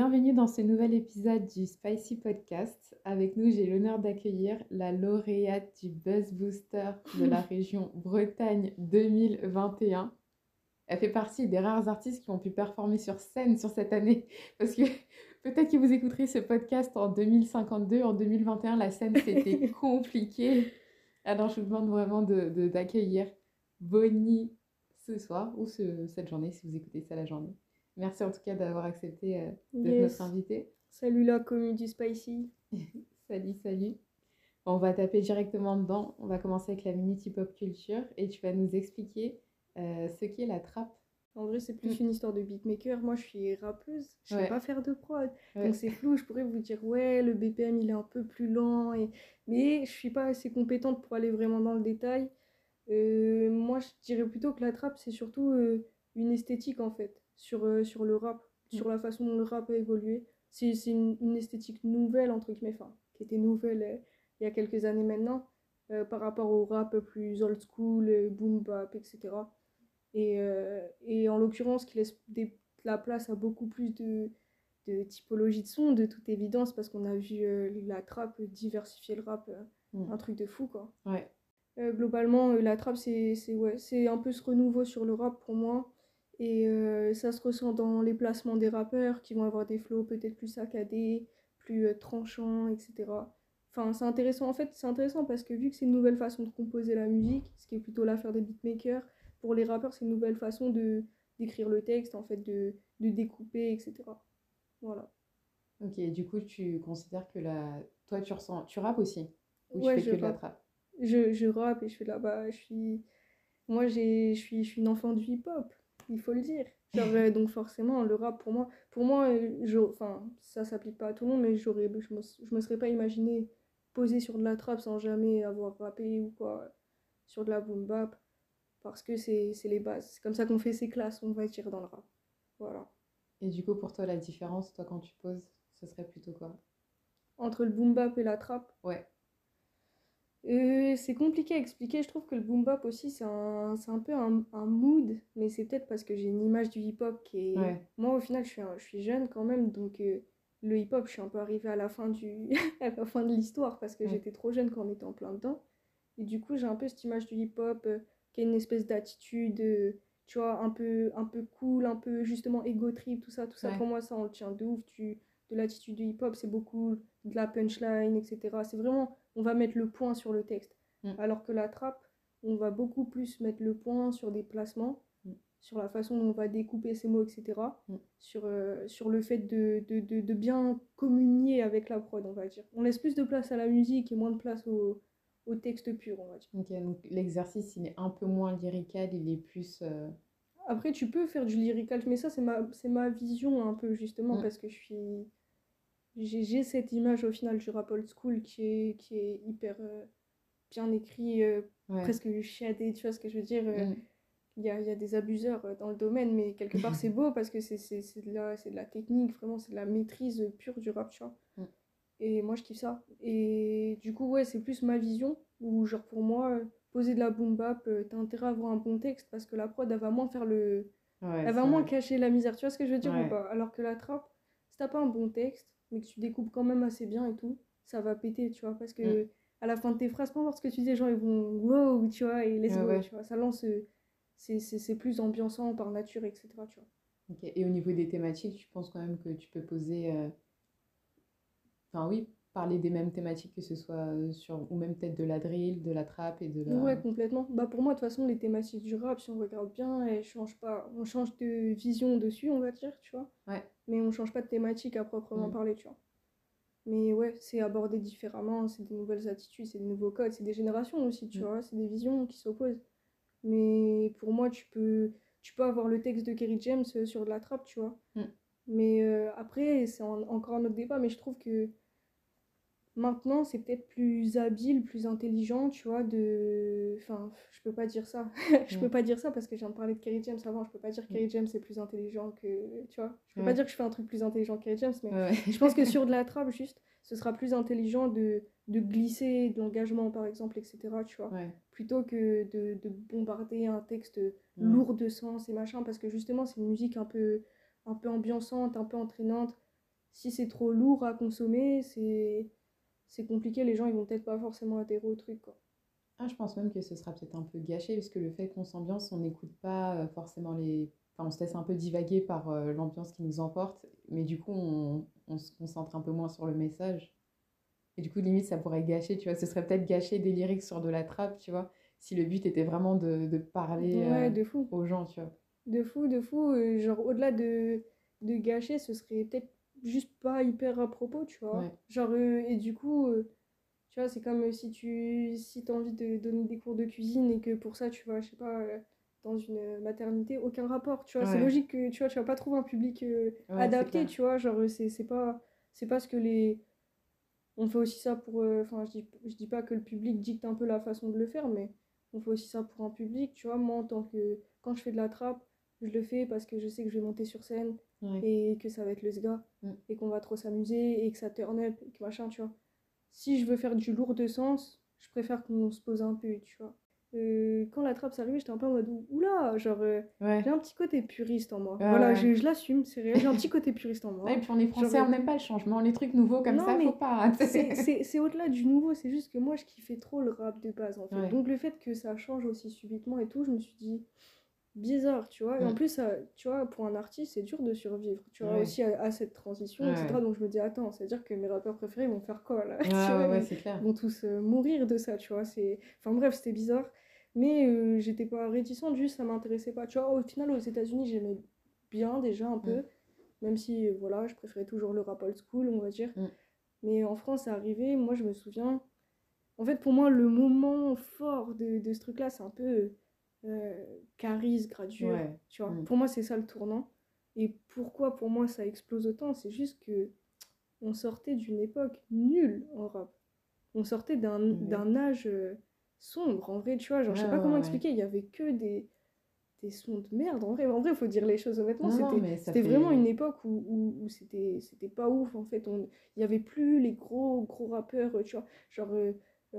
Bienvenue dans ce nouvel épisode du Spicy Podcast. Avec nous, j'ai l'honneur d'accueillir la lauréate du Buzz Booster de la région Bretagne 2021. Elle fait partie des rares artistes qui ont pu performer sur scène sur cette année. Parce que peut-être que vous écouterez ce podcast en 2052, en 2021, la scène c'était compliqué. Alors je vous demande vraiment d'accueillir de, d'accueillir Bonnie ce soir ou ce, cette journée si vous écoutez ça la journée. Merci en tout cas d'avoir accepté euh, d'être notre invité. Salut la commune du Spicy. salut, salut. on va taper directement dedans. On va commencer avec la minute pop culture et tu vas nous expliquer euh, ce qu'est la trappe. En vrai, c'est plus mm. une histoire de beatmaker. Moi, je suis rappeuse. Je ne sais pas faire de prod. Donc, c'est flou. Je pourrais vous dire, ouais, le BPM, il est un peu plus lent. Et... Mais je suis pas assez compétente pour aller vraiment dans le détail. Euh, moi, je dirais plutôt que la trappe, c'est surtout une esthétique, en fait sur, euh, sur le rap, mm. sur la façon dont le rap a évolué. C'est une, une, esthétique nouvelle, entre guillemets, enfin, qui était nouvelle euh, il y a quelques années maintenant, euh, par rapport au rap plus old school, boom bap, etc. Et, et en l'occurrence, qui laisse des, la place à beaucoup plus de, de typologie de son, de toute évidence, parce qu'on a vu la trappe diversifier le rap, mm. un truc de fou, quoi. Ouais. globalement, la trappe, c'est ouais, un peu ce renouveau sur le rap pour moi. Et euh, ça se ressent dans les placements des rappeurs qui vont avoir des flows peut-être plus saccadés, plus euh, tranchants, etc. Enfin, c'est intéressant. En fait, c'est intéressant parce que vu que c'est une nouvelle façon de composer la musique, ce qui est plutôt l'affaire des beatmakers, pour les rappeurs, c'est une nouvelle façon de d'écrire le texte, en fait, de, de découper, etc. Voilà. Ok, du coup, tu considères que la... toi, tu ressens... Tu rappes aussi? Ou tu fais que de la trappe? Je, je rappe et je fais de la... Bah, je suis... Moi, je suis, je suis une enfant du hip-hop il faut le dire. Genre, donc forcément, le rap, pour moi, pour moi euh, je, enfin, ça s'applique pas à tout le monde, mais j'aurais, je, me, je me serais pas imaginé poser sur de la trappe sans jamais avoir rappé ou quoi, sur de la boom bap, parce que c'est les bases. C'est comme ça qu'on fait ses classes, on va dire dans le rap. Voilà. Et du coup, pour toi, la différence, toi, quand tu poses, ce serait plutôt quoi? Entre le boom bap et la trappe Ouais. Euh, c'est compliqué à expliquer. Je trouve que le boom bap aussi, c'est un, un, peu un, un mood, mais c'est peut-être parce que j'ai une image du hip-hop qui est. Moi, au final, je suis, je suis jeune quand même, donc euh, le hip-hop, je suis un peu arrivée à la fin, du... à la fin de l'histoire parce que j'étais trop jeune quand on était en plein dedans. Et du coup, j'ai un peu cette image du hip-hop euh, qui a une espèce d'attitude, tu vois, un peu, un peu cool, un peu justement ego trip, tout ça. Tout ça, pour moi, ça, on le tient de ouf. Tu, de l'attitude du hip-hop, c'est beaucoup de la punchline, etc. C'est vraiment on va mettre le point sur le texte. Mm. Alors que la trappe, on va beaucoup plus mettre le point sur des placements, mm. sur la façon dont on va découper ces mots, etc. Mm. Sur, euh, sur le fait de, de, de, bien communier avec la prod, on va dire. On laisse plus de place à la musique et moins de place au, au texte pur, on va dire. Ok, donc l'exercice, il est un peu moins lyrical, il est plus... Euh, Après, tu peux faire du lyrical, mais ça, c'est ma, ma vision un peu, justement, parce que je suis j'ai cette image au final du rap old school qui est, qui est hyper euh, bien écrit, euh, presque chiadé, tu vois ce que je veux dire euh, mm. Il y, a, y, a, des abuseurs dans le domaine, mais quelque part c'est beau parce que c'est de, la, de la technique, vraiment c'est de la maîtrise pure du rap, tu vois. Mm. Et moi je kiffe ça. Et du coup, ouais, c'est plus ma vision, où genre pour moi, poser de la boom bap, t'as intérêt à avoir un bon texte parce que la prod elle va moins faire le. elle va moins cacher la misère, tu vois ce que je veux dire ou pas? Alors que la trap, si t'as pas un bon texte, mais que tu découpes quand même assez bien et tout, ça va péter, tu vois. Parce que mm. à la fin de tes phrases, peu importe ce que tu dis, les gens ils vont wow, tu vois, et let's go, tu vois. Ça lance, euh, c'est plus ambiançant par nature, etc. Tu vois. Et au niveau des thématiques, tu penses quand même que tu peux poser. Euh, enfin, oui, parler des mêmes thématiques, que ce soit euh, sur. ou même peut-être de la drill, de la trap et de la. Ouais, complètement. Bah, pour moi, de toute façon, les thématiques du rap, si on regarde bien, elles changent pas. On change de vision dessus, on va dire, tu vois. Ouais mais on change pas de thématique à proprement mm. parler, tu vois. Mais ouais, c'est abordé différemment, c'est des nouvelles attitudes, c'est des nouveaux codes, c'est des générations aussi, tu mm. vois, c'est des visions qui s'opposent. Mais pour moi, tu peux, tu peux avoir le texte de Kerry James euh, sur de la trappe, tu vois. Mm. Mais euh, après, c'est encore un autre débat, mais je trouve que Maintenant, c'est peut-être plus habile, plus intelligent, tu vois, de... Enfin, je peux pas dire ça. je peux pas dire ça parce que je viens de parler de Kerry James avant. Je peux pas dire que Kerry James est plus intelligent que... Tu vois. Je peux pas dire que je fais un truc plus intelligent que Kerry James, mais je pense que sur de la trappe, juste, ce sera plus intelligent de, de glisser de l'engagement, par exemple, etc., tu vois Plutôt que de, de, bombarder un texte lourd de sens et machin, parce que justement, c'est une musique un peu, un peu ambiançante, un peu entraînante. Si c'est trop lourd à consommer, c'est c'est compliqué, les gens ils vont peut-être pas forcément adhérer au truc quoi. Ah, je pense même que ce sera peut-être un peu gâché parce que le fait qu'on s'ambiance, on n'écoute pas euh, forcément les. Enfin, on se laisse un peu divaguer par euh, l'ambiance qui nous emporte, mais du coup, on, on, se concentre un peu moins sur le message. Et du coup, limite, ça pourrait gâcher, tu vois. Ce serait peut-être gâcher des lyrics sur de la trappe, tu vois, si le but était vraiment de, de parler ouais, de fou. aux gens, tu vois. De fou, de fou. genre, au-delà de, de gâcher, ce serait peut-être juste pas hyper à propos, tu vois. Genre, et du coup tu vois, c'est comme euh, si tu si as envie de donner des cours de cuisine et que pour ça, tu vas, je sais pas, euh, dans une maternité, aucun rapport, tu vois. C'est logique que, tu vois, tu vas pas trouver un public euh, adapté, tu vois. Genre, c'est pas, c'est pas ce que les... On fait aussi ça pour... Enfin, je, dis, je dis pas que le public dicte un peu la façon de le faire, mais on fait aussi ça pour un public, tu vois. Moi, en tant que... Quand je fais de la trappe, je le fais parce que je sais que je vais monter sur scène et que ça va être le sga mm. et qu'on va trop s'amuser et que ça turn up et que machin, tu vois si je veux faire du lourd de sens, je préfère qu'on se pose un peu, tu vois. Euh, quand la trappe s'est arrivée, j'étais un peu en mode oula, genre euh, j'ai un petit côté puriste en moi. voilà, je, je l'assume, c'est réel, j'ai un petit côté puriste en moi. et puis on est français, on n'aime pas le changement, les trucs nouveaux comme ça, faut pas. c'est au-delà du nouveau, c'est juste que moi je kiffais trop le rap de base en fait. Donc le fait que ça change aussi subitement et tout, je me suis dit bizarre, tu vois. Et en mm. plus, tu vois, pour un artiste, c'est dur de survivre, tu vois, aussi à, cette transition, etc. Donc je me dis, attends, c'est-à-dire que mes rappeurs préférés vont faire quoi, là? Ils vont tous euh, mourir de ça, tu vois. Enfin bref, c'était bizarre. Mais euh, j'étais pas réticente, juste ça m'intéressait pas. Tu vois, au final, aux États-Unis, j'aimais bien déjà un peu, mm. même si, euh, voilà, je préférais toujours le rap old school, on va dire. Mm. Mais en France, c'est arrivé, moi, je me souviens... En fait, pour moi, le moment fort de, de ce truc-là, c'est un peu euh, Gradure. Tu vois, mm. pour moi, c'est ça le tournant. Et pourquoi pour moi ça explose autant C'est juste que on sortait d'une époque nulle en rap. On sortait d'un mm. âge euh, sombre, en vrai, tu vois. Genre, je sais pas comment expliquer, il y avait que des, des sons de merde. En vrai, en vrai, il faut dire les choses honnêtement. C'était vraiment une époque où, où, où c'était pas ouf, en fait. Il y avait plus les gros, gros rappeurs, tu vois. Genre, euh, euh,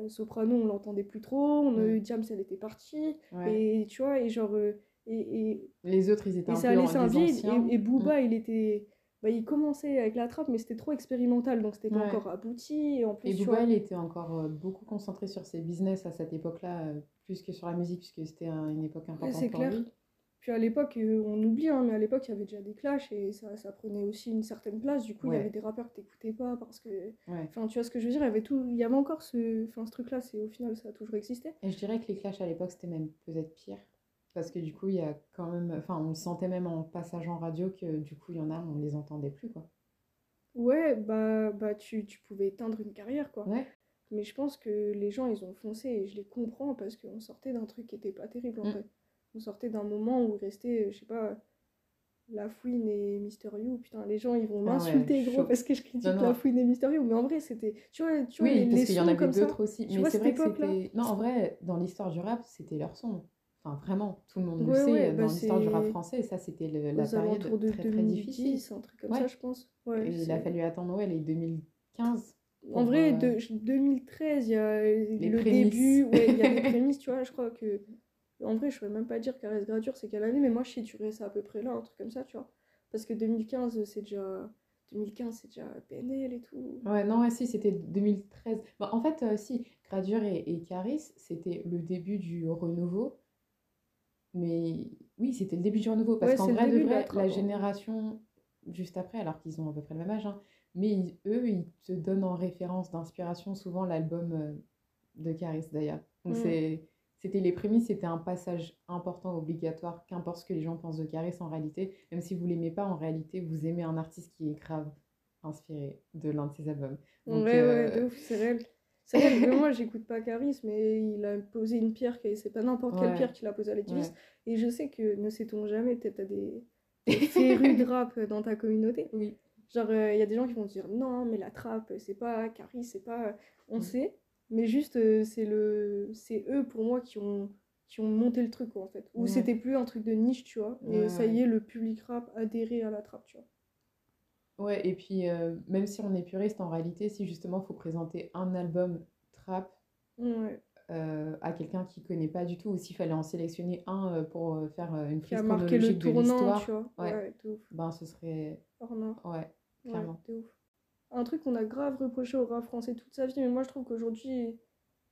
Soprano, on l'entendait plus trop. On eu James, elle était partie. Et tu vois, et genre. Euh, et, et, les autres, ils étaient et un ça peu un vide. Et, et Booba, mm. il était. Bah, il commençait avec la trappe, mais c'était trop expérimental, donc c'était pas encore abouti. Et, en plus, et Booba, il était encore euh, beaucoup concentré sur ses business à cette époque-là, plus que sur la musique, puisque c'était une époque importante pour clair. lui. Puis à l'époque, euh, on oublie, hein, mais à l'époque, il y avait déjà des clashs et ça, ça prenait aussi une certaine place. Du coup, il y avait des rappeurs que t'écoutais pas parce que. Enfin, tu vois ce que je veux dire Il y avait, tout... il y avait encore ce, enfin, ce truc-là, c'est au final, ça a toujours existé. Et je dirais que les clashs à l'époque, c'était même peut-être pire. Parce que du coup, il y a quand même. Enfin, on sentait même en passage en radio que du coup, il y en a, on les entendait plus, quoi. Ouais, bah, bah tu, tu pouvais éteindre une carrière, quoi. Ouais. Mais je pense que les gens, ils ont foncé et je les comprends parce qu'on sortait d'un truc qui était pas terrible, en mm. fait on sortait d'un moment où il restait, euh, je sais pas, La Fouine et Mister You. Putain, les gens ils vont ah m'insulter gros parce que je critique La Fouine et Mister You. Mais en vrai, c'était. Tu vois, tu oui, vois, parce qu'il y en avait d'autres aussi. mais c'est vrai que c'était. Non, en vrai, dans l'histoire du rap, c'était leur son. Enfin, vraiment, tout le monde le sait. Bah, dans l'histoire du rap français, ça, c'était la période de très, 2010, très difficile. un truc comme ça, je pense. Ouais, il a fallu attendre Noël et 2015. En vrai, de, 2013, il y a le début, ouais, il y a des prémices, tu vois, je crois que en vrai, je ne saurais même pas dire qu'Ares Gradure c'est quelle année, mais moi je situerais ça à peu près là, un truc comme ça, tu vois. Parce que 2015, c'est déjà. 2015, c'est déjà PNL et tout. Ouais, non, ouais, si, c'était 2013. Bah, en fait, euh, si, Gradure et, et Caris, c'était le début du renouveau. Mais oui, c'était le début du renouveau. Parce qu'en vrai, de vrai, la, génération juste après, alors qu'ils ont à peu près le même âge, hein, mais eux, ils te donnent en référence d'inspiration souvent l'album euh, de Caris d'ailleurs. Donc mm. c'est c'était les prémices, c'était un passage important, obligatoire, qu'importe ce que les gens pensent de Caris en réalité, même si vous l'aimez pas, en réalité, vous aimez un artiste qui est grave inspiré de l'un de ses albums. Donc, ouais, ouais, euh, ouf, c'est réel. C'est réel, moi j'écoute pas Caris, mais il a posé une pierre, c'est pas n'importe quelle pierre qu'il a posée à l'édifice. Et je sais que, ne sait-on jamais, peut-être t'as des, des férus de rap dans ta communauté. Oui. Genre, euh, il y a des gens qui vont dire non, mais la trappe, c'est pas Caris, c'est pas. On mm. sait, mais juste, euh, c'est le c'est eux pour moi qui ont, qui ont monté le truc, en fait. Où c'était plus un truc de niche, tu vois. Et ça y est, le public rap adhérait à la trappe, tu vois. Ouais, et puis euh, même si on est puriste, en réalité, si justement il faut présenter un album trap euh, à quelqu'un qui connaît pas du tout, ou s'il fallait en sélectionner un pour faire une prise chronologique de l'histoire, ouais, ben ce serait. Ouais. clairement. ouf. Un truc qu'on a grave reproché au rap français toute sa vie, mais moi je trouve qu'aujourd'hui,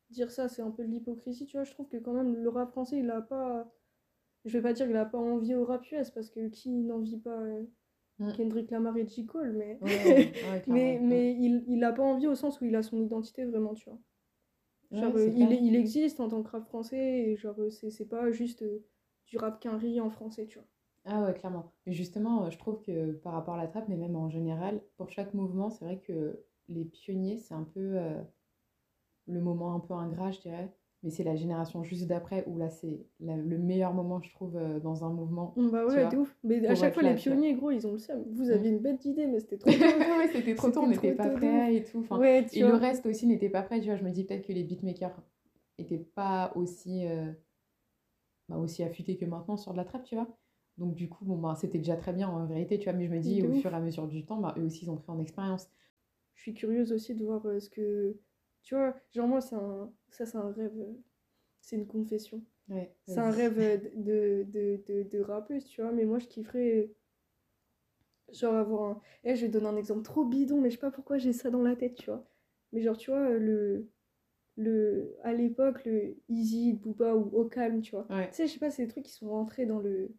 dire ça, c'est un peu de l'hypocrisie, tu vois. Je trouve que quand même, le rap français, il a pas. Je vais pas dire qu'il a pas envie au rap US, parce que qui n'envie pas euh, mm. Kendrick Lamar et J. Cole, mais. mais mais il, il a pas envie au sens où il a son identité vraiment, tu vois. Genre, euh, il, il, existe en tant que rap français, et genre, euh, c'est pas juste du rap qu'un riz en français, tu vois. Ah ouais, clairement. Mais justement, je trouve que par rapport à la trappe, mais même en général, pour chaque mouvement, c'est vrai que les pionniers, c'est un peu le moment un peu ingrat, je dirais. Mais c'est la génération juste d'après où là, c'est le meilleur moment, je trouve, euh, dans un mouvement. Bah ouais, t'es ouf. Mais à chaque fois, les pionniers, gros, ils ont le seum. Vous aviez mm. une bête d'idée, mais c'était trop tôt. ouais, c'était trop tôt, on n'était pas prêts et tout. Enfin, et le reste aussi n'était pas prêt, tu vois. Je me dis peut-être que les beatmakers n'étaient pas aussi, euh, bah, aussi affûtés que maintenant sur de la trappe, tu vois. Donc du coup, bon, bah, c'était déjà très bien en vérité, tu vois. Mais je me dis, au fur et à mesure du temps, bah, eux aussi, ils ont pris en expérience. Je suis curieuse aussi de voir euh, ce que tu vois, genre moi, un... ça c'est un rêve, euh, c'est une confession. c'est un rêve euh, de, de, de, de, rappeuse, tu vois, mais moi je kifferais genre avoir un... Eh, je vais donner un exemple trop bidon, mais je sais pas pourquoi j'ai ça dans la tête, tu vois. Mais genre, tu vois, le... le... à l'époque, le Easy, Booba ou Au Calme, tu vois. Tu sais, je sais pas, c'est des trucs qui sont rentrés dans le...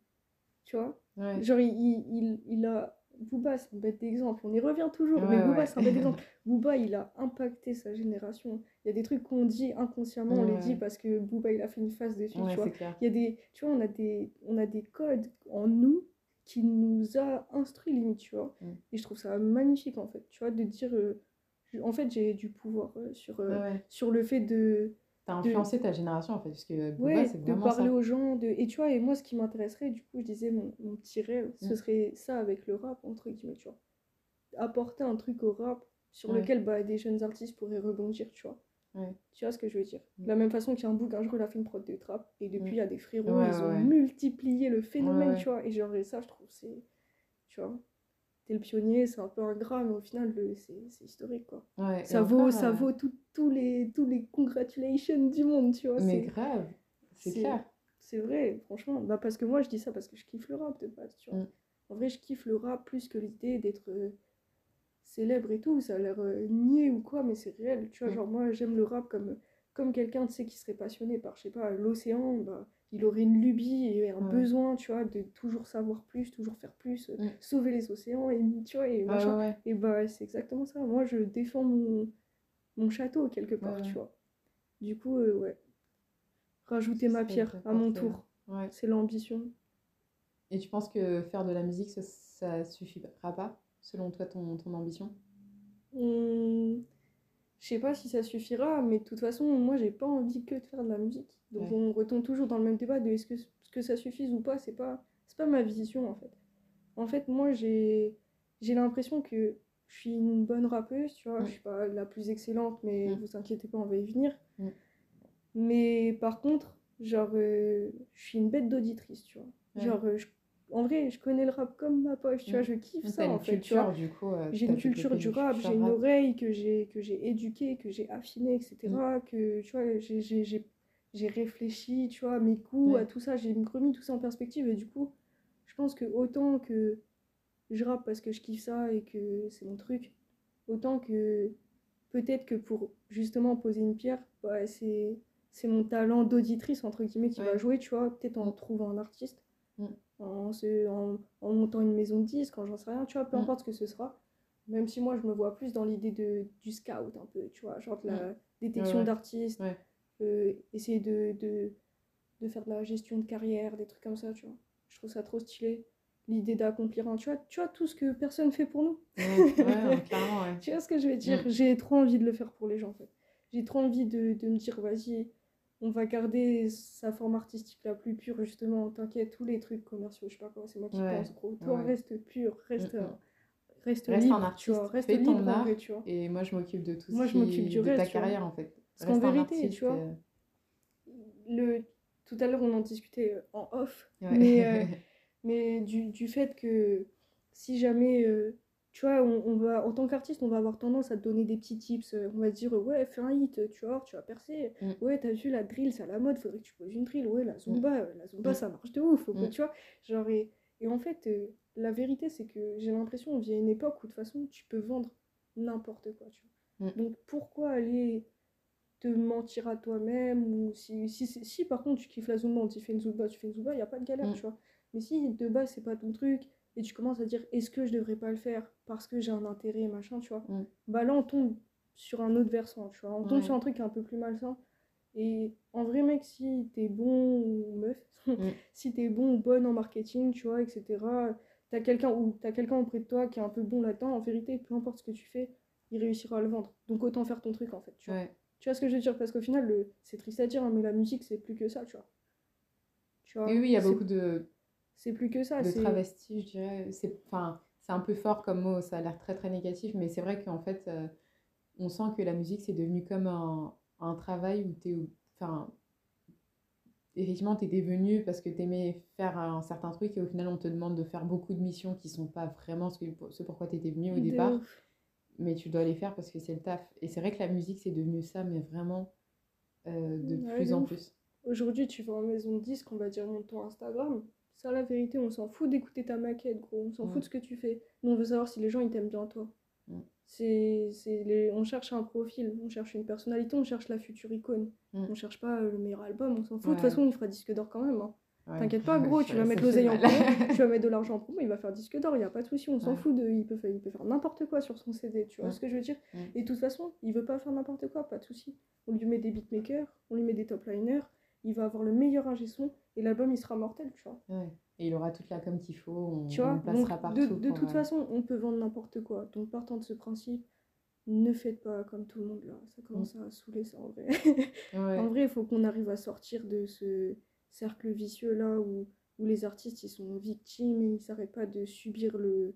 Tu vois Genre, il, il, il a Booba, c'est un bête d'exemple. On y revient toujours, mais Booba, c'est un bête d'exemple. Booba, il a impacté sa génération. Il y a des trucs qu'on dit inconsciemment, on les dit parce que Booba, il a fait une phase dessus, tu vois. Il y a des, tu vois, on a des, on a des codes en nous qui nous a instruit limite, tu vois. Mm. Et je trouve ça magnifique, en fait, tu vois, de dire... Euh, en fait, j'ai du pouvoir euh, sur, euh, sur le fait de T'as influencé ta génération en fait, parce que ouais, c'est vraiment de parler aux gens. De... Et tu vois, et moi, ce qui m'intéresserait, du coup, je disais, mon, mon petit rêve, ce mm. serait ça avec le rap, entre guillemets, tu vois. Apporter un truc au rap sur lequel bah, des jeunes artistes pourraient rebondir, tu vois. Tu vois ce que je veux dire? Mm. De la même façon qu'il y a un bouc, un jour, il a fait une prod de trap, et depuis, mm. il y a des frérots, ils ont multiplié le phénomène, tu vois. Et genre, ça, je trouve, c'est. Tu vois le pionnier, c'est un peu ingrat, mais au final, c'est historique, quoi. ça, vaut, ça euh, vaut tous les, tous les congratulations du monde, tu vois. Mais grave, c'est clair. C'est vrai, franchement. Bah, parce que moi, je dis ça parce que je kiffe le rap de base, tu vois. Mm. En vrai, je kiffe le rap plus que l'idée d'être euh, célèbre et tout. Ça a l'air euh, ou quoi, mais c'est réel. Tu vois, mm. genre, moi, j'aime le rap comme, comme quelqu'un, tu sais, qui serait passionné par, je sais pas, l'océan, bah il aurait une lubie et un besoin, tu vois, de toujours savoir plus, toujours faire plus, euh, mm. sauver les océans, et tu vois, et machin. Et bah, c'est exactement ça. Moi, je défends mon, mon château quelque part, tu vois. Du coup, euh, ouais. Rajouter ma pierre à mon tour. C'est l'ambition. Et tu penses que faire de la musique, ça, ça suffira pas, selon toi, ton, ton ambition? Mmh, Je sais pas si ça suffira, mais de toute façon, moi, j'ai pas envie que de faire de la musique. Donc on retombe toujours dans le même débat de est-ce que, que ça suffise ou pas, c'est pas, pas ma vision en fait. En fait, moi j'ai l'impression que je suis une bonne rappeuse, tu vois, je suis pas la plus excellente, mais vous inquiétez pas, on va y venir. Mais par contre, genre, euh, je suis une bête d'auditrice, tu vois. Genre, euh, en vrai, je connais le rap comme ma poche, tu vois, je kiffe ça en fait. Tu vois. Du coup, euh, j'ai une culture du rap, j'ai une oreille que j'ai que j'ai éduquée, que j'ai affinée, etc. Que tu vois, j'ai réfléchi, tu vois, à mes coups, à tout ça, j'ai remis tout ça en perspective et du coup, je pense que autant que je rappe parce que je kiffe ça et que c'est mon truc, autant que peut-être que pour justement poser une pierre, bah, c'est c'est mon talent d'auditrice entre guillemets qui va jouer, tu vois, peut-être en mm. trouvant un artiste, mm. En, en, en, montant une maison de disques, quand j'en sais rien, tu vois, peu mm. importe ce que ce sera. Même si moi je me vois plus dans l'idée de du scout un peu, tu vois, genre de la détection d'artistes, euh, essayer de, de, de, faire de la gestion de carrière, des trucs comme ça, tu vois. Je trouve ça trop stylé. L'idée d'accomplir un, tu vois, tu vois, tout ce que personne fait pour nous. tu vois ce que je veux dire? Mm. J'ai trop envie de le faire pour les gens, en fait. J'ai trop envie de, de me dire, vas-y, on va garder sa forme artistique la plus pure, justement. T'inquiète, tous les trucs commerciaux, je sais pas quoi, c'est moi qui pense, gros. Toi, reste pur, reste. Mm, mm. Reste, libre, un artiste, tu vois, reste libre ton art, tu vois. Et moi, je m'occupe de tout moi, ce qui je de ta carrière, en fait. Parce qu'en vérité, tu vois, euh. le, tout à l'heure on en discutait euh, en off, mais, euh, mais du, du, fait que si jamais, tu vois, on, on, va, en tant qu'artiste, on va avoir tendance à te donner des petits tips. On va te dire, ouais, fais un hit, tu vois, tu vas percer. Mm. Ouais, t'as vu la drill, c'est à la mode, faudrait que tu poses une drill. Ouais, la zumba, la zumba, mm. ça marche de ouf. tu vois, genre, et, Et en fait, euh, la vérité, c'est que j'ai l'impression qu'on vit à une époque où de toute façon, tu peux vendre n'importe quoi. Tu vois. Mm. Donc pourquoi aller te mentir à toi-même ou si, si, si, par contre tu kiffes la Zumba, tu fais une Zumba, tu fais une Zumba, il n'y a pas de galère, mm. tu vois. Mais si de base c'est pas ton truc et tu commences à dire est-ce que je devrais pas le faire parce que j'ai un intérêt, machin, tu vois, mm. bah là on tombe sur un autre versant, tu vois. On tombe sur un truc un peu plus malsain. Et en vrai, mec, si t'es bon ou meuf, si t'es bon ou bonne en marketing, tu vois, etc., t'as quelqu'un ou t'as quelqu'un auprès de toi qui est un peu bon là-dedans, en vérité, peu importe ce que tu fais, il réussira à le vendre. Donc autant faire ton truc en fait, tu vois. Tu vois ce que je veux dire? Parce qu'au final, le... c'est triste à dire, hein, mais la musique, c'est plus que ça, tu vois. Tu vois? Oui, oui, il y a beaucoup de. C'est plus que ça. De travesti, je dirais. C'est enfin, un peu fort comme mot, ça a l'air très très négatif, mais c'est vrai qu'en fait, euh, on sent que la musique, c'est devenu comme un, un travail où t'es. Enfin, effectivement, tu étais venu parce que tu aimais faire un certain truc et au final, on te demande de faire beaucoup de missions qui sont pas vraiment ce, que, ce pourquoi tu étais venu au départ. Mais tu dois les faire parce que c'est le taf. Et c'est vrai que la musique, c'est devenu ça, mais vraiment euh, de plus en plus. Aujourd'hui, tu vas en maison de disque, on va dire ton Instagram. Ça, la vérité, on s'en fout d'écouter ta maquette, gros. On s'en fout de ce que tu fais. Nous, on veut savoir si les gens, ils t'aiment bien toi. C'est, les... On cherche un profil, on cherche une personnalité, on cherche la future icône. Mm. On cherche pas le meilleur album, on s'en fout. De toute façon, il fera disque d'or quand même. Hein. T'inquiète pas, gros, tu vas mettre l'oseille en promo, tu vas mettre de l'argent en promo, il va faire disque d'or, il n'y a pas de souci, on s'en fout. De... Il, peut faire, il peut faire n'importe quoi sur son CD, tu vois ce que je veux dire? Mm. Et de toute façon, il veut pas faire n'importe quoi, pas de souci. On lui met des beatmakers, on lui met des top liners, il va avoir le meilleur ingé son et l'album il sera mortel, tu vois. Et il aura toute la com qu'il faut, on, tu vois, on passera partout. De, de toute euh, façon, on peut vendre n'importe quoi. Donc partant de ce principe, ne faites pas comme tout le monde là. Ça commence mm. à saouler ça en vrai. En vrai, il faut qu'on arrive à sortir de ce cercle vicieux là où, où les artistes ils sont victimes et ils s'arrêtent pas de subir le,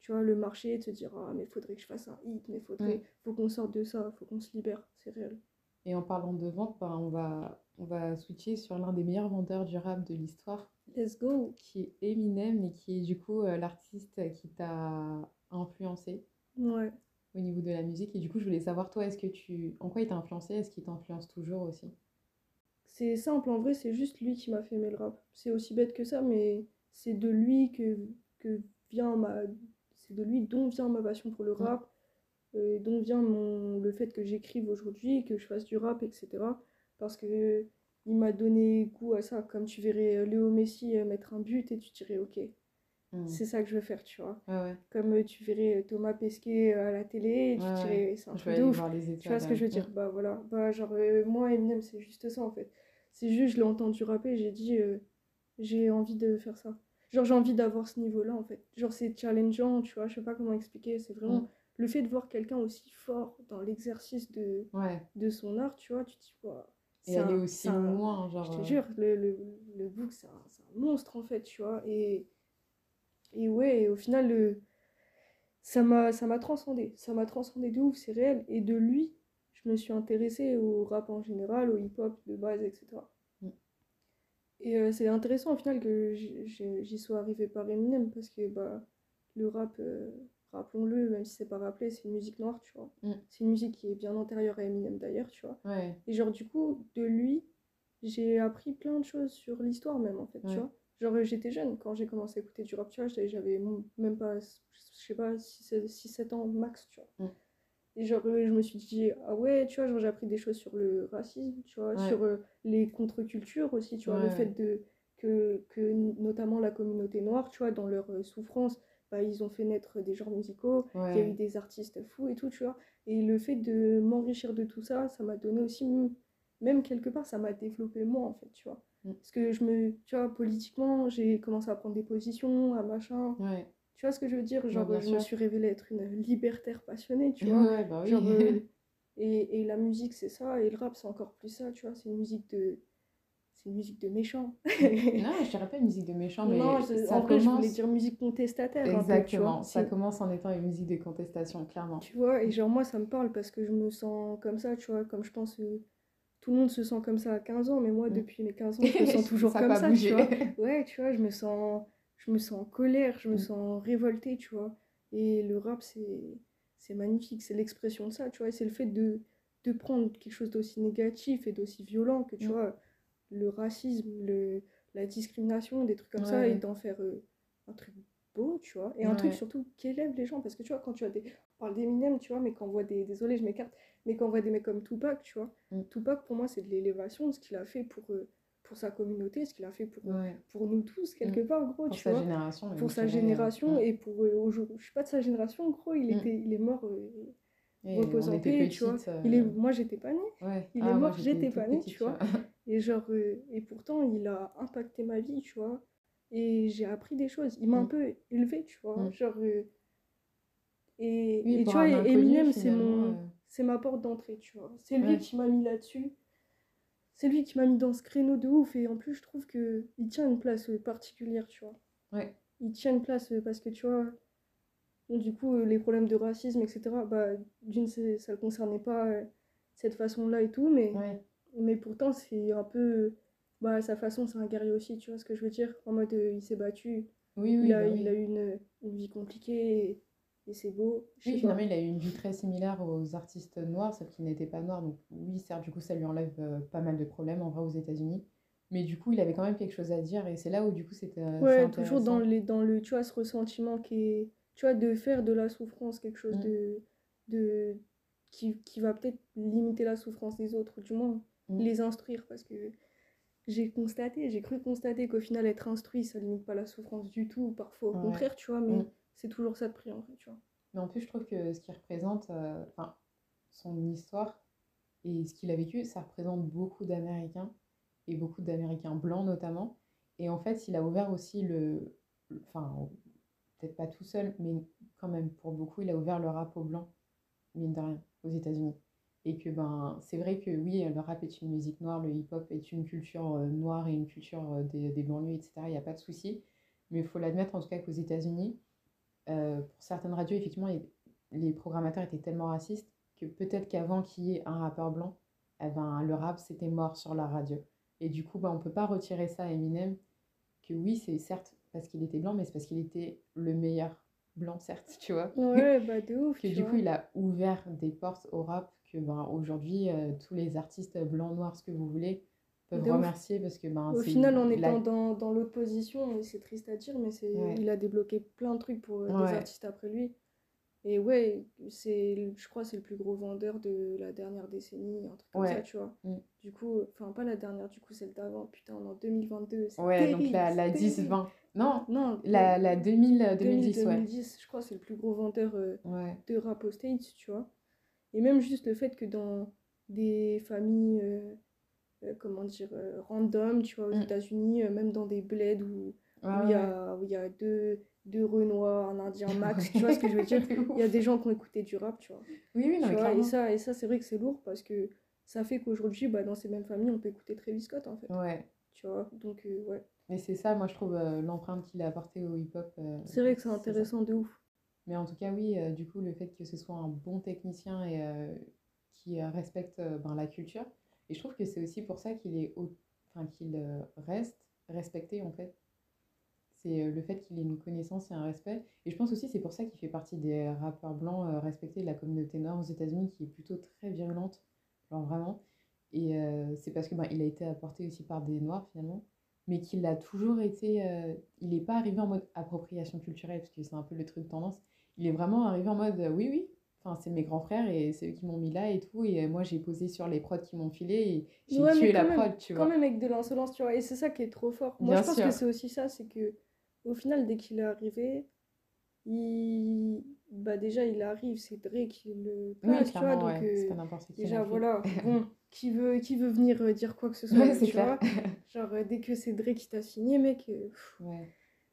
tu vois, le marché et de se dire ah mais faudrait que je fasse un hit, mais faudrait, faut qu'on sorte de ça, faut qu'on se libère, c'est réel. Et en parlant de vente, ben, on, va, on va switcher sur l'un des meilleurs vendeurs du rap de l'histoire. Let's go Qui est Eminem et qui est du coup euh, l'artiste qui t'a influencé. Ouais au niveau de la musique. Et du coup, je voulais savoir, toi, est-ce que tu... en quoi il t'a influencé? Est-ce qu'il t'influence toujours aussi? C'est simple, en vrai, c'est juste lui qui m'a fait aimer le rap. C'est aussi bête que ça, mais c'est de lui que, que vient ma... C'est de lui dont vient ma passion pour le rap, euh, dont vient mon... le fait que j'écrive aujourd'hui, que je fasse du rap, etc. Parce que il m'a donné goût à ça. Comme tu verrais Léo Messi euh, mettre un but et tu dirais, ok, Mm. C'est ça que je veux faire, tu vois. Comme euh, tu verrais euh, Thomas Pesquet euh, à la télé, et tu dirais, c'est un truc de ouf. tu vois ce que je veux dire? Bah voilà, bah genre, moi, Eminem, c'est juste ça en fait. C'est juste, je l'ai entendu rapper, j'ai dit, j'ai envie de faire ça. Genre, j'ai envie d'avoir ce niveau-là en fait. Genre, c'est challengeant, tu vois, je sais pas comment expliquer. C'est vraiment mm. le fait de voir quelqu'un aussi fort dans l'exercice de, de son art, tu vois, tu te dis, wow, et aller aussi loin, genre. Je te jure, le, le, le book, c'est un, un, monstre en fait, tu vois. Et et ouais, au final, le... ça m'a transcendé. Ça m'a transcendé de ouf, c'est réel. Et de lui, je me suis intéressée au rap en général, au hip-hop de base, etc. Mm. Et euh, c'est intéressant au final que j'y sois arrivée par Eminem parce que bah, le rap, euh, rappelons-le, même si c'est pas rappelé, c'est une musique noire, tu vois. Mm. C'est une musique qui est bien antérieure à Eminem d'ailleurs, tu vois. Et genre, du coup, de lui, j'ai appris plein de choses sur l'histoire même, en fait, tu vois. Genre, j'étais jeune quand j'ai commencé à écouter du rap, tu vois, j'avais même pas, je sais pas, 6-7 ans max, tu vois. Mm. Et genre, je me suis dit, ah ouais, tu vois, j'ai appris des choses sur le racisme, tu vois, sur euh, les contre-cultures aussi, tu vois, le fait de, que, que notamment la communauté noire, tu vois, dans leur euh, souffrance, bah, ils ont fait naître des genres musicaux, il y a eu des artistes fous et tout, tu vois. Et le fait de m'enrichir de tout ça, ça m'a donné aussi, même quelque part, ça m'a développé moi, en fait, tu vois. Mm. Parce que je me, tu vois, politiquement, j'ai commencé à prendre des positions, à machin. Tu vois ce que je veux dire? Genre, je me suis révélée être une libertaire passionnée, tu vois. Bah euh, et, et, la musique, c'est ça, et le rap, c'est encore plus ça, tu vois. C'est une musique de. C'est une musique de méchant. non, je dirais pas une musique de méchant, mais. Non, ça en commence... je voulais dire musique contestataire. Exactement, ça commence en étant une musique de contestation, clairement. Tu vois, et genre, moi, ça me parle parce que je me sens comme ça, tu vois, comme je pense. Euh, tout le monde se sent comme ça à 15 ans, mais moi, mm. depuis mes 15 ans, je me sens toujours comme ça, tu vois. Ouais, tu vois, je me sens, je me sens en colère, je me mm. sens révoltée, tu vois. Et le rap, c'est, c'est magnifique, c'est l'expression de ça, tu vois. C'est le fait de, de prendre quelque chose d'aussi négatif et d'aussi violent que, tu mm. vois, le racisme, le, la discrimination, des trucs comme ça, et d'en faire, euh, un truc beau, tu vois, et un truc surtout qui élève les gens, parce que tu vois, quand tu as des. On parle d'Eminem, tu vois, mais quand on voit des. Désolé, je m'écarte, mais quand on voit des mecs comme Tupac, tu vois, mm. Tupac, pour moi, c'est de l'élévation, ce qu'il a fait pour. Euh, pour sa communauté, ce qu'il a fait pour, pour nous tous, quelque mm. part, gros, pour tu sa Génération, pour sa génération, mm. et pour aujourd'hui. Je suis pas de sa génération, gros, il, était, il est mort repose en paix, tu vois. Il est, moi, j'étais pas née. Il est ah, mort, j'étais pas née, tu vois. et genre, euh, et pourtant, il a impacté ma vie, tu vois. Et j'ai appris des choses. Il m'a un mm. peu élevé, tu vois. Mm. Genre, euh, et, et tu vois, Eminem, c'est mon, euh. c'est ma porte d'entrée, tu vois. C'est lui qui m'a mis là-dessus. C'est lui qui m'a mis dans ce créneau de ouf. Et en plus, je trouve que il tient une place particulière, tu vois. Ouais. Il tient une place parce que, tu vois, du coup, euh, les problèmes de racisme, etc., bah, d'une, ça ne concernait pas euh, cette façon-là et tout, mais, mais pourtant, c'est un peu. Bah, sa façon, c'est un guerrier aussi, tu vois ce que je veux dire? En mode, euh, il s'est battu, oui, oui, il, a, bah il a eu une, une vie compliquée et, c'est beau. Oui, finalement, il a eu une vie très similaire aux artistes noirs, sauf qu'il n'était pas noir. Donc, oui, certes, du coup, ça lui enlève pas mal de problèmes en vrai aux États-Unis. Mais du coup, il avait quand même quelque chose à dire et c'est là où, du coup, c'était. Ouais, toujours dans, les, dans le, tu vois, ce ressentiment qui est tu vois, de faire de la souffrance quelque chose mm. de, de qui, qui va peut-être limiter la souffrance des autres, du moins mm. les instruire, parce que j'ai constaté, j'ai cru constater qu'au final, être instruit, ça limite pas la souffrance du tout, parfois au contraire, tu vois, mais mm. c'est toujours ça de prix, en fait, tu vois. Mais en plus, je trouve que ce qui représente, euh, enfin, son histoire et ce qu'il a vécu, ça représente beaucoup d'Américains, et beaucoup d'Américains blancs notamment. Et en fait, il a ouvert aussi le, enfin, peut-être pas tout seul, mais quand même pour beaucoup, il a ouvert le rap aux blancs, mine de rien, aux États-Unis. Et que ben, c'est vrai que oui, le rap est une musique noire, le hip-hop est une culture euh, noire et une culture euh, des, des, banlieues, etc. Il n'y a pas de souci. Mais il faut l'admettre en tout cas qu'aux États-Unis, euh, pour certaines radios, effectivement, les, programmateurs étaient tellement racistes que peut-être qu'avant qu'il y ait un rappeur blanc, eh ben, le rap c'était mort sur la radio. Et du coup, ben, on ne peut pas retirer ça à Eminem, que oui, c'est certes parce qu'il était blanc, mais c'est parce qu'il était le meilleur blanc, certes, tu vois. Ouais, bah de ouf. que du coup, il a ouvert des portes au rap que ben, aujourd'hui, euh, tous les artistes blancs, noirs, ce que vous voulez, peuvent remercier parce que ben, Au final, en étant dans, dans l'autre position, c'est triste à dire, mais c'est il a débloqué plein de trucs pour euh, des artistes après lui. Et ouais, c'est, je crois que c'est le plus gros vendeur de la dernière décennie, un truc comme ça, tu vois. Mm. Du coup, enfin, pas la dernière, du coup, celle d'avant. Putain, on est en 2022. Ouais, donc la, la 10-20. Non, non la, la 2000, 2010, 2010, je crois, c'est le plus gros vendeur euh, de rap aux States, tu vois. Et même juste le fait que dans des familles, euh, euh, comment dire, random, tu vois, aux mm. États-Unis, même dans des bleds où il y, a, où y a deux deux Renois, un Indien max, tu vois ce que je veux dire? Il y a des gens qui ont écouté du rap, tu vois? Oui, oui, non, mais Et ça, et ça c'est vrai que c'est lourd parce que ça fait qu'aujourd'hui, bah, dans ces mêmes familles, on peut écouter Travis Scott, en fait. Ouais. Tu vois, donc, euh, ouais. Mais c'est ça, moi, je trouve, euh, l'empreinte qu'il a apportée au hip-hop. Euh, c'est vrai que c'est intéressant de ouf. Mais en tout cas, oui, du coup, le fait que ce soit un bon technicien et qui respecte ben, la culture. Et je trouve que c'est aussi pour ça qu'il est enfin, qu'il reste respecté, en fait, c'est euh, le fait qu'il ait une connaissance et un respect. Et je pense aussi c'est pour ça qu'il fait partie des rappeurs blancs euh, respectés de la communauté noire aux États-Unis, qui est plutôt très virulente, genre vraiment. Et euh, c'est parce que ben, il a été apporté aussi par des noirs finalement, mais qu'il a toujours été. il n'est pas arrivé en mode appropriation culturelle, parce que c'est un peu le truc tendance. Il est vraiment arrivé en mode oui, oui, Enfin, c'est mes grands frères et c'est eux qui m'ont mis là et tout. Et moi, j'ai posé sur les prods qui m'ont filé et j'ai tué la prod, tu vois. Quand même avec de l'insolence, tu vois. Et c'est ça qui est trop fort. Moi, je pense que c'est aussi ça, c'est que au final, dès qu'il est arrivé, il... bah déjà, il arrive, c'est Drake qui le passe, tu vois. Donc, euh, déjà, voilà. bon, qui veut, qui veut venir euh, dire quoi que ce soit, tu vois. Genre, euh, dès que c'est Drake qui t'a signé, mec,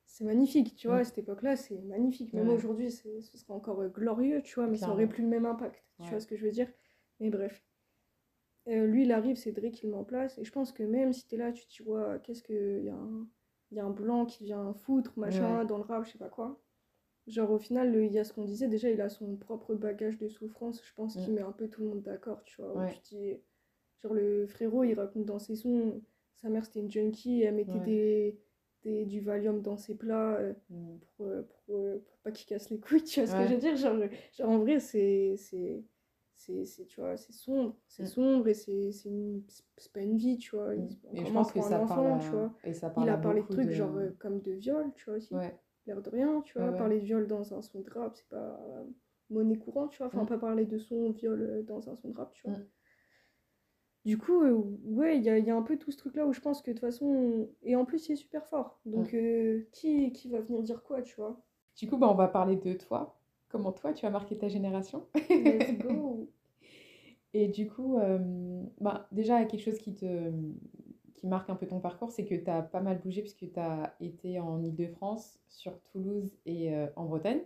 c'est magnifique, tu vois. À cette époque-là, c'est magnifique. Même aujourd'hui, ce serait encore glorieux, tu vois, mais ça aurait plus le même impact. Tu vois ce que je veux dire Mais bref. lui, il arrive, c'est Drake qui le met en place. Et je pense que même si tu es là, tu te dis, ouais, qu'est-ce qu'il y a un il y a un blanc qui vient foutre, machin, dans le rap, je sais pas quoi. Genre, au final, il y a ce qu'on disait, déjà, il a son propre bagage de souffrance, je pense, qui met un peu tout le monde d'accord, tu vois. tu dis, genre, le frérot, il raconte dans ses sons, sa mère, c'était une junkie, elle mettait des, des, du Valium dans ses plats euh, mm. pour, euh, pour, euh, pour, pas qu'il casse les couilles, tu vois ce que je veux dire? Genre, genre, en vrai, c'est c'est tu vois c'est sombre c'est mm. sombre et c'est c'est pas une vie tu vois mm. et je pense que ça enfant, tu vois. Et ça il a parlé de trucs genre euh, comme de viol tu vois aussi ouais l'air de rien, tu vois. Parler de viol dans un son de rap, c'est pas monnaie courante, tu vois. Enfin, mm. pas parler de son viol dans un son de rap, tu vois. Mm. Du coup, euh, ouais, il y a, y a, un peu tout ce truc-là où je pense que de toute façon. Et en plus, il est super fort. Donc, mm. euh, qui, qui va venir dire quoi, tu vois Du coup, bah, on va parler de toi. Comment toi, tu as marqué ta génération Let's go Et du coup, euh, bah, déjà, quelque chose qui te qui marque un peu ton parcours, c'est que tu as pas mal bougé puisque tu as été en Ile-de-France, sur Toulouse et en Bretagne.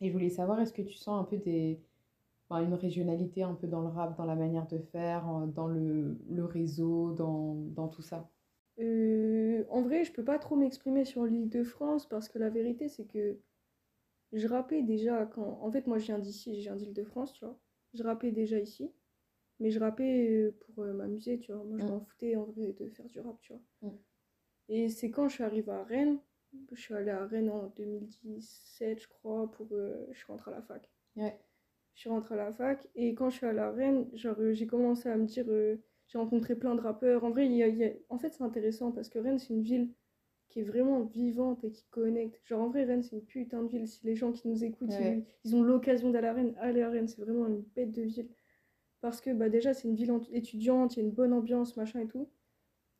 Et je voulais savoir, est-ce que tu sens un peu des, une régionalité un peu dans le rap, dans la manière de faire, dans le, le réseau, dans, dans, tout ça? Euh, En vrai, je peux pas trop m'exprimer sur l'île de France parce que la vérité, c'est que je rappais déjà quand. En fait, moi, je viens d'ici, je viens d'île de France, tu vois. Je rappais déjà ici, mais je rappais euh, pour euh, m'amuser, tu vois. Moi, je m'en foutais en vrai de faire du rap, tu vois. Et c'est quand je suis arrivée à Rennes, je suis allée à Rennes en 2017, je crois, pour. je suis rentrée à la fac. Ouais je suis rentrée à la fac et quand je suis à la Rennes, genre euh, j'ai commencé à me dire, euh, j'ai rencontré plein de rappeurs. En vrai, il y a, en fait, c'est intéressant parce que Rennes, c'est une ville qui est vraiment vivante et qui connecte. Genre, en vrai, Rennes, c'est une putain de ville. Si les gens qui nous écoutent, ils, ont l'occasion d'aller à Rennes, allez à Rennes, c'est vraiment une bête de ville. Parce que bah, déjà, c'est une ville étudiante, il y a une bonne ambiance, machin et tout.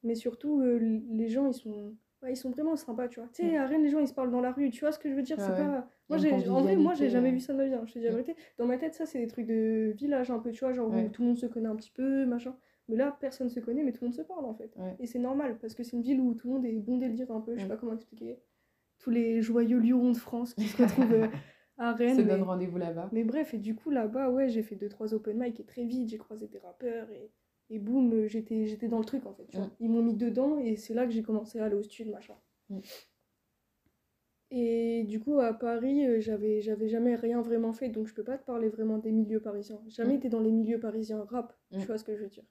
Mais surtout, euh, les gens, ils sont ils sont vraiment sympas, tu vois. Tu sais, à Rennes, les gens, ils se parlent dans la rue, tu vois ce que je veux dire? C'est pas... Moi, j'ai... En vrai, moi, j'ai jamais vu ça de ma vie, hein, je te dis la vérité. Dans ma tête, ça, c'est des trucs de village un peu, tu vois, genre où tout le monde se connaît un petit peu, machin. Mais là, personne se connaît, mais tout le monde se parle, en fait. Et c'est normal, parce que c'est une ville où tout le monde est bon le dire un peu, je sais pas comment expliquer. Tous les joyeux lions de France qui se retrouvent... Euh, à Rennes. Se mais... rendez-vous là-bas. Mais bref, et du coup, là-bas, ouais, j'ai fait 2-3 open mic et très vite, j'ai croisé des rappeurs et et boum, j'étais, j'étais dans le truc en fait. Tu vois. Ils m'ont mis dedans et c'est là que j'ai commencé à aller au studio, machin. Et du coup, à Paris, euh, j'avais, j'avais jamais rien vraiment fait, donc je peux pas te parler vraiment des milieux parisiens. Jamais été dans les milieux parisiens rap, tu vois ce que je veux dire.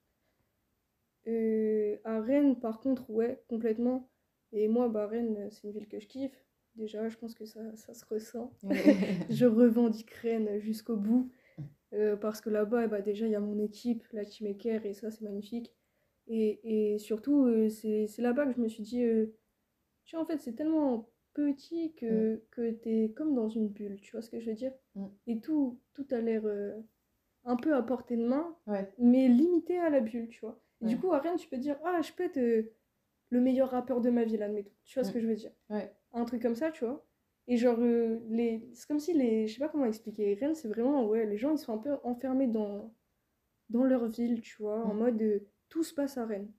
Euh, à Rennes, par contre, ouais, complètement. Et moi, bah, Rennes, c'est une ville que je kiffe. Déjà, je pense que ça, ça se ressent. je revendique Rennes jusqu'au bout. Euh, parce que là-bas, bah, déjà, il y a mon équipe, la Team Eker, et ça, c'est magnifique. Et, et surtout, c'est, c'est là-bas que je me suis dit tu vois, en fait, c'est tellement petit que, mm. que tu es comme dans une bulle, tu vois ce que je veux dire? Mm. Et tout, tout a l'air euh, un peu à portée de main, mais limité à la bulle, tu vois. Et du coup, à Rennes, tu peux dire, ah, je peux être euh, le meilleur rappeur de ma ville, admettons. Tu vois ce mm. que je veux dire? Un truc comme ça, tu vois. Et genre, euh, les... c'est comme si les. Je sais pas comment expliquer. Rennes, c'est vraiment, ouais, les gens, ils sont un peu enfermés dans, dans leur ville, tu vois, en mode tout se passe à Rennes.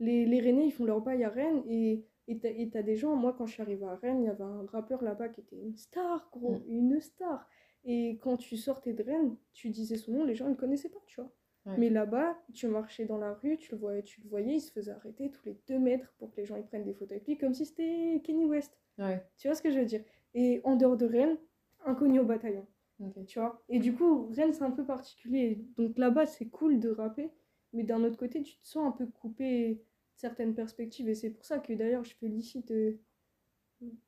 Les, les Rennais, ils font leur bail à Rennes et et t'as des gens, moi quand je suis arrivée à Rennes, il y avait un rappeur là-bas qui était une star, gros, mm. une star. Et quand tu sortais de Rennes, tu disais son nom, les gens ne le connaissaient pas, tu vois. Mais là-bas, tu marchais dans la rue, tu le voyais, tu le voyais, il se faisait arrêter tous les deux mètres pour que les gens ils prennent des photos avec lui, comme si c'était Kenny West. Tu vois ce que je veux dire? Et en dehors de Rennes, inconnu au bataillon. Tu vois? Et du coup, Rennes, c'est un peu particulier. Donc là-bas, c'est cool de rapper, mais d'un autre côté, tu te sens un peu coupé certaines perspectives. Et c'est pour ça que d'ailleurs, je félicite euh,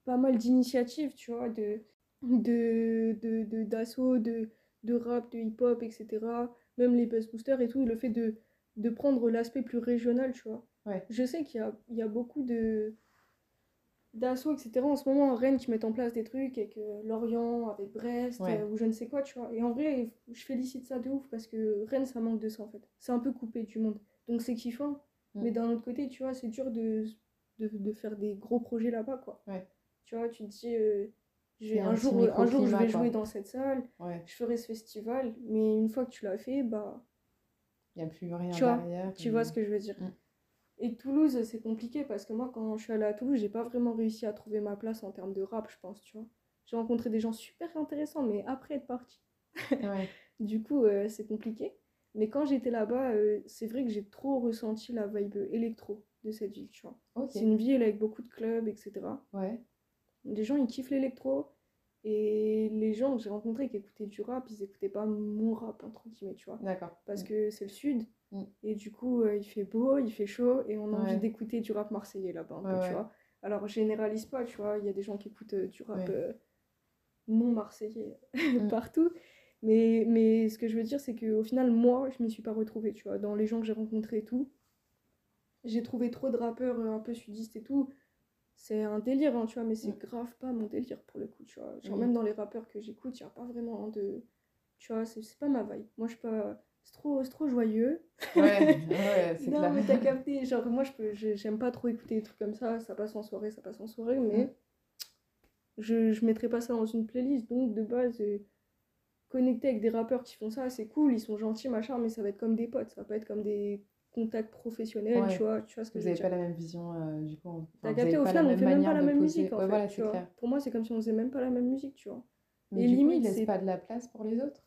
pas mal d'initiatives, tu vois, de de d'assaut, de, de, rap, de hip-hop, etc. Même les buzz boosters et tout, le fait de, de prendre l'aspect plus régional, tu vois. Je sais qu'il y a, il y a beaucoup de d'assauts, etc. en ce moment en Rennes qui mettent en place des trucs avec Lorient, avec Brest, euh, ou je ne sais quoi, tu vois. Et en vrai, je félicite ça de ouf parce que Rennes, ça manque de ça en fait. C'est un peu coupé du monde. Donc c'est kiffant. Mm. Mais d'un autre côté, tu vois, c'est dur de, de, de, faire des gros projets là-bas, quoi. Tu vois, tu te dis, euh, un, jour, un jour, je vais jouer dans cette salle, je ferai ce festival, mais une fois que tu l'as fait, bah. Il n'y a plus rien tu derrière. tu vois ce que je veux dire. Mm. Et Toulouse, c'est compliqué parce que moi, quand je suis allée à Toulouse, j'ai pas vraiment réussi à trouver ma place en termes de rap, je pense, tu vois. J'ai rencontré des gens super intéressants, mais après être parti. du coup, euh, c'est compliqué. Mais quand j'étais là-bas, euh, c'est vrai que j'ai trop ressenti la vibe électro de cette ville, tu vois. C'est une ville avec beaucoup de clubs, etc. Ouais. Les gens, ils kiffent l'électro. Et les gens que j'ai rencontrés qui écoutaient du rap, ils écoutaient pas mon rap, entre guillemets, tu vois. D'accord. Parce mm. que c'est le sud. Mm. Et du coup, euh, il fait beau, il fait chaud, et on a envie d'écouter du rap marseillais là-bas, tu vois. Alors, généralise pas, tu vois. Il y a des gens qui écoutent euh, du rap non marseillais mm. partout. Mais, mais ce que je veux dire, c'est qu'au final, moi, je m'y suis pas retrouvée, tu vois. Dans les gens que j'ai rencontrés et tout, j'ai trouvé trop de rappeurs euh, un peu sudistes et tout. C'est un délire, hein, tu vois, mais c'est mm. grave pas mon délire pour le coup, tu vois. Genre, même dans les rappeurs que j'écoute, il n'y a pas vraiment de. Tu vois, c'est pas ma vibe. Moi, je pas. C'est trop, trop joyeux. Ouais, ouais c'est Non, mais t'as capté. Genre, moi, je peux, j'aime pas trop écouter des trucs comme ça. Ça passe en soirée, ça passe en soirée, mais mm. je, je mettrai pas ça dans une playlist. Donc, de base, euh, connecter avec des rappeurs qui font ça, c'est cool, ils sont gentils, machin, mais ça va être comme des potes. Ça va pas être comme des contact professionnel, tu, vois, tu vois ce que Vous n'avez pas la même vision, euh, du coup. T'as capté, au final, on fait même pas la même musique, en fait, tu vois. Pour moi, c'est comme si on faisait même pas la même musique, tu vois. Mais Et du limite, coup, il laisse pas de la place pour les autres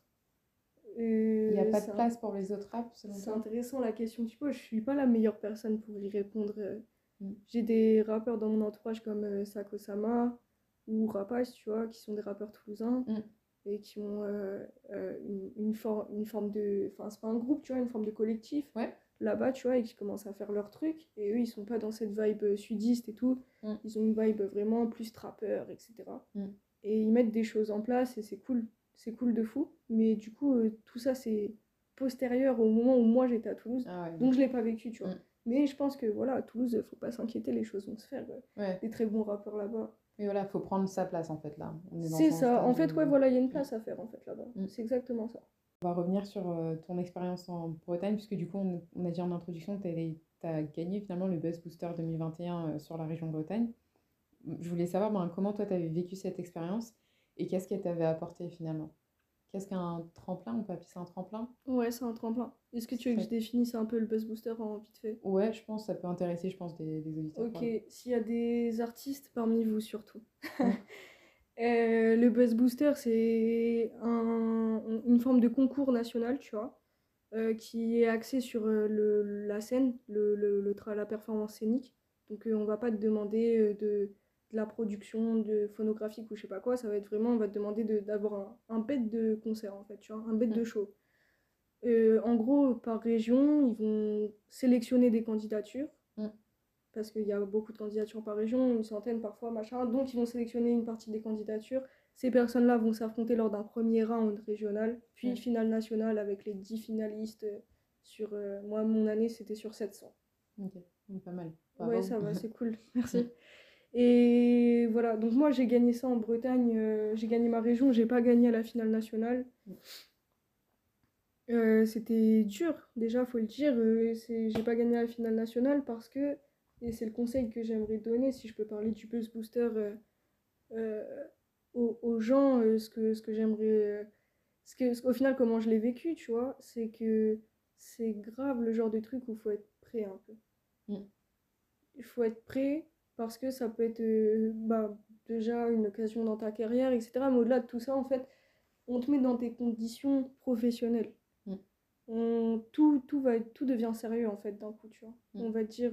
Il n'y a pas de place pour les autres rap, C'est intéressant la question que tu poses. Je suis pas la meilleure personne pour y répondre. Euh. Mm. J'ai des rappeurs dans mon entourage comme euh, Sako Sama ou Rapace, tu vois, qui sont des rappeurs toulousains. Mm. et qui ont une, une, une forme de. Enfin, c'est pas un groupe, tu vois, une forme de collectif. Ouais là-bas, tu vois, et qui commencent à faire leur truc. Et eux, ils sont pas dans cette vibe euh, sudiste et tout. Mm. Ils ont une vibe vraiment plus trappeur, etc. Mm. Et ils mettent des choses en place et c'est cool. C'est cool de fou. Mais du coup, euh, tout ça, c'est postérieur au moment où moi j'étais à Toulouse. Ah donc je l'ai pas vécu, tu vois. Mm. Mais je pense que voilà, à Toulouse, faut pas s'inquiéter, les choses vont se faire. Des très bons rappeurs là-bas. Et voilà, faut prendre sa place en fait là. C'est ça. En fait, ouais, voilà, il y a une place à faire en fait là-bas. C'est exactement ça. On va revenir sur euh, ton expérience en Bretagne, puisque du coup, on, a dit en introduction que tu as gagné finalement le Buzz Booster 2021 euh, sur la région de Bretagne. Je voulais savoir ben, comment toi, tu avais vécu cette expérience et qu'est-ce qu'elle t'avait apporté finalement? Qu'est-ce qu'un tremplin? On peut appeler ça un tremplin? Ouais, c'est un tremplin. Est-ce que tu veux que je définisse un peu le Buzz Booster en vite fait? Ouais, je pense que ça peut intéresser je pense, des, des auditeurs. Ok, s'il y a des artistes parmi vous surtout. Euh, le Buzz Booster, c'est une forme de concours national, tu vois, euh, qui est axé sur euh, le, la scène, le, le, la performance scénique. Donc on va pas te demander de, la production de phonographique ou je sais pas quoi, ça va être vraiment, on va te demander d'avoir un, un bête de concert en fait, tu vois, un bête de mm. show. en gros, par région, ils vont sélectionner des candidatures parce qu'il y a beaucoup de candidatures par région, une centaine parfois, machin. Donc ils vont sélectionner une partie des candidatures. Ces personnes-là vont s'affronter lors d'un premier round régional, puis finale nationale avec les 10 finalistes sur... Euh, moi, mon année, c'était sur 700. Ok, pas mal. ouais, ça va, c'est cool. Merci. Et voilà, donc moi j'ai gagné ça en Bretagne, euh, j'ai gagné ma région, j'ai pas gagné à la finale nationale. Euh, c'était dur, déjà, faut le dire. j'ai pas gagné à la finale nationale parce que et c'est le conseil que j'aimerais donner, si je peux parler du Buzz Booster euh, euh, aux, gens, euh, ce que, ce que j'aimerais. ce que, au final, comment je l'ai vécu, tu vois, c'est que c'est grave le genre de truc où il faut être prêt un peu. Mm. Il faut être prêt parce que ça peut être bah, déjà une occasion dans ta carrière, etc. Mais au-delà de tout ça, en fait, on te met dans tes conditions professionnelles. Mm. On, tout, tout, va, tout devient sérieux, en fait, d'un coup, tu vois. Mm. On va dire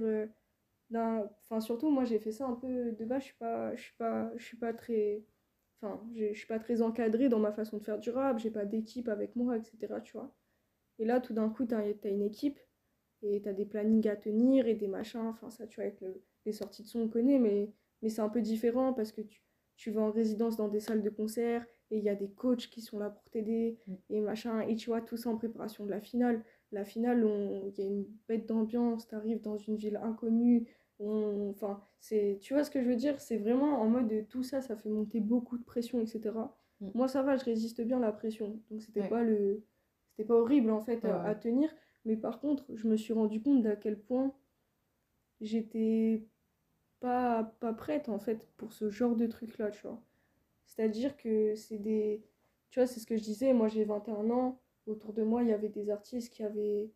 enfin surtout moi j'ai fait ça un peu de base je suis pas je suis pas je suis pas très enfin je suis pas très encadrée dans ma façon de faire du rap j'ai pas d'équipe avec moi etc tu vois et là tout d'un coup t'as as une équipe et t'as des plannings à tenir et des machins enfin ça tu vois avec les sorties de son on connaît mais mais c'est un peu différent parce que tu, tu vas en résidence dans des salles de concert et il y a des coachs qui sont là pour t'aider mm. et machin et tu vois tout ça en préparation de la finale la finale il y a une bête d'ambiance t'arrives dans une ville inconnue enfin, c'est, tu vois ce que je veux dire? C'est vraiment en mode de tout ça, ça fait monter beaucoup de pression, etc. Mm. Moi, ça va, je résiste bien à la pression. Donc, c'était pas le, c'était pas horrible en fait à, tenir. Mais par contre, je me suis rendu compte d'à quel point j'étais pas, pas prête en fait pour ce genre de truc là, tu vois. C'est-à-dire que c'est des. Tu vois, c'est ce que je disais, moi j'ai 21 ans, autour de moi il y avait des artistes qui avaient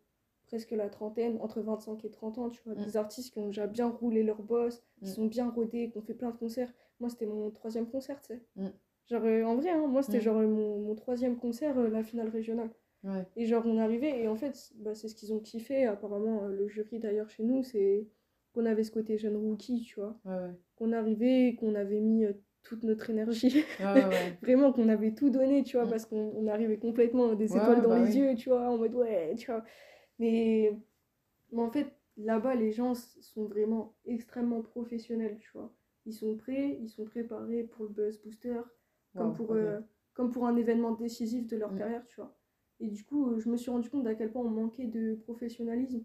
presque la trentaine, entre 25 et 30 ans, tu vois, mm. des artistes qui ont déjà bien roulé leur boss, qui mm. sont bien rodés, qui ont fait plein de concerts. Moi, c'était mon troisième concert, tu sais. Mm. Genre, euh, en vrai, hein, moi, c'était genre mon, mon, troisième concert, euh, la finale régionale. Et genre, on arrivait, et en fait, bah, c'est ce qu'ils ont kiffé, apparemment, euh, le jury d'ailleurs chez nous, c'est qu'on avait ce côté jeune rookie, tu vois. Qu'on arrivait, qu'on avait mis toute notre énergie. Vraiment, qu'on avait tout donné, tu vois, parce qu'on arrivait complètement des étoiles dans bah les yeux, tu vois, en mode ouais, tu vois. Mais, en fait, là-bas, les gens sont vraiment extrêmement professionnels, tu vois. Ils sont prêts, ils sont préparés pour le buzz booster, comme, pour, euh, comme pour un événement décisif de leur mm. carrière, tu vois. Et du coup, je me suis rendu compte d'à quel point on manquait de professionnalisme,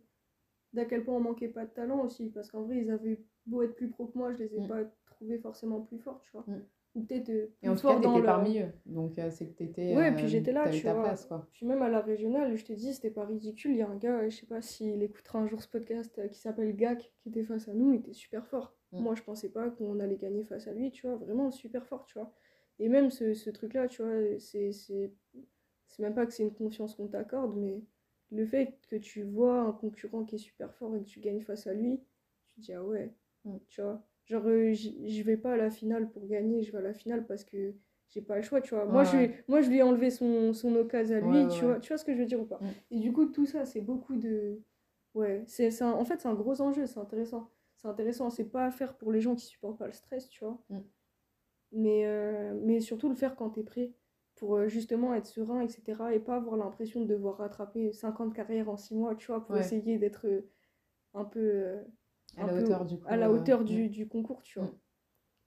d'à quel point on manquait pas de talent aussi, parce qu'en vrai, ils avaient beau être plus pro que moi, je les ai mm. pas trouvées forcément plus fortes, tu vois. Mm. Ou peut-être euh, Et en tout cas, t'étais parmi eux. Donc, euh, c'est que t'étais. Ouais, puis j'étais là, tu vois. Place, quoi. Puis même à la régionale, je te dis, c'était pas ridicule. Il y a un gars, je sais pas s'il écoutera un jour ce podcast, qui s'appelle Gak, qui était face à nous, il était super fort. Moi, je pensais pas qu'on allait gagner face à lui, tu vois. Vraiment super fort, tu vois. Et même ce, ce truc-là, tu vois, c'est c'est même pas que c'est une confiance qu'on t'accorde, mais le fait que tu vois un concurrent qui est super fort et que tu gagnes face à lui, tu te dis ah ouais, mm. tu vois. Genre, euh, je vais pas à la finale pour gagner, je vais à la finale parce que j'ai pas le choix, tu vois. moi, je, moi, je lui ai enlevé son, son occasion à lui, tu, vois, tu vois ce que je veux dire ou pas? Mm. Et du coup, tout ça, c'est beaucoup de. Ouais, c'est en fait, c'est un gros enjeu, c'est intéressant. C'est intéressant, c'est pas à faire pour les gens qui supportent pas le stress, tu vois. Mm. Mais, euh, mais surtout le faire quand t'es prêt pour euh, justement être serein, etc. Et pas avoir l'impression de devoir rattraper 50 carrières en 6 mois, tu vois, pour essayer d'être un peu, euh, à, la hauteur, du, à la hauteur du, du, concours, tu vois. Mm.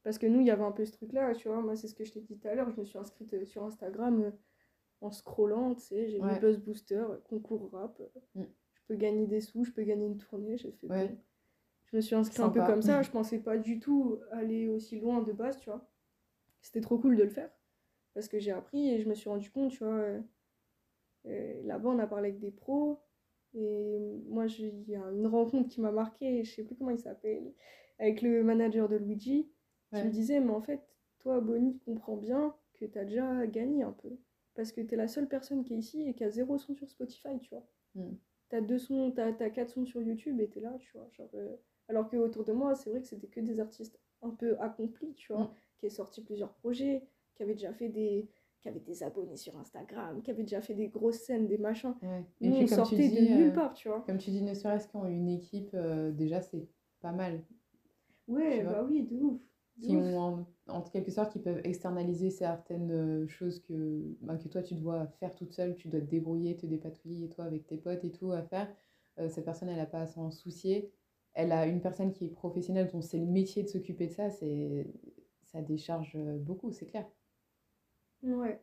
Parce que nous, il y avait un peu ce truc-là, tu vois. Moi, c'est ce que je t'ai dit tout à l'heure. Je me suis inscrite sur Instagram en scrollant, tu sais. J'ai vu Buzz Booster, concours rap. Mm. Je peux gagner des sous, je peux gagner une tournée. J'ai fait Je me suis inscrite un peu comme ça. Je pensais pas du tout aller aussi loin de base, tu vois. C'était trop cool de le faire parce que j'ai appris et je me suis rendu compte, tu vois, euh, euh, là-bas on a parlé avec des pros et moi il y a une rencontre qui m'a marqué, je sais plus comment il s'appelle, avec le manager de Luigi, qui me disait, mais en fait, toi Bonnie, comprends bien que tu as déjà gagné un peu, parce que tu es la seule personne qui est ici et qui a zéro son sur Spotify, tu vois. Mm. Tu as deux sons, t'as, as quatre sons sur YouTube et tu es là, tu vois. Genre, euh, alors que autour de moi, c'est vrai que c'était que des artistes un peu accomplis, tu vois, mm. qui ont sorti plusieurs projets, qui avait déjà fait des qui avait des abonnés sur Instagram, qui avait déjà fait des grosses scènes, des machins. Ouais. Nous, on sortait de nulle euh, part, tu vois. Comme tu dis, ne serait-ce qu'en une équipe, euh, déjà, c'est pas mal. Ouais, bah oui, de ouf. qui ont, en, quelque sorte, qui peuvent externaliser certaines euh, choses que, bah, que toi, tu dois faire toute seule, tu dois te débrouiller, te dépatouiller, toi, avec tes potes et tout, à faire. cette personne, elle n'a pas à s'en soucier. Elle a une personne qui est professionnelle, dont c'est le métier de s'occuper de ça, c'est ça décharge beaucoup, c'est clair. Ouais.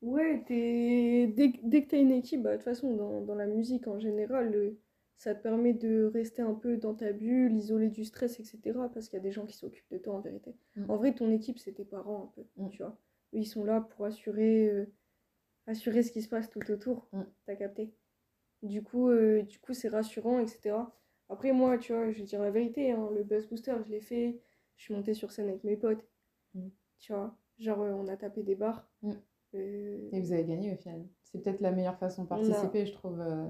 Ouais, Dès, dès que tu as une équipe, bah, de toute façon, dans, dans la musique en général, ça te permet de rester un peu dans ta bulle, isolé du stress, etc. Parce qu'il y a des gens qui s'occupent de toi en vérité. Mm. En vrai, ton équipe, c'est tes parents un peu, mm. tu vois. ils sont là pour assurer, euh, assurer ce qui se passe tout autour. Mm. T'as capté Du coup, euh, du coup c'est rassurant, etc. Après, moi, tu vois, je vais dire la vérité, hein, le Buzz Booster, je l'ai fait. Je suis montée sur scène avec mes potes. Tu vois Genre, euh, on a tapé des barres. Mm. Euh, Et vous avez gagné au final. C'est peut-être la meilleure façon de participer, je trouve. Euh.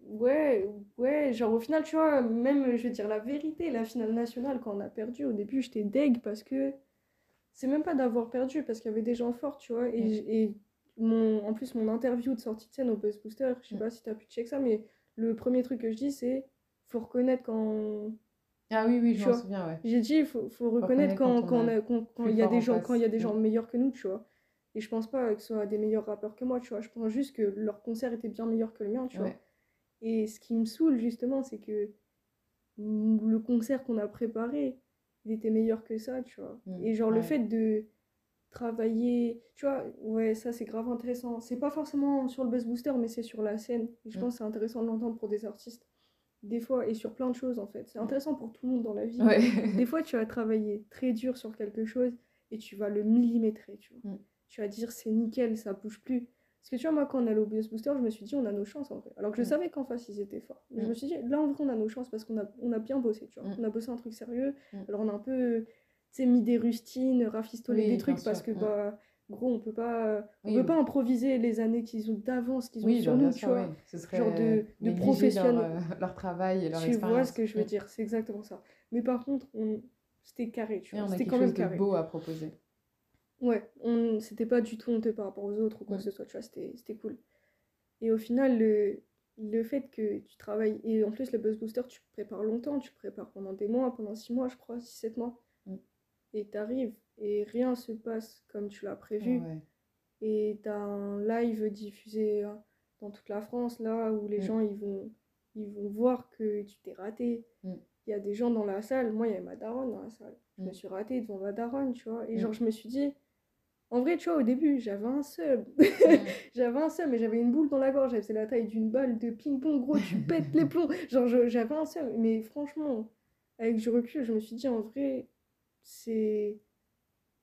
Ouais, ouais, genre au final, tu vois, même, je vais dire la vérité, la finale nationale, quand on a perdu, au début, j'étais deg parce que c'est même pas d'avoir perdu, parce qu'il y avait des gens forts, tu vois. Et, et mon, en plus, mon interview de sortie de scène au Buzz Booster, je sais mm. pas si t'as pu check ça, mais le premier truc que je dis, c'est faut reconnaître quand ah oui, oui, je m'en souviens, ouais. J'ai dit, il faut, faut, reconnaître quand, quand, quand, il y a des gens, quand il y a des gens meilleurs que nous, tu vois. Et je pense pas que ce soit des meilleurs rappeurs que moi, tu vois. Je pense juste que leur concert était bien meilleur que le mien, tu vois. Et ce qui me saoule, justement, c'est que le concert qu'on a préparé, il était meilleur que ça, tu vois. Mm, et genre, le fait de travailler, tu vois, ouais, ça c'est grave intéressant. C'est pas forcément sur le Best Booster, mais c'est sur la scène. Et je mm. pense que c'est intéressant de l'entendre pour des artistes des fois, et sur plein de choses en fait. C'est intéressant pour tout le monde dans la vie. des fois, tu vas travailler très dur sur quelque chose et tu vas le millimétrer, tu vois. Mm. Tu vas dire c'est nickel, ça bouge plus. Parce que tu vois, moi, quand on allait au BS Booster, je me suis dit, on a nos chances en vrai. Alors que je mm. savais qu'en face, ils étaient forts. Mais je mm. me suis dit, là, en vrai, on a nos chances parce qu'on a, on a bien bossé, tu vois. On a bossé un truc sérieux. Alors, on a un peu, tu sais, mis des rustines, rafistolé des trucs parce que, bah, gros, on peut pas, on peut pas improviser les années qu'ils ont d'avance, qu'ils ont sur nous, tu vois. Ce serait genre de, de professionnels. Leur, euh, leur, travail et leur tu expérience. Tu vois ce que je veux dire, c'est exactement ça. Mais par contre, on... c'était carré, tu vois. C'était quand même carré. beau à proposer. Ouais, on... c'était pas du tout honteux par rapport aux autres ou quoi que ce soit, tu vois, c'était cool. Et au final, le, le fait que tu travailles, et en plus, le Buzz Booster, tu prépares longtemps, tu prépares pendant des mois, pendant 6 mois, je crois, 6-7 mois. Mm. Et t'arrives et rien se passe comme tu l'as prévu. Et tu as un live diffusé hein, dans toute la France, là, où les mm. gens, ils vont, ils vont voir que tu t'es raté. Mm. Il y a des gens dans la salle, moi, il y avait ma daronne dans la salle. Je me mm. suis ratée devant ma daronne, tu vois. Et genre, je me suis dit, en vrai, tu vois, au début, j'avais un seul. j'avais un seul, mais j'avais une boule dans la gorge. C'est la taille d'une balle de ping-pong, gros, tu pètes les plombs. Genre, j'avais un seul. Mais franchement, avec du recul, je me suis dit, en vrai, c'est.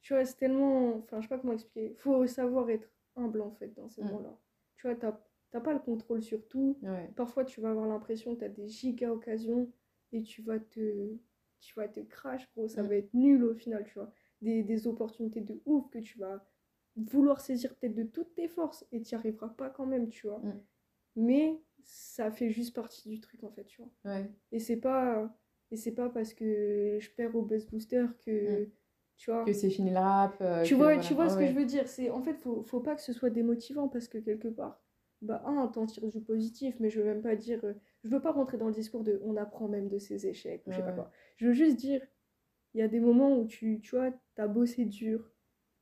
Tu vois, c'est tellement. Enfin, je sais pas comment expliquer. Il faut savoir être humble, en fait, dans ces mm. moments-là. Tu vois, t'as pas le contrôle sur tout. Parfois, tu vas avoir l'impression que tu as des giga occasions et tu vas te. Tu vas te crash, gros. Ça mm. va être nul au final, tu vois. Des, des opportunités de ouf que tu vas vouloir saisir peut-être de toutes tes forces et tu n'y arriveras pas quand même, tu vois. Mm. Mais ça fait juste partie du truc, en fait, tu vois. Ouais. Et c'est pas et c'est pas parce que je perds au Buzz Booster que. Tu vois? Que c'est fini le rap. Euh, tu, vois, tu vois ce que je veux dire? C'est En fait, faut, faut pas que ce soit démotivant parce que quelque part, bah, un, t'en tires du positif, mais je veux même pas dire. Euh, je veux pas rentrer dans le discours de on apprend même de ses échecs, je sais pas quoi. Je veux juste dire, il y a des moments où tu, tu vois, t'as bossé dur,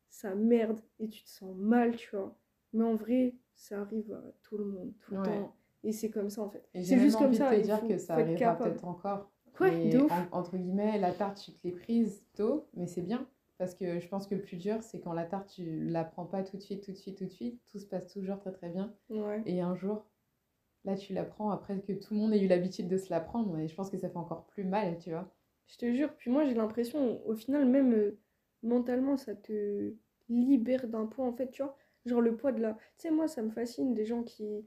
ça merde et tu te sens mal, tu vois. Mais en vrai, ça arrive à tout le monde, tout le temps. Et c'est comme ça en fait. C'est juste comme ça. De te dire que ça arrivera peut-être encore. Ouais, entre guillemets, la tarte, tu te l'es prise tôt, mais c'est bien. Parce que je pense que le plus dur, c'est quand la tarte, tu la prends pas tout de suite, tout de suite, tout de suite. Tout se passe toujours très très bien. Et un jour, là, tu la prends après que tout le monde ait eu l'habitude de se la prendre. Et je pense que ça fait encore plus mal, tu vois. Je te jure. Puis moi, j'ai l'impression, au final, même euh, mentalement, ça te libère d'un poids, en fait, tu vois. Genre le poids de la. Tu sais, moi, ça me fascine des gens qui.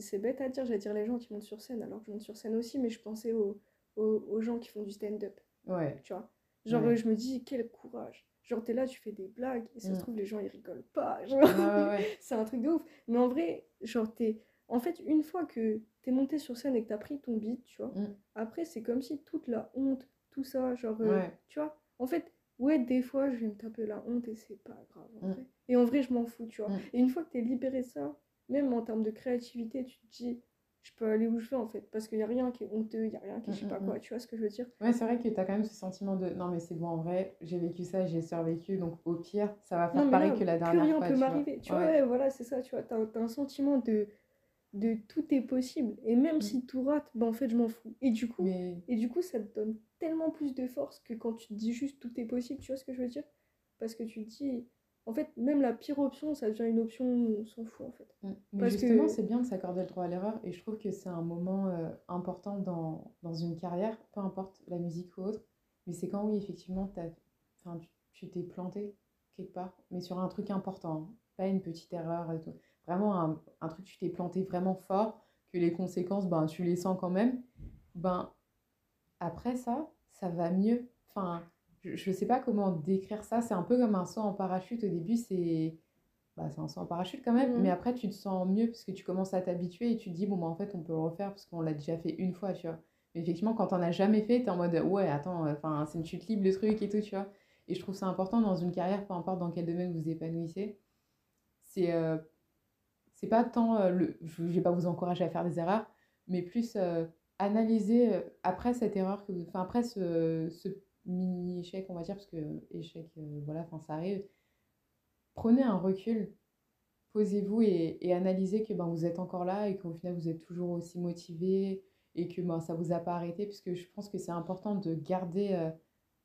C'est bête à dire, j'allais dire les gens qui montent sur scène, alors que je monte sur scène aussi, mais je pensais aux aux, gens qui font du stand-up. Ouais. Tu vois Genre, je me dis, quel courage. Genre, t'es là, tu fais des blagues, et ça se mm. trouve, les gens, ils rigolent pas. c'est un truc de ouf. Mais en vrai, genre, t'es. En fait, une fois que t'es monté sur scène et que t'as pris ton beat, tu vois, mm. après, c'est comme si toute la honte, tout ça, genre, euh, tu vois, en fait, ouais, des fois, je vais me taper la honte et c'est pas grave, en mm. vrai. Et en vrai, je m'en fous, tu vois. Et une fois que t'es libéré ça, même en termes de créativité, tu te dis, je peux aller où je veux en fait. Parce qu'il n'y a rien qui est honteux il n'y a rien qui est je sais mm, pas mm, quoi mm. tu vois ce que je veux dire? Ouais c'est vrai que tu as quand même ce sentiment de non mais c'est bon en vrai j'ai vécu ça j'ai survécu donc au pire ça va faire pareil que la dernière fois plus rien peut m'arriver. Tu vois, ouais. voilà c'est ça tu vois tu as, un sentiment de de tout est possible. Et même si tout rate ben en fait je m'en fous. Et du coup et du coup ça te donne tellement plus de force que quand tu te dis juste tout est possible tu vois ce que je veux dire? Parce que tu te dis en fait, même la pire option, ça devient une option on s'en fout, en fait. Mm. Mais justement, c'est bien de s'accorder le droit à l'erreur, et je trouve que c'est un moment euh, important dans, dans, une carrière, peu importe la musique ou autre, mais c'est quand, oui, effectivement, as, tu t'es planté quelque part, mais sur un truc important, hein. pas une petite erreur et tout. Vraiment, un, un truc, tu t'es planté vraiment fort, que les conséquences, ben, tu les sens quand même, ben, après ça, ça va mieux. Enfin, je ne sais pas comment décrire ça. C'est un peu comme un saut en parachute. Au début, c'est bah, un saut en parachute quand même. Mais mmh. après, tu te sens mieux parce que tu commences à t'habituer et tu te dis, bon, bah, en fait, on peut le refaire parce qu'on l'a déjà fait une fois, tu vois. Mais effectivement, quand on n'a jamais fait, tu es en mode, ouais, attends, enfin, c'est une chute libre le truc et tout, tu vois. Et je trouve ça important dans une carrière, peu importe dans quel domaine vous épanouissez. C'est euh, c'est pas tant, euh, le, je vais pas vous encourager à faire des erreurs, mais plus euh, analyser après cette erreur, que, enfin, après ce, ce mini-échec, on va dire, parce que échec, euh, voilà, enfin, ça arrive. Prenez un recul, posez-vous et, et, analysez que ben, vous êtes encore là et qu'au final, vous êtes toujours aussi motivé et que ben, ça ne vous a pas arrêté, puisque je pense que c'est important de garder euh,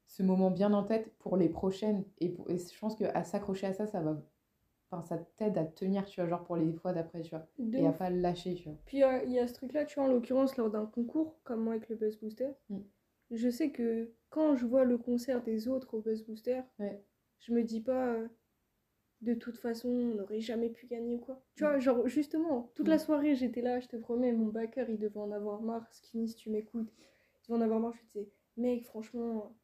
ce moment bien en tête pour les prochaines. Et, je pense qu'à s'accrocher à ça, ça va Enfin, ça t'aide à tenir, tu vois, genre pour les fois d'après, tu vois. et à pas lâcher, tu vois. Puis il y a ce truc-là, tu vois, en l'occurrence, lors d'un concours, comme moi avec le Buzz Booster, mm je sais que quand je vois le concert des autres au Buzz Booster, je me dis pas euh, de toute façon on n'aurait jamais pu gagner ou quoi. Tu vois, mm. genre justement, toute la mm. soirée j'étais là, je te promets, mon backer il devait en avoir marre, Skinny si tu m'écoutes, il devait en avoir marre, je disais, mec franchement,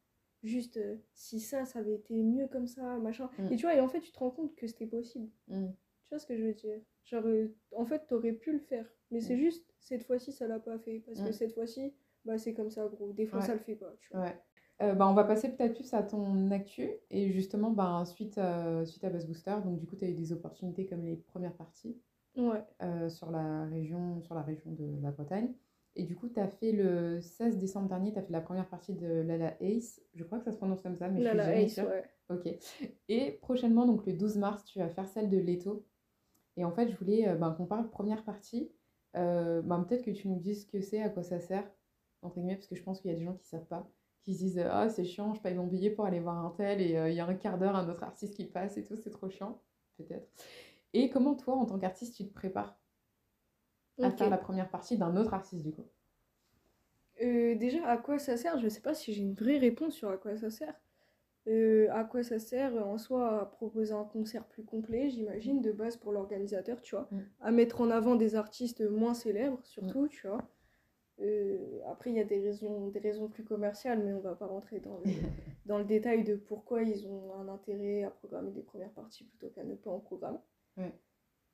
juste euh, si ça, ça avait été mieux comme ça, machin. Mm. Et tu vois, et en fait tu te rends compte que c'était possible. Tu vois ce que je veux dire? Genre, euh, en fait t'aurais pu le faire, mais c'est juste, cette fois-ci ça l'a pas fait, parce que cette fois-ci bah c'est comme ça gros. Des fois ça le fait pas, tu vois. Ouais. Euh, bah, on va passer peut-être plus à ton actu et justement bah, suite, euh, suite à Buzz Booster, donc du coup tu as eu des opportunités comme les premières parties ouais. euh, sur, la région, sur la région de la Bretagne. Et du coup, tu as fait le 16 décembre dernier, tu as fait la première partie de Lala Ace. Je crois que ça se prononce comme ça, mais Lala je suis jamais Ace, Ouais. Ok. Et prochainement, donc le 12 mars, tu vas faire celle de Leto. Et en fait, je voulais bah, qu'on parle première partie. bah, Peut-être que tu nous dises ce que c'est, à quoi ça sert entre guillemets, parce que je pense qu'il y a des gens qui savent pas, qui se disent Ah, c'est chiant, je paye mon billet pour aller voir un tel et euh, il y a un quart d'heure un autre artiste qui passe et tout, c'est trop chiant, peut-être. Et comment toi, en tant qu'artiste, tu te prépares à faire la première partie d'un autre artiste du coup? Euh, Déjà, à quoi ça sert? Je ne sais pas si j'ai une vraie réponse sur à quoi ça sert. Euh, à quoi ça sert en soi à proposer un concert plus complet, j'imagine, de base pour l'organisateur, tu vois. Mm. À mettre en avant des artistes moins célèbres, surtout, tu vois. Euh, après, il y a des raisons, des raisons plus commerciales, mais on va pas rentrer dans le, dans le détail de pourquoi ils ont un intérêt à programmer des premières parties plutôt qu'à ne pas en programmer.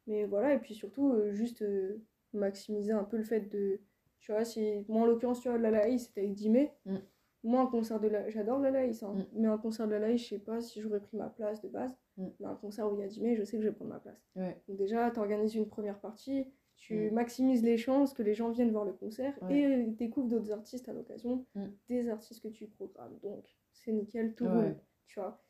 Mais voilà, et puis surtout, euh, juste euh, maximiser un peu le fait de. Tu vois, si. Moi, en l'occurrence, tu vois, la Laï, c'était avec 10 mai. Mm. Moi, un concert de la. J'adore la Laïs, hein, mais un concert de la Laïs, je sais pas si j'aurais pris ma place de base. Mm. Mais un concert où il y a 10 mai, je sais que je vais prendre ma place. Ouais. Donc, déjà, tu organises une première partie, tu Mm. maximises les chances que les gens viennent voir le concert Ouais. et euh, découvrent d'autres artistes à l'occasion, Mm. des artistes que tu programmes. Donc, c'est nickel, tout roule, tu vois.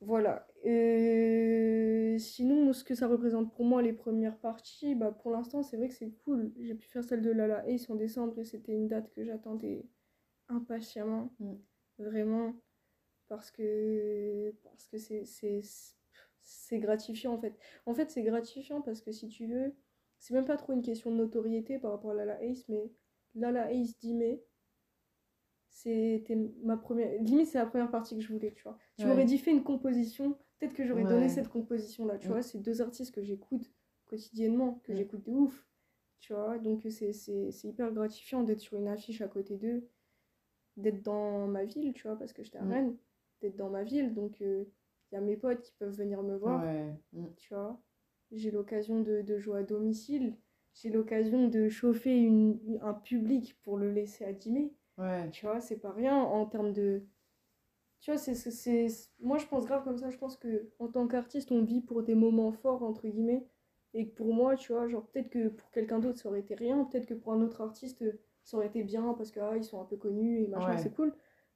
Voilà. Euh, Sinon, ce que ça représente pour moi, les premières parties, bah, pour l'instant, c'est vrai que c'est cool. J'ai pu faire celle de Lala Ace en décembre et c'était une date que j'attendais impatiemment. Mm. Vraiment. Parce que parce que c'est gratifiant en fait. En fait, c'est gratifiant parce que si tu veux, c'est même pas trop une question de notoriété par rapport à Lala Ace, mais Lala Ace 10 mai, c'était ma première. Limite, c'est la première partie que je voulais, tu vois. Tu Ouais. m'aurais dit fais une composition, peut-être que j'aurais donné cette composition-là, tu Mm. vois. C'est deux artistes que j'écoute quotidiennement, que Mm. j'écoute de ouf, tu vois. Donc, c'est hyper gratifiant d'être sur une affiche à côté d'eux, d'être dans ma ville, tu vois, parce que j'étais à Mm. Rennes, d'être dans ma ville. Donc, il y a mes potes qui peuvent venir me voir tu vois. J'ai l'occasion de, de jouer à domicile. J'ai l'occasion de chauffer une, un public pour le laisser animer. Ouais. Tu vois, c'est pas rien en termes de. Tu vois, c'est, c'est, moi je pense grave comme ça. Je pense que en tant qu'artiste, on vit pour des moments forts, entre guillemets. Et que pour moi, tu vois, genre peut-être que pour quelqu'un d'autre ça aurait été rien. Peut-être que pour un autre artiste ça aurait été bien parce que ah, ils sont un peu connus et machin, Ouais. c'est cool.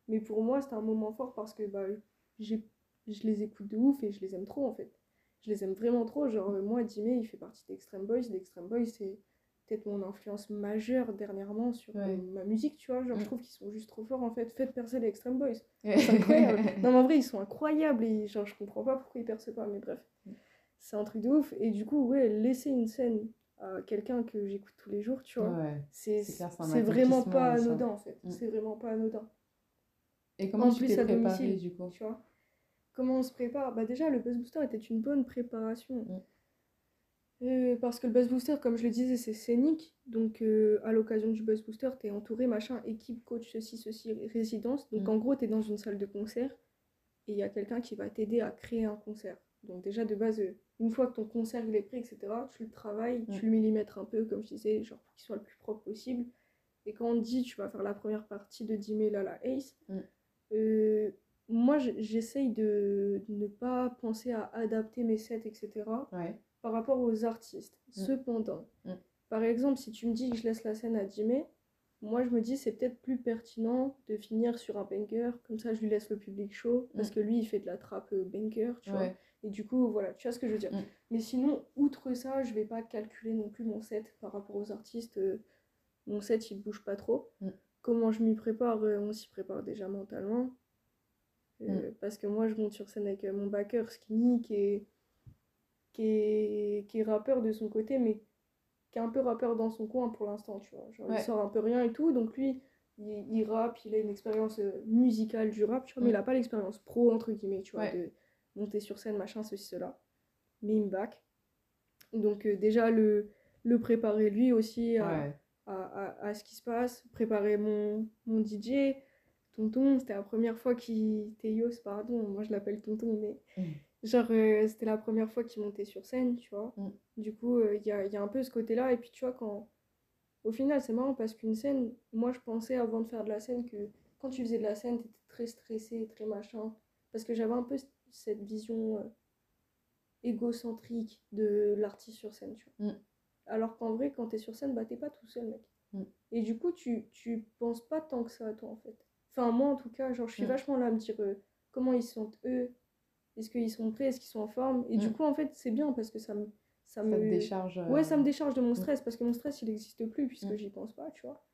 Mais pour moi, c'était un moment fort parce que bah, j'ai, je les écoute de ouf et je les aime trop en fait je les aime vraiment trop. Genre, euh, moi, Dimé, il fait partie d'Extreme Boys. D'Extreme Boys, c'est peut-être mon influence majeure dernièrement sur euh, Ouais. ma musique, tu vois. Genre, Mm. je trouve qu'ils sont juste trop forts, en fait. Faites percer les Extreme Boys. C'est incroyable. non, mais en vrai, ils sont incroyables. Et genre, je comprends pas pourquoi ils percent pas, mais bref. Mm. C'est un truc de ouf. Et du coup, ouais, laisser une scène à quelqu'un que j'écoute tous les jours, tu vois, Ouais. c'est vraiment pas anodin, en fait. Mm. C'est vraiment pas anodin. Et comment En tu plus, t'es à préparé domicile, du coup? tu vois. Comment on se prépare? Bah déjà, le Buzz Booster était une bonne préparation. Mm. Euh, parce que le Buzz Booster, comme je le disais, c'est scénique. Donc, euh, à l'occasion du Buzz Booster, t'es entouré, machin, équipe, coach, ceci, ceci, résidence. Donc, Mm. en gros, t'es dans une salle de concert et il y a quelqu'un qui va t'aider à créer un concert. Donc, déjà, de base, euh, une fois que ton concert il est prêt, etc., tu le travailles, Mm. tu le millimètres un peu, comme je disais, genre pour qu'il soit le plus propre possible. Et quand on dit, tu vas faire la première partie de 10 mai, là, la Ace. Moi, j'essaye de ne pas penser à adapter mes sets, etc Ouais. par rapport aux artistes. Mm. Cependant, Mm. par exemple, si tu me dis que je laisse la scène à Jimmy, moi je me dis c'est peut-être plus pertinent de finir sur un banger, comme ça je lui laisse le public chaud, parce Mm. que lui il fait de la trappe euh, banger, tu vois. Et du coup, voilà, tu vois ce que je veux dire. Mais sinon, outre ça, je vais pas calculer non plus mon set par rapport aux artistes. euh, mon set il bouge pas trop. Mm. Comment je m'y prépare euh, On s'y prépare déjà mentalement. Euh, Parce que moi je monte sur scène avec euh, mon backer Skinny qui est qui est, qui est rappeur de son côté, mais qui est un peu rappeur dans son coin pour l'instant, tu vois. Genre, Ouais. il sort un peu rien et tout, donc lui, il, il rappe, il a une expérience euh, musicale du rap, tu vois, mais Mm. il a pas l'expérience pro, entre guillemets, tu vois, Ouais. de monter sur scène, machin, ceci, cela. Mais il me back. Donc, euh, déjà, le, le préparer lui aussi à, Ouais. à, à- à ce qui se passe, préparer mon, mon DJ. Tonton, c'était la première fois qu'il. Théos, pardon, moi je l'appelle Tonton, mais Mm. genre euh, c'était la première fois qu'il montait sur scène, tu vois. Mm. Du coup, euh, il y, a, il y a un peu ce côté-là, et puis tu vois, quand. Au final, c'est marrant parce qu'une scène, moi je pensais avant de faire de la scène que quand tu faisais de la scène, t'étais très stressé, très machin. Parce que j'avais un peu cette vision euh, égocentrique de l'artiste sur scène, tu vois. Mm. Alors qu'en vrai, quand t'es sur scène, bah t'es pas tout seul, mec. Et du coup, tu, tu penses pas tant que ça à toi, en fait. Enfin, moi, en tout cas, genre, je suis Mm. vachement là à me dire euh, comment ils sentent eux, est-ce qu'ils sont prêts, est-ce qu'ils sont en forme? Et du Mm. coup, en fait, c'est bien parce que ça me. Ça, Ça me décharge. Ouais, euh, ça me décharge de mon stress parce que mon stress, il n'existe plus puisque Mm. j'y pense pas, tu vois.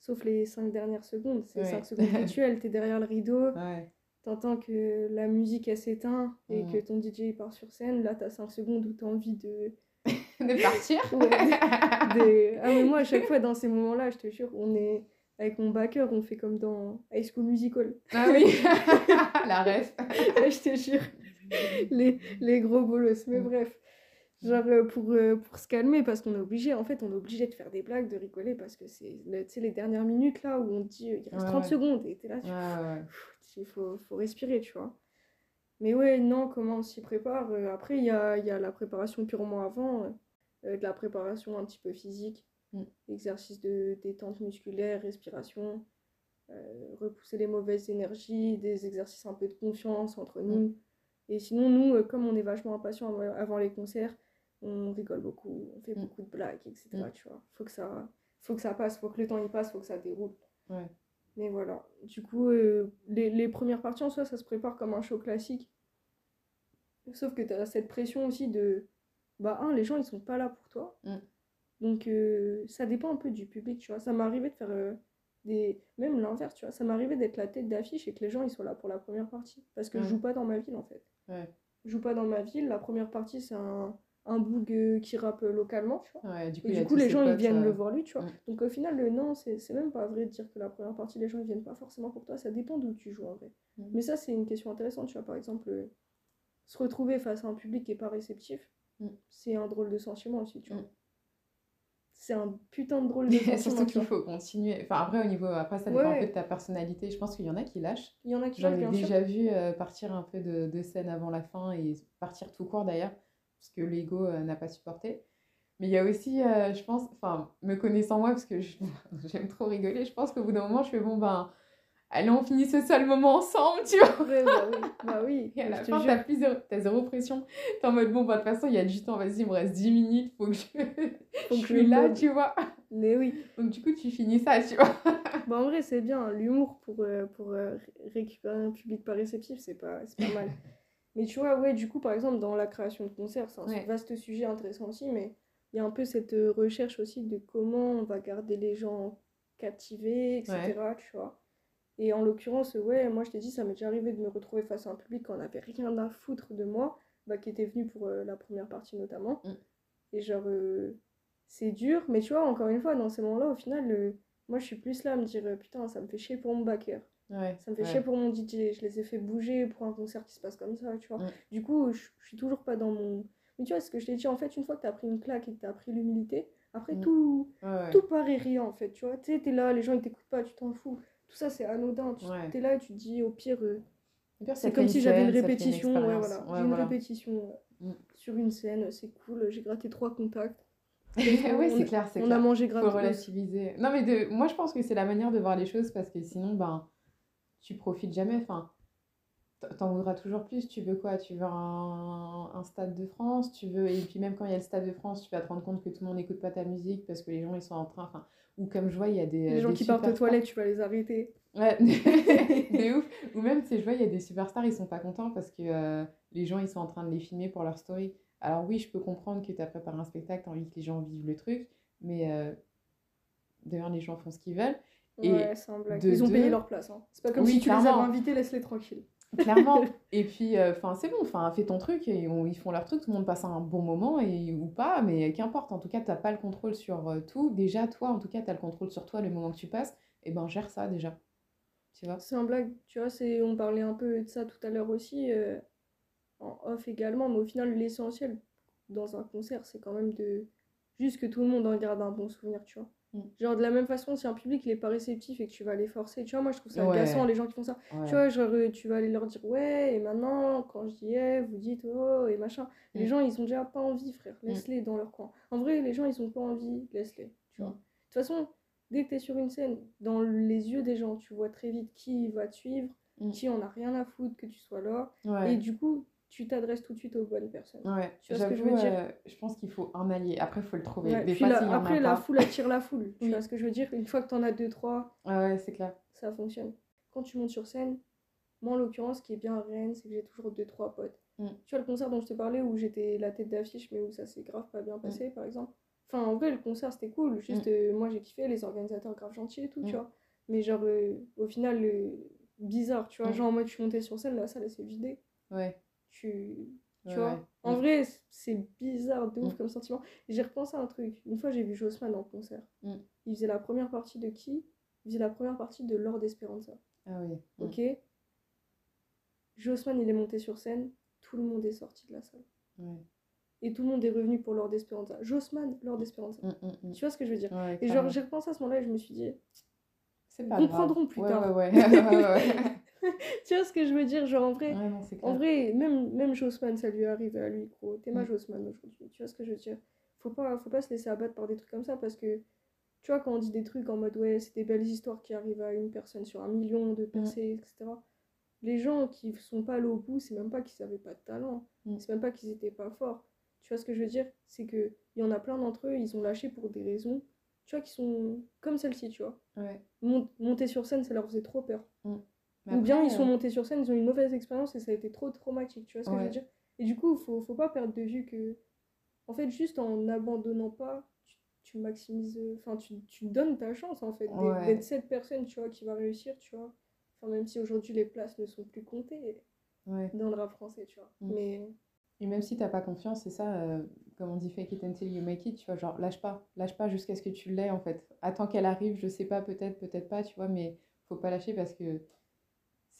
Sauf les 5 dernières secondes. C'est. 5 secondes rituelles, t'es derrière le rideau, Ouais. t'entends que la musique, elle s'éteint et Mm. que ton DJ il part sur scène. Là, t'as 5 secondes où t'as envie de. De partir. Ouais, de- Ah, mais moi, à chaque fois, dans ces moments-là, je te jure, on est avec mon backer, on fait comme dans High School Musical. Ah oui, la ref. je te jure, les, les gros bolos. Mais mm. bref, genre euh, pour, euh, pour se calmer, parce qu'on est obligé, en fait, on est obligé de faire des blagues, de rigoler, parce que c'est les dernières minutes là où on dit il reste 30 secondes et t'es là, tu il faut, faut respirer, tu vois. Mais ouais, non, comment on s'y prépare euh, Après, il y a, y a, la préparation purement avant, de la préparation un petit peu physique Mm. Exercice de détente musculaire, respiration, euh, repousser les mauvaises énergies, des exercices un peu de confiance entre nous. Mm. Et sinon, nous, euh, comme on est vachement impatients avant les concerts, on rigole beaucoup, on fait mm. beaucoup de blagues, etc. Tu vois, faut que ça, faut que ça passe, faut que le temps y passe, faut que ça déroule. Mais voilà. Du coup, euh, les, les, premières parties en soi, ça se prépare comme un show classique. Sauf que tu as cette pression aussi de. Bah, un, les gens, ils sont pas là pour toi. Donc, euh, ça dépend un peu du public, tu vois. Ça m'est arrivé de faire euh, des. Même l'inverse, tu vois. Ça m'est arrivé d'être la tête d'affiche et que les gens, ils sont là pour la première partie. Parce que je joue pas dans ma ville, en fait. Ouais. Je joue pas dans ma ville. La première partie, c'est un, un boug euh, qui rappe localement, tu vois. Ouais, du coup, et du coup les gens, ils viennent le voir lui, tu vois. Donc, au final, le non, c'est même pas vrai de dire que la première partie, les gens, ils viennent pas forcément pour toi. Ça dépend d'où tu joues, en vrai. Mais ça, c'est une question intéressante, tu vois. Par exemple, se retrouver face à un public qui est pas réceptif, c'est un drôle de sentiment aussi, tu vois c'est un putain de drôle de Surtout qu'il faut continuer. Enfin, après, au niveau. Après, ça dépend un peu de ta personnalité. Je pense qu'il y en a qui lâchent. Il y en a qui J'en ai déjà vu euh, partir un peu de, de, scène avant la fin et partir tout court d'ailleurs, parce que l'ego euh, n'a pas supporté. Mais il y a aussi, euh, je pense, enfin, me connaissant moi, parce que j'aime trop rigoler, je pense qu'au bout d'un moment, je fais bon, ben allez, on finit ce seul moment ensemble, tu vois. bah oui, bah oui. Et à la fin, t'as, plus zéro, t'as zéro pression. T'es en mode, bon, bah, de toute façon, il y a du temps, vas-y, il me reste 10 minutes, faut que je, faut je suis là, tu vois. Mais oui. Donc, du coup, tu finis ça, tu vois. bah, en vrai, c'est bien. L'humour pour, euh, pour euh, récupérer un public pas réceptif, c'est pas, c'est pas mal. mais tu vois, ouais, du coup, par exemple, dans la création de concerts, c'est un vaste sujet intéressant aussi, mais il y a un peu cette euh, recherche aussi de comment on va garder les gens captivés, etc., tu vois. Et en l'occurrence, ouais, moi je t'ai dit, ça m'est déjà arrivé de me retrouver face à un public qui n'en avait rien à foutre de moi, bah, qui était venu pour euh, la première partie notamment. Mm. Et genre, euh, c'est dur, mais tu vois, encore une fois, dans ces moments-là, au final, moi je suis plus là à me dire, euh, putain, ça me fait chier pour mon backer. ça me fait chier pour mon DJ. Je les ai fait bouger pour un concert qui se passe comme ça, tu vois. Mm. Du coup, je, suis toujours pas dans mon. Mais tu vois, ce que je t'ai dit, en fait, une fois que tu as pris une claque et que tu as pris l'humilité, après mm. tout, tout paraît rien en fait, tu vois. Tu sais, t'es là, les gens ils t'écoutent pas, tu t'en fous tout ça c'est anodin. Tu es là et tu te dis au pire, euh, c'est comme si j'avais une répétition. ouais, voilà. j'ai une répétition mm. sur une scène, c'est cool. J'ai gratté trois contacts. oui, c'est clair, c'est On a mangé gratuitement. relativiser. Non, mais de... moi je pense que c'est la manière de voir les choses parce que sinon, ben, tu profites jamais. Enfin, t'en voudras toujours plus. Tu veux quoi? Tu veux un... un, stade de France? Tu veux... Et puis même quand il y a le stade de France, tu vas te rendre compte que tout le monde n'écoute pas ta musique parce que les gens ils sont en train. Enfin, ou comme je vois, il y a des. Les gens qui partent aux toilettes, tu vas les arrêter. Ouais, de ouf. Ou même, je vois, il y a des superstars, ils sont pas contents parce que euh, les gens, ils sont en train de les filmer pour leur story. Alors oui, je peux comprendre que tu as préparé un spectacle, tu as envie que les gens vivent le truc, mais euh, d'ailleurs, les gens font ce qu'ils veulent. Ouais, c'est un blague. Ils ont payé leur place. Hein. C'est pas comme si tu les avais invités, laisse-les tranquilles. Clairement. et puis, euh, enfin, c'est bon, enfin, fais ton truc et ils font leur truc, tout le monde passe un bon moment et, ou pas, mais qu'importe. En tout cas, tu n'as pas le contrôle sur euh, tout. Déjà, toi, en tout cas, tu as le contrôle sur toi le moment que tu passes. Et ben, gère ça déjà. Tu vois? C'est un blague. Tu vois, c'est, on parlait un peu de ça tout à l'heure aussi, euh, en off également, mais au final, l'essentiel dans un concert, c'est quand même de juste que tout le monde en garde un bon souvenir, tu vois. Mm. Genre, de la même façon, si un public n'est pas réceptif et que tu vas les forcer, tu vois, moi je trouve ça agaçant les gens qui font ça. Tu vois, genre, euh, tu vas aller leur dire ouais, et maintenant, quand je dis eh, vous dites oh, et machin. Les mm. gens, ils ont déjà pas envie, frère. Mm. Laisse-les dans leur coin. En vrai, les gens, ils ont pas envie, laisse-les. Tu vois. De toute façon, dès que tu es sur une scène, dans les yeux des gens, tu vois très vite qui va te suivre, qui en a rien à foutre que tu sois là. Et du coup, tu t'adresses tout de suite aux bonnes personnes. Ouais, tu vois ce que je veux dire euh, Je pense qu'il faut un allié. Après, il faut le trouver. après, la foule attire la foule. Tu vois ce que je veux dire Une fois que tu en as deux, trois, ouais, c'est clair. Ça fonctionne. Quand tu montes sur scène, moi en l'occurrence, ce qui est bien à Rennes, c'est que j'ai toujours deux, trois potes. Mm. Tu vois le concert dont je te parlais où j'étais la tête d'affiche, mais où ça s'est grave pas bien mm. passé, par exemple. Enfin, en vrai, le concert c'était cool. Juste, mm. euh, moi j'ai kiffé, les organisateurs grave gentils et tout, tu vois. Mais genre, euh, au final, bizarre, tu vois. Genre, en mode, je suis montée sur scène, la salle s'est vidée. Ouais. Tu tu vois En vrai, c'est bizarre de ouf mm. comme sentiment. J'ai repensé à un truc. Une fois, j'ai vu Jossman en concert. Mm. Il faisait la première partie de qui? Faisait la première partie de Lord Esperanza. Ah oui. Ok Jossman, il est monté sur scène, tout le monde est sorti de la salle. Et tout le monde est revenu pour Lord Esperanza. Jossman, Lord Esperanza. Mm. Tu vois ce que je veux dire? Et genre, j'ai repensé à ce moment-là et je me suis dit, c'est pas comprendront plus tard. tu vois ce que je veux dire Genre, en vrai, en vrai même, même Jossman, ça lui est arrivé à lui, gros. T'es ma Jossman aujourd'hui. Tu vois ce que je veux dire faut pas, faut pas se laisser abattre par des trucs comme ça parce que tu vois, quand on dit des trucs en mode ouais, c'est des belles histoires qui arrivent à une personne sur un million de percées, etc. Les gens qui sont pas allés au bout, c'est même pas qu'ils avaient pas de talent, mm. c'est même pas qu'ils étaient pas forts. Tu vois ce que je veux dire? C'est qu'il y en a plein d'entre eux, ils ont lâché pour des raisons, tu vois, qui sont comme celle-ci, tu vois. monter sur scène, ça leur faisait trop peur. Ou bien ils sont euh, montés sur scène, ils ont une mauvaise expérience et ça a été trop traumatique, tu vois ce que je veux dire? Et du coup, faut, faut pas perdre de vue que en fait, juste en n'abandonnant pas, tu, maximises, enfin, tu, tu, donnes ta chance, en fait, d'être cette personne, tu vois, qui va réussir, tu vois. Enfin, même si aujourd'hui les places ne sont plus comptées dans le rap français, tu vois. Mm. Mais... Et même si t'as pas confiance, c'est ça, euh, comme on dit fake it until you make it, tu vois, genre lâche pas, lâche pas jusqu'à ce que tu l'aies, en fait. Attends qu'elle arrive, je sais pas, peut-être, peut-être pas, tu vois, mais faut pas lâcher parce que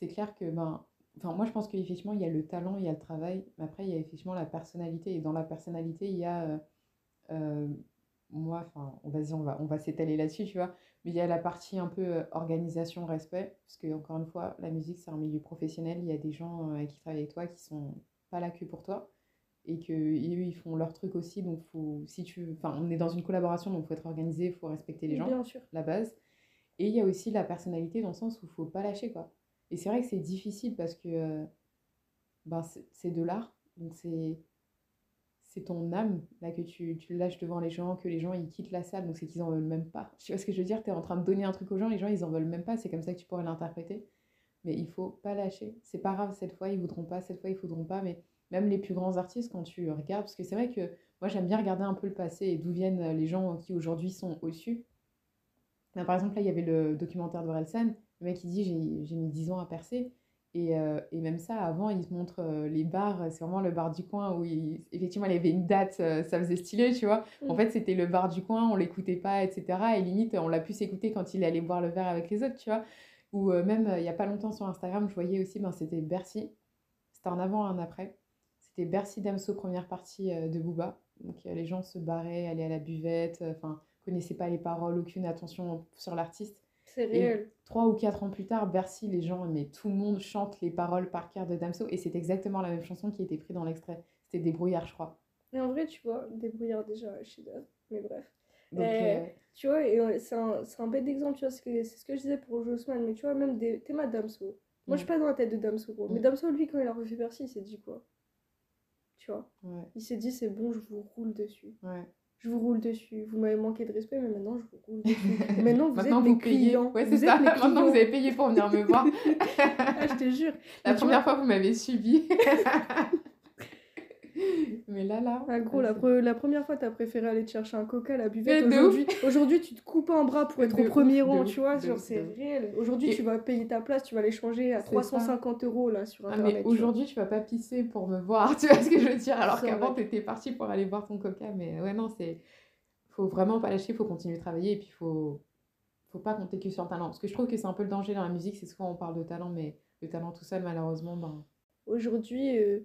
c'est clair que, ben, Enfin, moi, je pense qu'effectivement, il y a le talent, il y a le travail, mais après, il y a effectivement la personnalité. Et dans la personnalité, il y a. Euh, euh, moi, enfin, on va, on va s'étaler là-dessus, tu vois. Mais il y a la partie un peu euh, organisation, respect. Parce que, encore une fois, la musique, c'est un milieu professionnel. Il y a des gens qui travaillent avec toi qui sont pas là que pour toi. Et qu'eux, ils font leur truc aussi. Donc, faut, si tu. Enfin, on est dans une collaboration, donc il faut être organisé, il faut respecter les gens. Bien sûr. La base. Et il y a aussi la personnalité dans le sens où il faut pas lâcher, quoi. Et c'est vrai que c'est difficile parce que euh, ben c'est de l'art. Donc c'est c'est ton âme là que tu, lâches devant les gens, que les gens ils quittent la salle, donc c'est qu'ils en veulent même pas. Tu vois ce que je veux dire? Tu es en train de donner un truc aux gens, les gens ils en veulent même pas, c'est comme ça que tu pourrais l'interpréter. Mais il faut pas lâcher. C'est pas grave, cette fois ils voudront pas, cette fois ils voudront pas, mais même les plus grands artistes, quand tu regardes, parce que c'est vrai que moi j'aime bien regarder un peu le passé et d'où viennent les gens qui aujourd'hui sont au-dessus. Ben, par exemple, là il y avait le documentaire de Relsen, le mec, il dit j'ai mis 10 ans à percer. Et, euh, et, même ça, avant, il se montre euh, les bars, c'est vraiment le bar du coin où il, effectivement il y avait une date, euh, ça faisait stylé, tu vois. En mm. fait, c'était le bar du coin, on l'écoutait pas, etc. Et limite, on l'a pu s'écouter quand il allait boire le verre avec les autres, tu vois. Ou même, il y a pas longtemps sur Instagram, je voyais aussi, ben, c'était Bercy. C'était un avant, un après. C'était Bercy Damso, première partie de Booba. Donc les gens se barraient, allaient à la buvette, enfin, connaissaient pas les paroles, aucune attention sur l'artiste. C'est réel. trois ou quatre ans plus tard, Bercy, les gens, mais tout le monde chante les paroles par cœur de Damso. Et c'est exactement la même chanson qui était prise dans l'extrait. C'était Débrouillard, je crois. Mais en vrai, tu vois, Débrouillard déjà, je Mais bref. Donc, euh, Tu vois, et c'est un, un, bête exemple, tu vois, c'est ce que je disais pour Jossman, mais tu vois, même des ma Damso. Moi, je suis pas dans la tête de Damso, gros. Mais mm. Damso, lui, quand il a refait Bercy, il s'est dit quoi? Tu vois? Il s'est dit, c'est bon, je vous roule dessus. Ouais je vous roule dessus. Vous m'avez manqué de respect, mais maintenant je vous roule dessus. maintenant vous maintenant, êtes vous mes payez. clients. Ouais, c'est ça. Maintenant vous avez payé pour venir me voir. ah, je te jure. La première fois, vous m'avez subi. mais là, là. Ah, gros, la, la, première fois, t'as préféré aller te chercher un coca à la buvette. Aujourd'hui, aujourd'hui, tu te coupes un bras pour être au premier rang, tu vois. Genre, c'est réel. Aujourd'hui, tu vas payer ta place, tu vas l'échanger à 350 euros là sur ah, Internet. mais aujourd'hui, tu vas pas pisser pour me voir. Tu vois ce que je veux dire Alors qu'avant, t'étais parti pour aller voir ton coca. Mais ouais, non, c'est. Faut vraiment pas lâcher, faut continuer de travailler et puis faut. Faut pas compter que sur le talent. Parce que je trouve que c'est un peu le danger dans la musique, c'est souvent on parle de talent, mais le talent tout seul, malheureusement, ben. Aujourd'hui. Euh,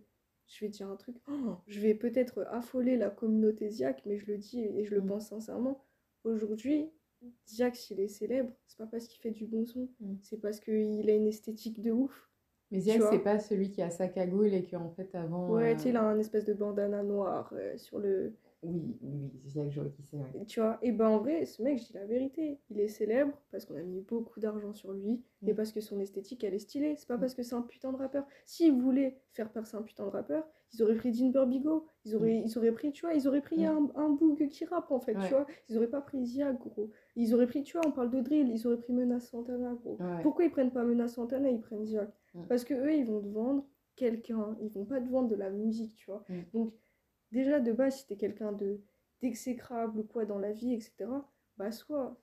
je vais dire un truc, oh, je vais peut-être affoler la communauté Ziak, mais je le dis et je le mm. pense sincèrement. Aujourd'hui, Ziak, s'il est célèbre, c'est pas parce qu'il fait du bon son, mm. c'est parce qu'il a une esthétique de ouf. Mais Ziak, c'est pas celui qui a sa cagoule et qui en fait avant. Ouais, euh, tu sais, il a un espèce de bandana noir euh, sur le, oui, oui, c'est ça que je vois qui c'est. Tu vois, et ben en vrai, ce mec, je dis la vérité, il est célèbre parce qu'on a mis beaucoup d'argent sur lui et mm. parce que son esthétique, elle est stylée. C'est pas mm. parce que c'est un putain de rappeur. S'ils voulaient faire percer un putain de rappeur, ils auraient pris Dean Burbigo, ils auraient, mm. ils auraient pris, tu vois, ils auraient pris un, un boug qui rappe en fait, tu vois. Ils auraient pas pris Zia, gros. Ils auraient pris, tu vois, on parle de drill, ils auraient pris Menace Santana, gros. Pourquoi ils prennent pas Menace Santana, ils prennent Zia? Parce que eux, ils vont te vendre quelqu'un, ils vont pas te vendre de la musique, tu vois. Donc, déjà de base, si t'es quelqu'un de d'exécrable ou quoi dans la vie, etc., bah soit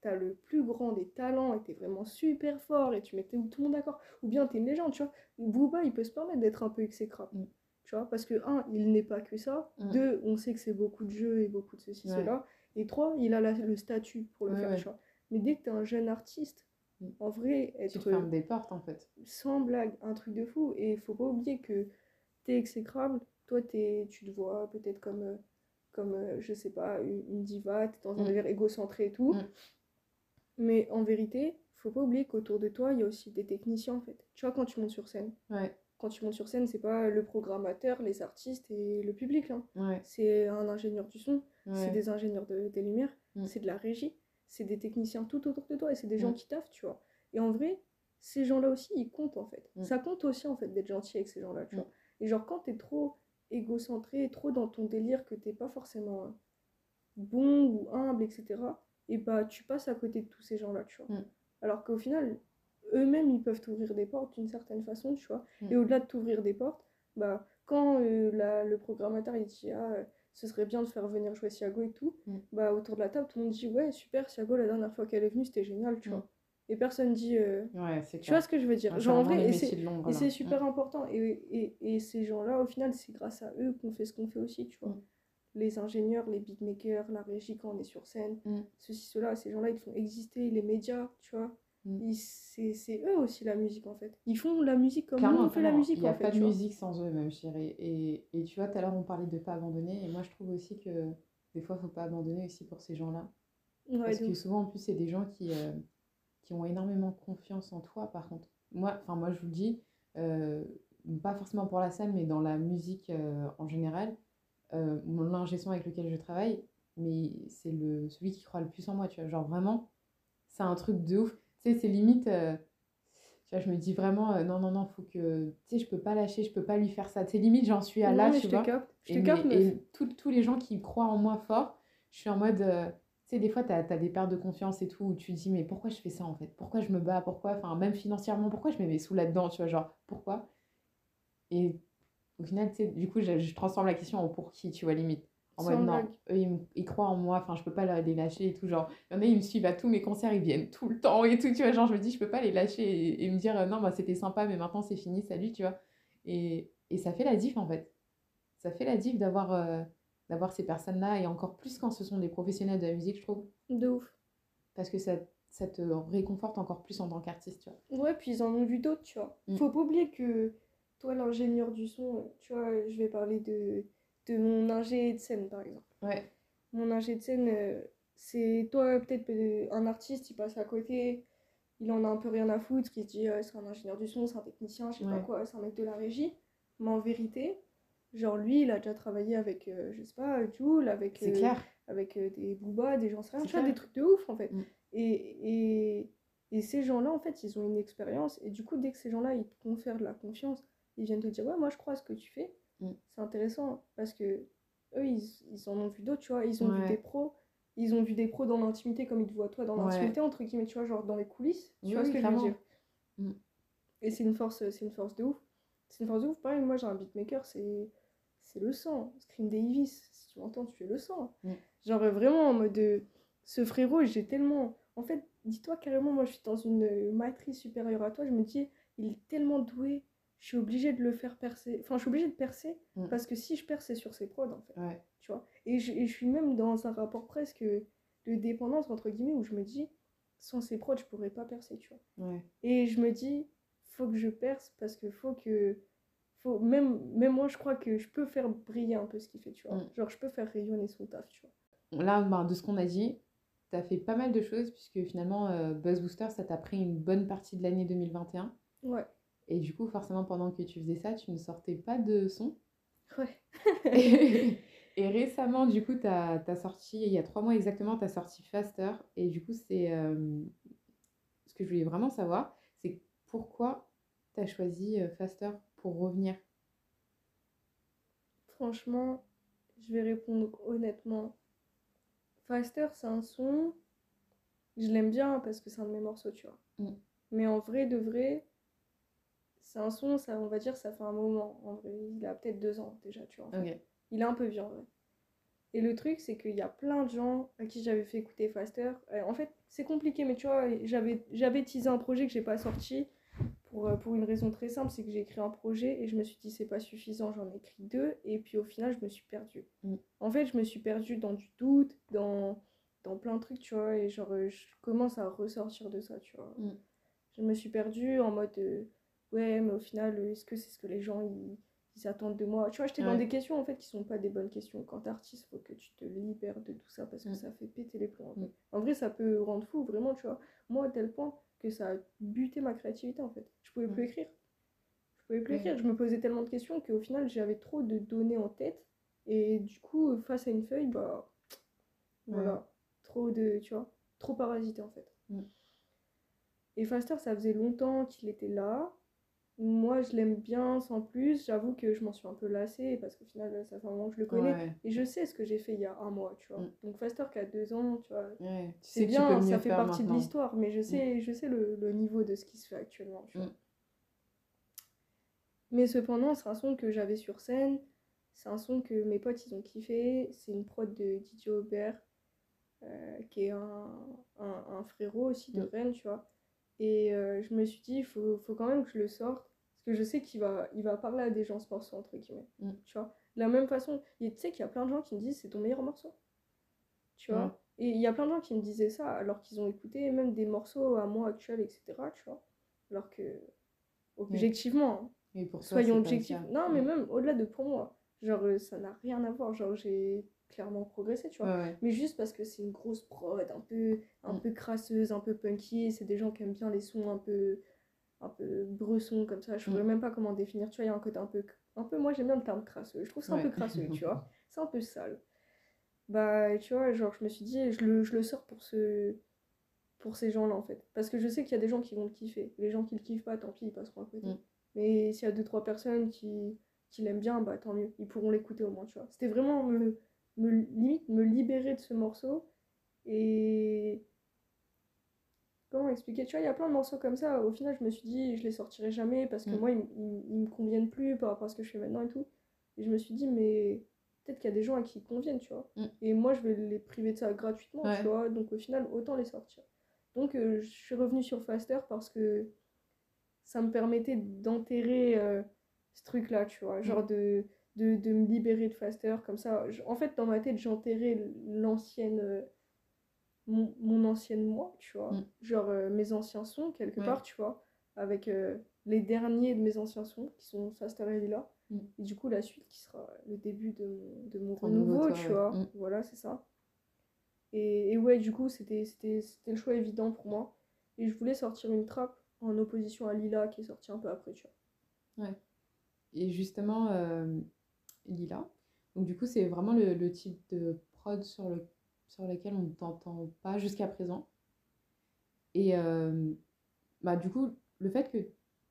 t'as le plus grand des talents et t'es vraiment super fort et tu mettais tout le monde d'accord, ou bien t'es une légende, tu vois. Booba, il peut se permettre d'être un peu exécrable, mm. tu vois, parce que, un, il n'est pas que ça, mm. deux, on sait que c'est beaucoup de jeux et beaucoup de ceci, cela, et trois, il a le statut pour le faire, tu vois. Mais dès que tu es un jeune artiste, mm. en vrai, être. Tu te fermes des portes en fait. Sans blague, un truc de fou. Et il faut pas oublier que tu es exécrable. Toi, es, tu te vois peut-être comme, euh, comme euh, je sais pas, une, diva, tu es dans un délire égocentré et tout. Mais en vérité, faut pas oublier qu'autour de toi, il y a aussi des techniciens en fait. Tu vois, quand tu montes sur scène. Ouais quand tu montes sur scène, c'est pas le programmateur, les artistes et le public. Hein. C'est un ingénieur du son, c'est des ingénieurs de, des lumières, mm. c'est de la régie, c'est des techniciens tout autour de toi et c'est des gens mm. qui taffent, tu vois. Et en vrai, ces gens-là aussi, ils comptent en fait. Mm. Ça compte aussi en fait d'être gentil avec ces gens-là, tu vois. Et genre, quand t'es trop égocentré, trop dans ton délire, que t'es pas forcément bon ou humble, etc., et bah tu passes à côté de tous ces gens-là, tu vois. Alors qu'au final, eux-mêmes, ils peuvent t'ouvrir des portes d'une certaine façon, tu vois. Mm. Et au-delà de t'ouvrir des portes, bah, quand euh, la, le programmateur il dit ah, ce serait bien de faire venir jouer Siago et tout, mm. bah, autour de la table, tout le monde dit ouais, super, Siago, la dernière fois qu'elle est venue, c'était génial, tu mm. vois. Et personne dit. Euh, ouais, tu vois ce que je veux dire Genre en vrai, et c'est super important. Et, et, et ces gens-là, au final, c'est grâce à eux qu'on fait ce qu'on fait aussi, tu vois les ingénieurs, les beatmakers, la régie quand on est sur scène, ceci, cela, ces gens-là, ils font exister les médias, tu vois. Mm. C'est eux aussi la musique en fait. Ils font la musique comme nous on fait la musique. Il n'y a pas de musique sans eux même chérie. Et, et tu vois, tout à l'heure on parlait de pas abandonner. Et moi je trouve aussi que des fois il faut pas abandonner aussi pour ces gens-là. Parce que souvent en plus c'est des gens qui, euh, qui ont énormément confiance en toi par contre. Moi, enfin moi je vous le dis, euh, pas forcément pour la scène mais dans la musique euh, en général, mon ingé son avec lequel je travaille, mais c'est le celui qui croit le plus en moi, tu vois. Genre vraiment, c'est un truc de ouf sais, c'est limite. Euh, tu vois, je me dis vraiment, euh, non, non, non, faut que. Tu sais, je peux pas lâcher, je peux pas lui faire ça. Tu sais, limite, j'en suis à là, tu vois. Je te et tous les gens qui croient en moi fort, je suis en mode. Sais, des fois, tu as, des pertes de confiance et tout, où tu te dis, mais pourquoi je fais ça en fait? Pourquoi je me bats? Pourquoi? Enfin, même financièrement, pourquoi je me mets sous là-dedans Tu vois, genre, pourquoi? Et au final, tu sais, du coup, je, je transforme la question en pour qui, tu vois, limite. En mode, non, eux, ils, croient en moi, enfin, je peux pas les lâcher et tout. Genre, il y en a, ils me suivent à tous mes concerts, ils viennent tout le temps et tout, tu vois. Genre, je me dis, je peux pas les lâcher et, me dire, non, bah, c'était sympa, mais maintenant c'est fini, salut, tu vois. Et, et, ça fait la diff, en fait. Ça fait la diff d'avoir euh, d'avoir ces personnes-là, et encore plus quand ce sont des professionnels de la musique, je trouve. De ouf. Parce que ça, ça te réconforte encore plus en tant qu'artiste, tu vois. Ouais, puis ils en ont vu d'autres, tu vois. Mm. Faut pas oublier que toi, l'ingénieur du son, tu vois, je vais parler de de mon ingé de scène, par exemple. Ouais. Mon ingé de scène, euh, c'est toi, peut-être euh, un artiste, il passe à côté, il en a un peu rien à foutre, qui se dit c'est un ingénieur du son, c'est un technicien, je sais pas quoi, c'est un mec de la régie. Mais en vérité, genre lui, il a déjà travaillé avec, euh, je sais pas, Joule, avec, avec des Booba, des gens tu vois, des trucs de ouf en fait. Mm. Et, et, et, ces gens-là, en fait, ils ont une expérience, et du coup, dès que ces gens-là, ils te confèrent de la confiance, ils viennent te dire, ouais, moi je crois à ce que tu fais, Mm. C'est intéressant parce que eux, ils, ils en ont vu d'autres, tu vois. Ils ont vu des pros. Ils ont vu des pros dans l'intimité comme ils te voient toi dans l'intimité, entre guillemets, tu vois, genre dans les coulisses. Tu vois ce que je veux dire? Mm. Et c'est une force, c'est une force de ouf. C'est une force de ouf. Pareil, moi j'ai un beatmaker, c'est c'est le sang. Scream Davis, si tu m'entends, tu es le sang. Mm. Genre vraiment en mode de... ce frérot, j'ai tellement. En fait, dis-toi carrément, moi je suis dans une matrice supérieure à toi, je me dis, il est tellement doué, je suis obligée de le faire percer. Enfin, je suis obligée de percer mm. parce que si je perce, c'est sur ses prods, en fait. Tu vois et je, je, suis même dans un rapport presque de dépendance, entre guillemets, où je me dis, sans ses prods, je pourrais pas percer, tu vois. Et je me dis, faut que je perce parce que faut que. Faut, même, même moi, je crois que je peux faire briller un peu ce qu'il fait, tu vois. Mm. Genre, je peux faire rayonner son taf, tu vois. Là, ben, de ce qu'on a dit, tu as fait pas mal de choses, puisque finalement, euh, Buzz Booster, ça t'a pris une bonne partie de l'année 2021. Ouais. Et du coup, forcément, pendant que tu faisais ça, tu ne sortais pas de son. Ouais. et, récemment, du coup, tu as, sorti, il y a trois mois exactement, tu as sorti Faster. Et du coup, c'est euh, ce que je voulais vraiment savoir, c'est pourquoi tu as choisi euh, Faster pour revenir Franchement, je vais répondre honnêtement. Faster, c'est un son, je l'aime bien parce que c'est un de mes morceaux, tu vois. Mm. Mais en vrai, de vrai, c'est un son, ça, on va dire, ça fait un moment. En vrai, il a peut-être deux ans déjà, tu vois. Il est un peu vieux en vrai. Et le truc, c'est qu'il y a plein de gens à qui j'avais fait écouter Faster. Euh, en fait, c'est compliqué, mais tu vois, j'avais, j'avais teasé un projet que j'ai pas sorti pour, euh, pour une raison très simple c'est que j'ai écrit un projet et je me suis dit c'est pas suffisant, j'en ai écrit deux. Et puis au final, je me suis perdue. Mm. En fait, je me suis perdue dans du doute, dans, dans plein de trucs, tu vois, et genre, euh, je commence à ressortir de ça, tu vois. Mm. Je me suis perdue en mode, euh, ouais, mais au final, est-ce que c'est ce que les gens, ils, ils attendent de moi? Tu vois, j'étais dans des questions, en fait, qui sont pas des bonnes questions. Quand t'es artiste, faut que tu te libères de tout ça, parce que mm. ça fait péter les plombs, en mm. En vrai, ça peut rendre fou, vraiment, tu vois. Moi, à tel point que ça a buté ma créativité, en fait. Je pouvais plus écrire. Je pouvais plus écrire. Je me posais tellement de questions qu'au final, j'avais trop de données en tête. Et du coup, face à une feuille, bah... Voilà trop de, tu vois, trop parasité en fait. Mm. Et Faster, ça faisait longtemps qu'il était là. Moi, je l'aime bien sans plus. J'avoue que je m'en suis un peu lassée parce qu'au final, ça fait un moment que je le connais. Et je sais ce que j'ai fait il y a un mois, tu vois. Mm. Donc Faster qui a deux ans, tu vois. c'est bien, ça fait partie de l'histoire, mais je mm. sais, je sais le, le, niveau de ce qui se fait actuellement, tu vois. Mais cependant, c'est un son que j'avais sur scène. C'est un son que mes potes, ils ont kiffé. C'est une prod de Didier Aubert. Euh, qui est un, un, frérot aussi de mm. Rennes, tu vois. Et euh, je me suis dit, il faut, faut, quand même que je le sorte, parce que je sais qu'il va, il va parler à des gens ce morceau, entre guillemets. Mm. Tu vois. De la même façon, tu sais qu'il y a plein de gens qui me disent, c'est ton meilleur morceau. Tu vois. Et il y a plein de gens qui me disaient ça, alors qu'ils ont écouté même des morceaux à moi actuels, etc. Tu vois. Alors que, objectivement, hein, pour soyons objectifs. Non, mais même au-delà de pour moi, genre, euh, ça n'a rien à voir. Genre, j'ai clairement progressé, tu vois. Mais juste parce que c'est une grosse prod, un peu, un mm. peu crasseuse, un peu punky, c'est des gens qui aiment bien les sons un peu, un peu bressons comme ça. Je ne mm. même pas comment définir, tu vois, il y a un côté un peu, un peu moi j'aime bien le terme crasseux. Je trouve ça un peu crasseux, tu vois. C'est un peu sale. Bah, tu vois, genre, je me suis dit, je le, je le sors pour ce pour ces gens-là en fait. Parce que je sais qu'il y a des gens qui vont le kiffer. Les gens qui le kiffent pas, tant pis, ils passeront à côté. Mm. Mais s'il y a deux, trois personnes qui, qui l'aiment bien, bah tant mieux. Ils pourront l'écouter au moins, tu vois. C'était vraiment me, me, limite me libérer de ce morceau et comment expliquer? Tu vois il y a plein de morceaux comme ça. Au final je me suis dit je les sortirai jamais parce que mm. moi ils, ils, me conviennent plus par rapport à ce que je fais maintenant et tout. Et je me suis dit mais peut-être qu'il y a des gens à qui ils conviennent tu vois. Mm. et moi je vais les priver de ça gratuitement tu vois. Donc au final autant les sortir. Donc euh, je suis revenue sur Faster parce que ça me permettait d'enterrer euh, ce truc là tu vois. Mm. genre de de, de, me libérer de Faster, comme ça. en fait, dans ma tête, j'enterrais l'ancienne. Euh, mon, ancienne moi, tu vois. Mm. Genre euh, mes anciens sons, quelque part, tu vois. Avec euh, les derniers de mes anciens sons, qui sont Faster et Lila. Mm. Et du coup, la suite qui sera le début de, de mon renouveau, tu vois. Mm. Voilà, c'est ça. Et, et, ouais, du coup, c'était le choix évident pour moi. Et je voulais sortir une trappe en opposition à Lila, qui est sortie un peu après, tu vois. Ouais. Et justement, Lila. Donc du coup, c'est vraiment le, type de prod sur, le, sur lequel on ne t'entend pas jusqu'à présent. Et euh, bah, du coup, le fait que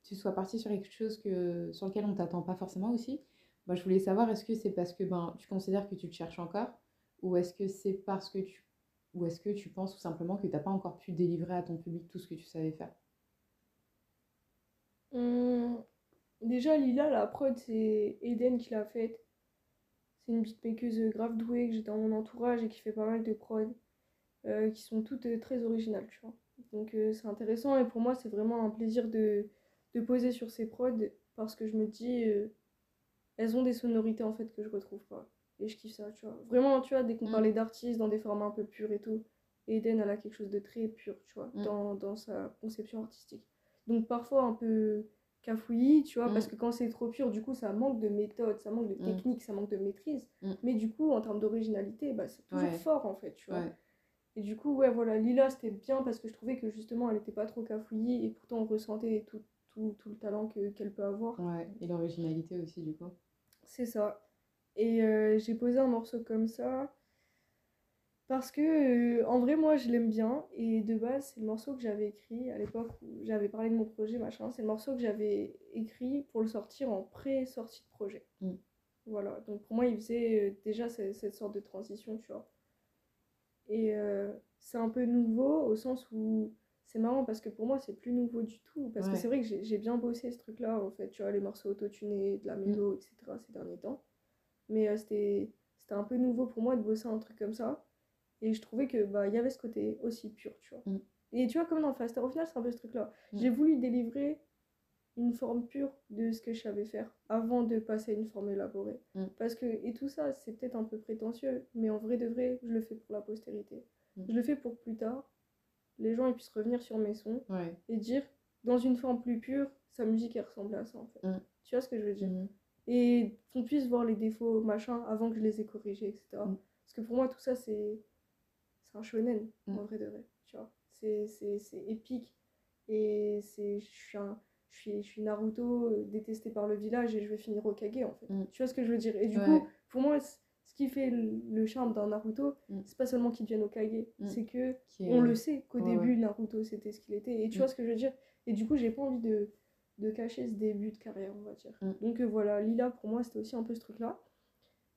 tu sois parti sur quelque chose que, sur lequel on ne t'attend pas forcément aussi, bah, je voulais savoir, est-ce que c'est parce que ben, tu considères que tu te cherches encore? Ou est-ce que c'est parce que tu ou est-ce que tu penses tout simplement que tu n'as pas encore pu délivrer à ton public tout ce que tu savais faire? Mmh, Déjà, Lila, la prod, c'est Eden qui l'a faite. C'est une beatmakeuse grave douée que j'ai dans mon entourage et qui fait pas mal de prod, euh, qui sont toutes euh, très originales, tu vois. Donc euh, c'est intéressant et pour moi c'est vraiment un plaisir de, de, poser sur ces prods parce que je me dis, elles ont des sonorités en fait que je retrouve pas. Et je kiffe ça, tu vois. Vraiment, tu vois, dès qu'on mm. parlait d'artistes dans des formats un peu purs et tout, Eden elle a quelque chose de très pur, tu vois, mm. dans, dans sa conception artistique. Donc parfois un peu cafouillis, tu vois, parce mm. que quand c'est trop pur, du coup, ça manque de méthode, ça manque de mm. technique, ça manque de maîtrise. Mm. Mais du coup, en termes d'originalité, bah, c'est toujours fort, en fait, tu vois. Et du coup, ouais, voilà, Lila, c'était bien parce que je trouvais que justement, elle n'était pas trop cafouillie et pourtant, on ressentait tout, tout, tout le talent qu'elle peut avoir. Ouais, et l'originalité aussi, du coup. C'est ça. Et euh, j'ai posé un morceau comme ça. Parce que, euh, en vrai, moi, je l'aime bien. Et de base, c'est le morceau que j'avais écrit à l'époque où j'avais parlé de mon projet, machin. C'est le morceau que j'avais écrit pour le sortir en pré-sortie de projet. Mm. Voilà. Donc, pour moi, il faisait euh, déjà cette, sorte de transition, tu vois. Et euh, c'est un peu nouveau au sens où c'est marrant parce que pour moi, c'est plus nouveau du tout. Parce que c'est vrai que j'ai bien bossé ce truc-là, en fait. Tu vois, les morceaux autotunés, de la mélo, mm. etc., ces derniers temps. Mais c'était un peu nouveau pour moi de bosser un truc comme ça. Et je trouvais que bah il y avait ce côté aussi pur, tu vois. Mm. Et tu vois, comme dans Faster, au final, c'est un peu ce truc-là. Mm. J'ai voulu délivrer une forme pure de ce que je savais faire avant de passer à une forme élaborée. Mm. Parce que, et tout ça, c'est peut-être un peu prétentieux, mais en vrai de vrai, je le fais pour la postérité. Je le fais pour plus tard, les gens ils puissent revenir sur mes sons et dire, dans une forme plus pure, sa musique elle ressemble à ça en fait. Tu vois ce que je veux dire? Et qu'on puisse voir les défauts, machin, avant que je les ai corrigés, etc. Parce que pour moi, tout ça, c'est un shonen, en vrai de vrai. Tu vois C'est épique. Et c'est je suis un je suis, je suis Naruto euh, détesté par le village et je vais finir au Kage en fait. Tu vois ce que je veux dire? Et du coup, pour moi, ce qui fait le charme d'un Naruto, mm. c'est pas seulement qu'il devienne Okage, mm. c'est que on le sait qu'au début Naruto c'était ce qu'il était. Et tu mm. vois ce que je veux dire? Et du coup, j'ai pas envie de, de cacher ce début de carrière, on va dire. Donc euh, voilà, Lila pour moi c'était aussi un peu ce truc là.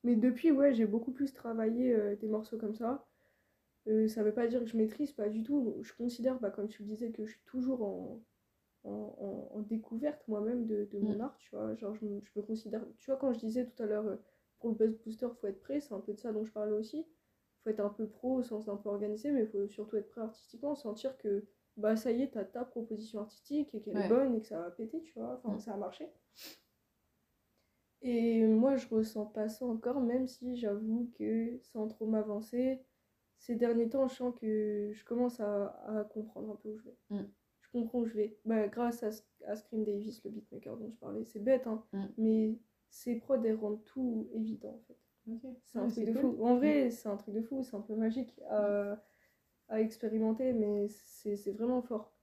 Mais depuis, ouais, j'ai beaucoup plus travaillé euh, des morceaux comme ça. Euh, ça veut pas dire que je maîtrise, pas du tout. Je considère, bah, comme tu le disais, que je suis toujours en, en, en, découverte moi-même de, de mon art, tu vois. Genre, je, je, me considère. Tu vois, quand je disais tout à l'heure pour le buzz booster, faut être prêt, c'est un peu de ça dont je parlais aussi. faut être un peu pro au sens d'un peu organisé, mais il faut surtout être prêt artistiquement, sentir que bah ça y est, t'as ta proposition artistique et qu'elle est bonne et que ça va péter, tu vois, enfin ça a marché. Et moi je ressens pas ça encore, même si j'avoue que sans trop m'avancer, ces derniers temps je sens que je commence à, à comprendre un peu où je vais. Mm. Je comprends où je vais. Bah, grâce à, à Scream Davis, le beatmaker dont je parlais, c'est bête, hein, mm. mais ces prods, elles rendent tout évident, en fait. C'est un truc de fou. En vrai, c'est un truc de fou, c'est un peu magique à, à expérimenter, mais c'est vraiment fort.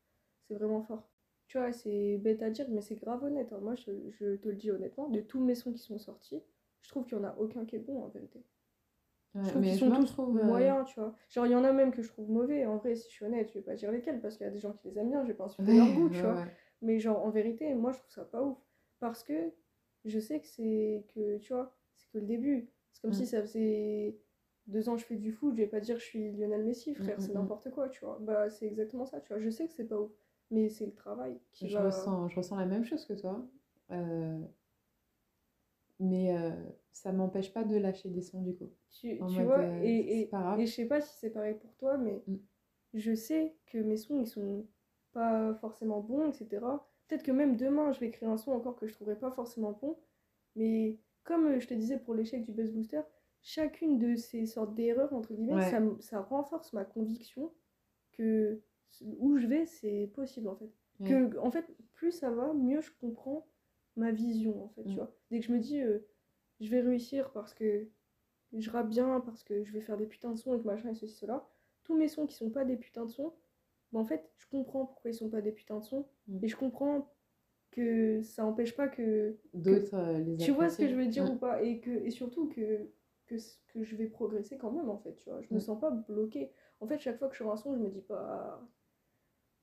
C'est vraiment fort. Tu vois, c'est bête à dire, mais c'est grave honnête. Hein. Moi, je, je, te le dis honnêtement, de tous mes sons qui sont sortis, je trouve qu'il n'y en a aucun qui est bon, en vérité. Je trouve qu'ils sont tous trouve, euh, moyens, tu vois. Genre, il y en a même que je trouve mauvais. En vrai, si je suis honnête, je vais pas dire lesquels, parce qu'il y a des gens qui les aiment bien, je vais pas insulter leur goût, tu vois. Mais genre, en vérité, moi, je trouve ça pas ouf. Parce que je sais que c'est que, tu vois, c'est que le début. C'est comme si mm. ça faisait deux ans que je fais du foot, je vais pas dire je suis Lionel Messi, mm, frère, c'est mm, n'importe quoi, tu vois. Bah, c'est exactement ça, tu vois. Je sais que c'est pas ouf, mais c'est le travail qui je Ressens, je ressens la même chose que toi. Euh, mais euh, ça m'empêche pas de lâcher des sons du coup. Tu, tu vois, euh, et, et, et, je sais pas si c'est pareil pour toi, mais je sais que mes sons, ils sont pas forcément bons, etc. Peut-être que même demain, je vais écrire un son encore que je trouverai pas forcément bon. Mais comme euh, je te disais pour l'échec du Buzz Booster, chacune de ces sortes d'erreurs, entre guillemets, ça, ça, renforce ma conviction que où je vais, c'est possible en fait. Que, en fait, plus ça va, mieux je comprends ma vision en fait, tu mm. vois. Dès que je me dis, euh, je vais réussir parce que je rappe bien, parce que je vais faire des putains de sons et que machin et ceci, cela, tous mes sons qui sont pas des putains de sons, bah, en fait, je comprends pourquoi ils sont pas des putains de sons. Mm. Et je comprends que ça n'empêche pas que. D'autres euh, les Tu vois ce que je veux dire ou pas et, que, et surtout que, que, que je vais progresser quand même, en fait. Tu vois, je me mm. sens pas bloquée. En fait, chaque fois que je sors un son, je me dis pas.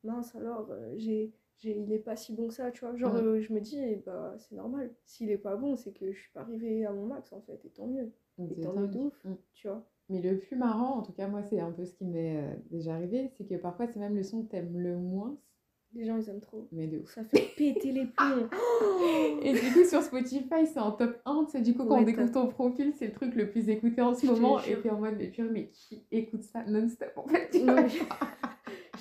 Mince, alors, euh, j'ai il est pas si bon que ça, tu vois. Genre, mm. euh, je me dis, eh bah, c'est normal. S'il est pas bon, c'est que je suis pas arrivée à mon max, en fait, et tant mieux. Et tant mieux de ouf, tu vois. Mais le plus marrant, en tout cas, moi, c'est un peu ce qui m'est euh, déjà arrivé, c'est que parfois, c'est même le son que t'aimes le moins. Les gens, ils aiment trop. Mais de ouf. Ça fait péter les plombs. et du coup, sur Spotify, c'est en top 1. C'est du coup, quand on découvre ton profil, c'est le truc le plus écouté en ce moment. Et t'es en mode, mais purée, mais qui écoute ça non-stop, en fait Je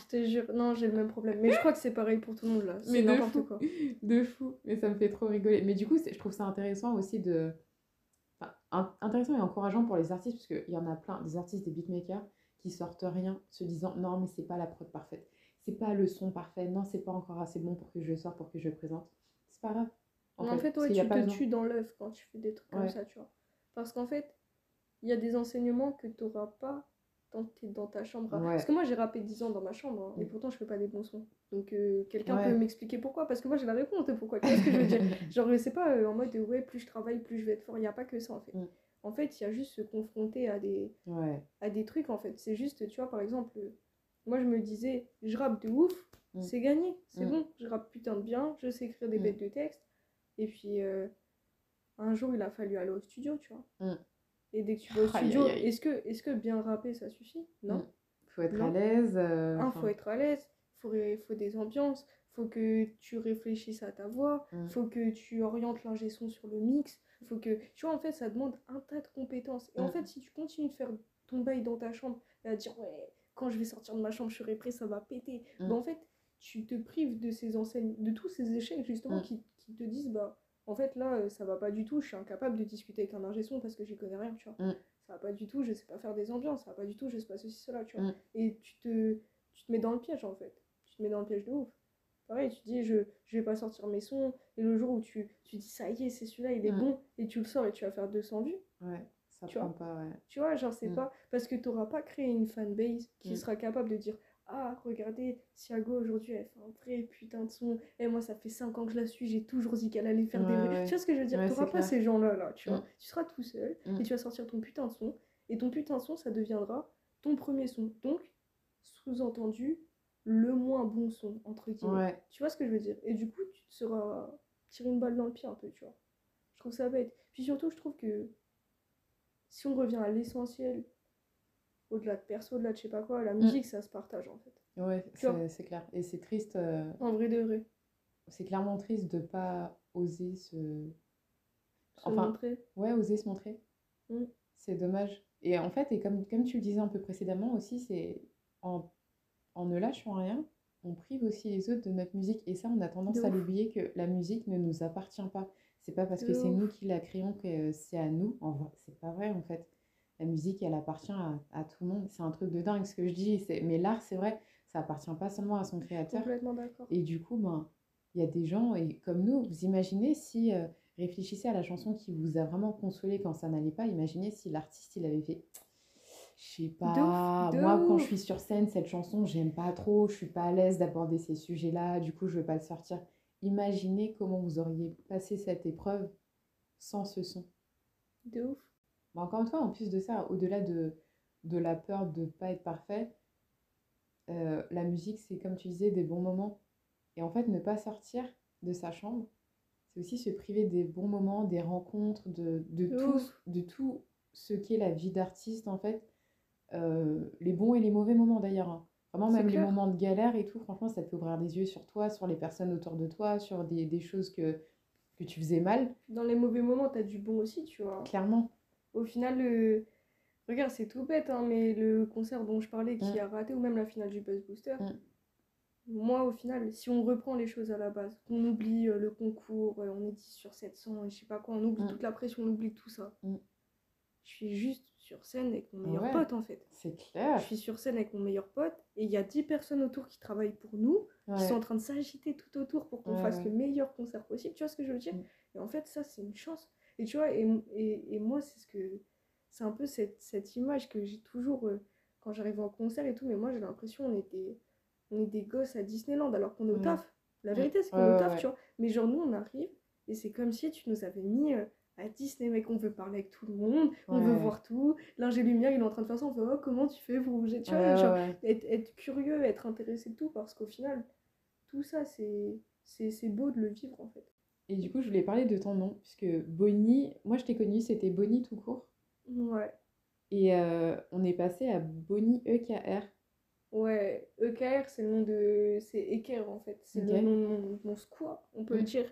te jure, non, j'ai le même problème. Mais je crois que c'est pareil pour tout le monde, là. C'est n'importe quoi. De fou. Mais ça me fait trop rigoler. Mais du coup, je trouve ça intéressant aussi de intéressant et encourageant pour les artistes, parce qu'il y en a plein, des artistes, des beatmakers, qui sortent rien se disant non, mais c'est pas la prod parfaite, c'est pas le son parfait, non, c'est pas encore assez bon pour que je le sorte, pour que je le présente. C'est pas grave. En, fait, ouais, tu te tues dans l'œuf quand tu fais des trucs comme ça, tu vois. Parce qu'en fait, il y a des enseignements que tu n'auras pas es dans ta chambre. Parce que moi, j'ai rappé 10 ans dans ma chambre, hein, et mm. pourtant, je fais pas des bons sons. Donc, euh, quelqu'un peut m'expliquer pourquoi Parce que moi, j'ai la réponse de pourquoi. Qu'est-ce que je veux dire Genre, c'est pas euh, en mode, ouais, plus je travaille, plus je vais être fort. Il n'y a pas que ça, en fait. Mm. En fait, il y a juste se confronter à des, à des trucs, en fait. C'est juste, tu vois, par exemple, moi, je me disais, je rappe de ouf, mm. c'est gagné, c'est bon. Je rappe putain de bien, je sais écrire des bêtes de texte. Et puis, euh, un jour, il a fallu aller au studio, tu vois. Et dès que tu vas au studio, est-ce que, est que bien rapper, ça suffit? Non. Il mm. faut être à l'aise. Il euh, faut être à l'aise. Il faut, des ambiances. faut que tu réfléchisses à ta voix. Il mm. faut que tu orientes l'ingé son sur le mix. faut que... Tu vois, en fait, ça demande un tas de compétences. Et en mm. fait, si tu continues de faire ton bail dans ta chambre et à dire, ouais, quand je vais sortir de ma chambre, je serai prêt, ça va péter. Ben, en fait, tu te prives de ces enseignes, de tous ces échecs, justement, qui, qui te disent, bah en fait là euh, ça va pas du tout, je suis incapable de discuter avec un ingé son parce que j'y connais rien, tu vois. Mm. ça va pas du tout, je sais pas faire des ambiances, ça va pas du tout, je sais pas ceci, cela, tu vois. Mm. Et tu te, tu te mets dans le piège en fait. Tu te mets dans le piège de ouf. Pareil, tu dis, je, je vais pas sortir mes sons, et le jour où tu, tu dis, ça y est, c'est celui-là, il est mm. bon, et tu le sors et tu vas faire 200 vues. Ouais, ça tu prend pas, ouais. Tu vois, genre, c'est mm. pas. Parce que tu pas créé une fanbase qui sera capable de dire, ah, regardez, Siago aujourd'hui, elle fait un vrai putain de son. Et moi, ça fait 5 ans que je la suis, j'ai toujours dit qu'elle allait faire des. Tu vois ce que je veux dire? Tu n'auras pas ces gens-là, là, tu vois. Tu seras tout seul et tu vas sortir ton putain de son. Et ton putain de son, ça deviendra ton premier son. Donc, sous-entendu, le moins bon son, entre guillemets. Tu vois ce que je veux dire? Et du coup, tu te seras tiré une balle dans le pied un peu, tu vois. Je trouve ça bête. Puis surtout, je trouve que si on revient à l'essentiel, au-delà de perso, au-delà de je sais pas quoi, la mm. musique, ça se partage en fait. Ouais, c'est clair. Et c'est triste. Euh, en vrai de vrai. C'est clairement triste de pas oser se. se enfin, montrer. Ouais, oser se montrer. Mm. C'est dommage. Et en fait, et comme, comme tu le disais un peu précédemment aussi, c'est en, en ne lâchant rien, on prive aussi les autres de notre musique. Et ça, on a tendance à l'oublier que la musique ne nous appartient pas. C'est pas parce que c'est nous qui la créons que c'est à nous. En vrai, c'est pas vrai en fait la musique, elle appartient à, tout le monde. C'est un truc de dingue ce que je dis. Mais l'art, c'est vrai, ça appartient pas seulement à son créateur. Complètement d'accord. Et du coup, ben, il y a des gens, et comme nous, vous imaginez si, euh, réfléchissez à la chanson qui vous a vraiment consolé quand ça n'allait pas, imaginez si l'artiste, il avait fait, je sais pas, moi quand je suis sur scène, cette chanson, j'aime pas trop, je suis pas à l'aise d'aborder ces sujets-là, du coup, je veux pas le sortir. Imaginez comment vous auriez passé cette épreuve sans ce son. De ouf encore une fois, en plus de ça, au-delà de, de la peur de ne pas être parfait, euh, la musique, c'est comme tu disais, des bons moments. Et en fait, ne pas sortir de sa chambre, c'est aussi se priver des bons moments, des rencontres, de, de, tout, de tout ce qu'est la vie d'artiste, en fait. Euh, les bons et les mauvais moments, d'ailleurs. Hein. Vraiment, même les moments de galère et tout, franchement, ça te fait ouvrir les yeux sur toi, sur les personnes autour de toi, sur des, des choses que, que tu faisais mal. Dans les mauvais moments, tu as du bon aussi, tu vois. Clairement. Au final, le... regarde, c'est tout bête, hein, mais le concert dont je parlais qui mm. a raté, ou même la finale du Buzz Booster, mm. moi, au final, si on reprend les choses à la base, qu'on oublie euh, le concours, euh, on est 10 sur 700, et je sais pas quoi, on oublie mm. toute la pression, on oublie tout ça. Je suis juste sur scène avec mon meilleur pote, en fait. C'est clair. Je suis sur scène avec mon meilleur pote, et il y a 10 personnes autour qui travaillent pour nous, qui sont en train de s'agiter tout autour pour qu'on fasse le meilleur concert possible. Tu vois ce que je veux dire? Et en fait, ça, c'est une chance. Et tu vois, et, et, et moi, c'est ce que. C'est un peu cette, cette image que j'ai toujours euh, quand j'arrive en concert et tout, mais moi j'ai l'impression on était, on est des gosses à Disneyland alors qu'on est au taf. La vérité, c'est qu'on est au taf, tu vois. Mais genre, nous, on arrive et c'est comme si tu nous avais mis euh, à Disney, mec. On veut parler avec tout le monde, on veut voir tout. L'ingé lumière, il est en train de faire ça. On fait, oh, comment tu fais pour bouger? Tu vois, genre, être, être, curieux, être intéressé de tout parce qu'au final, tout ça, c'est beau de le vivre en fait. Et du coup, je voulais parler de ton nom, puisque Bonnie, moi je t'ai connu, c'était Bonnie tout court. Ouais. Et euh, on est passé à Bonnie EKR. Ouais, EKR, c'est le nom de. C'est Eker en fait. C'est le nom de mon, squat, on peut le dire.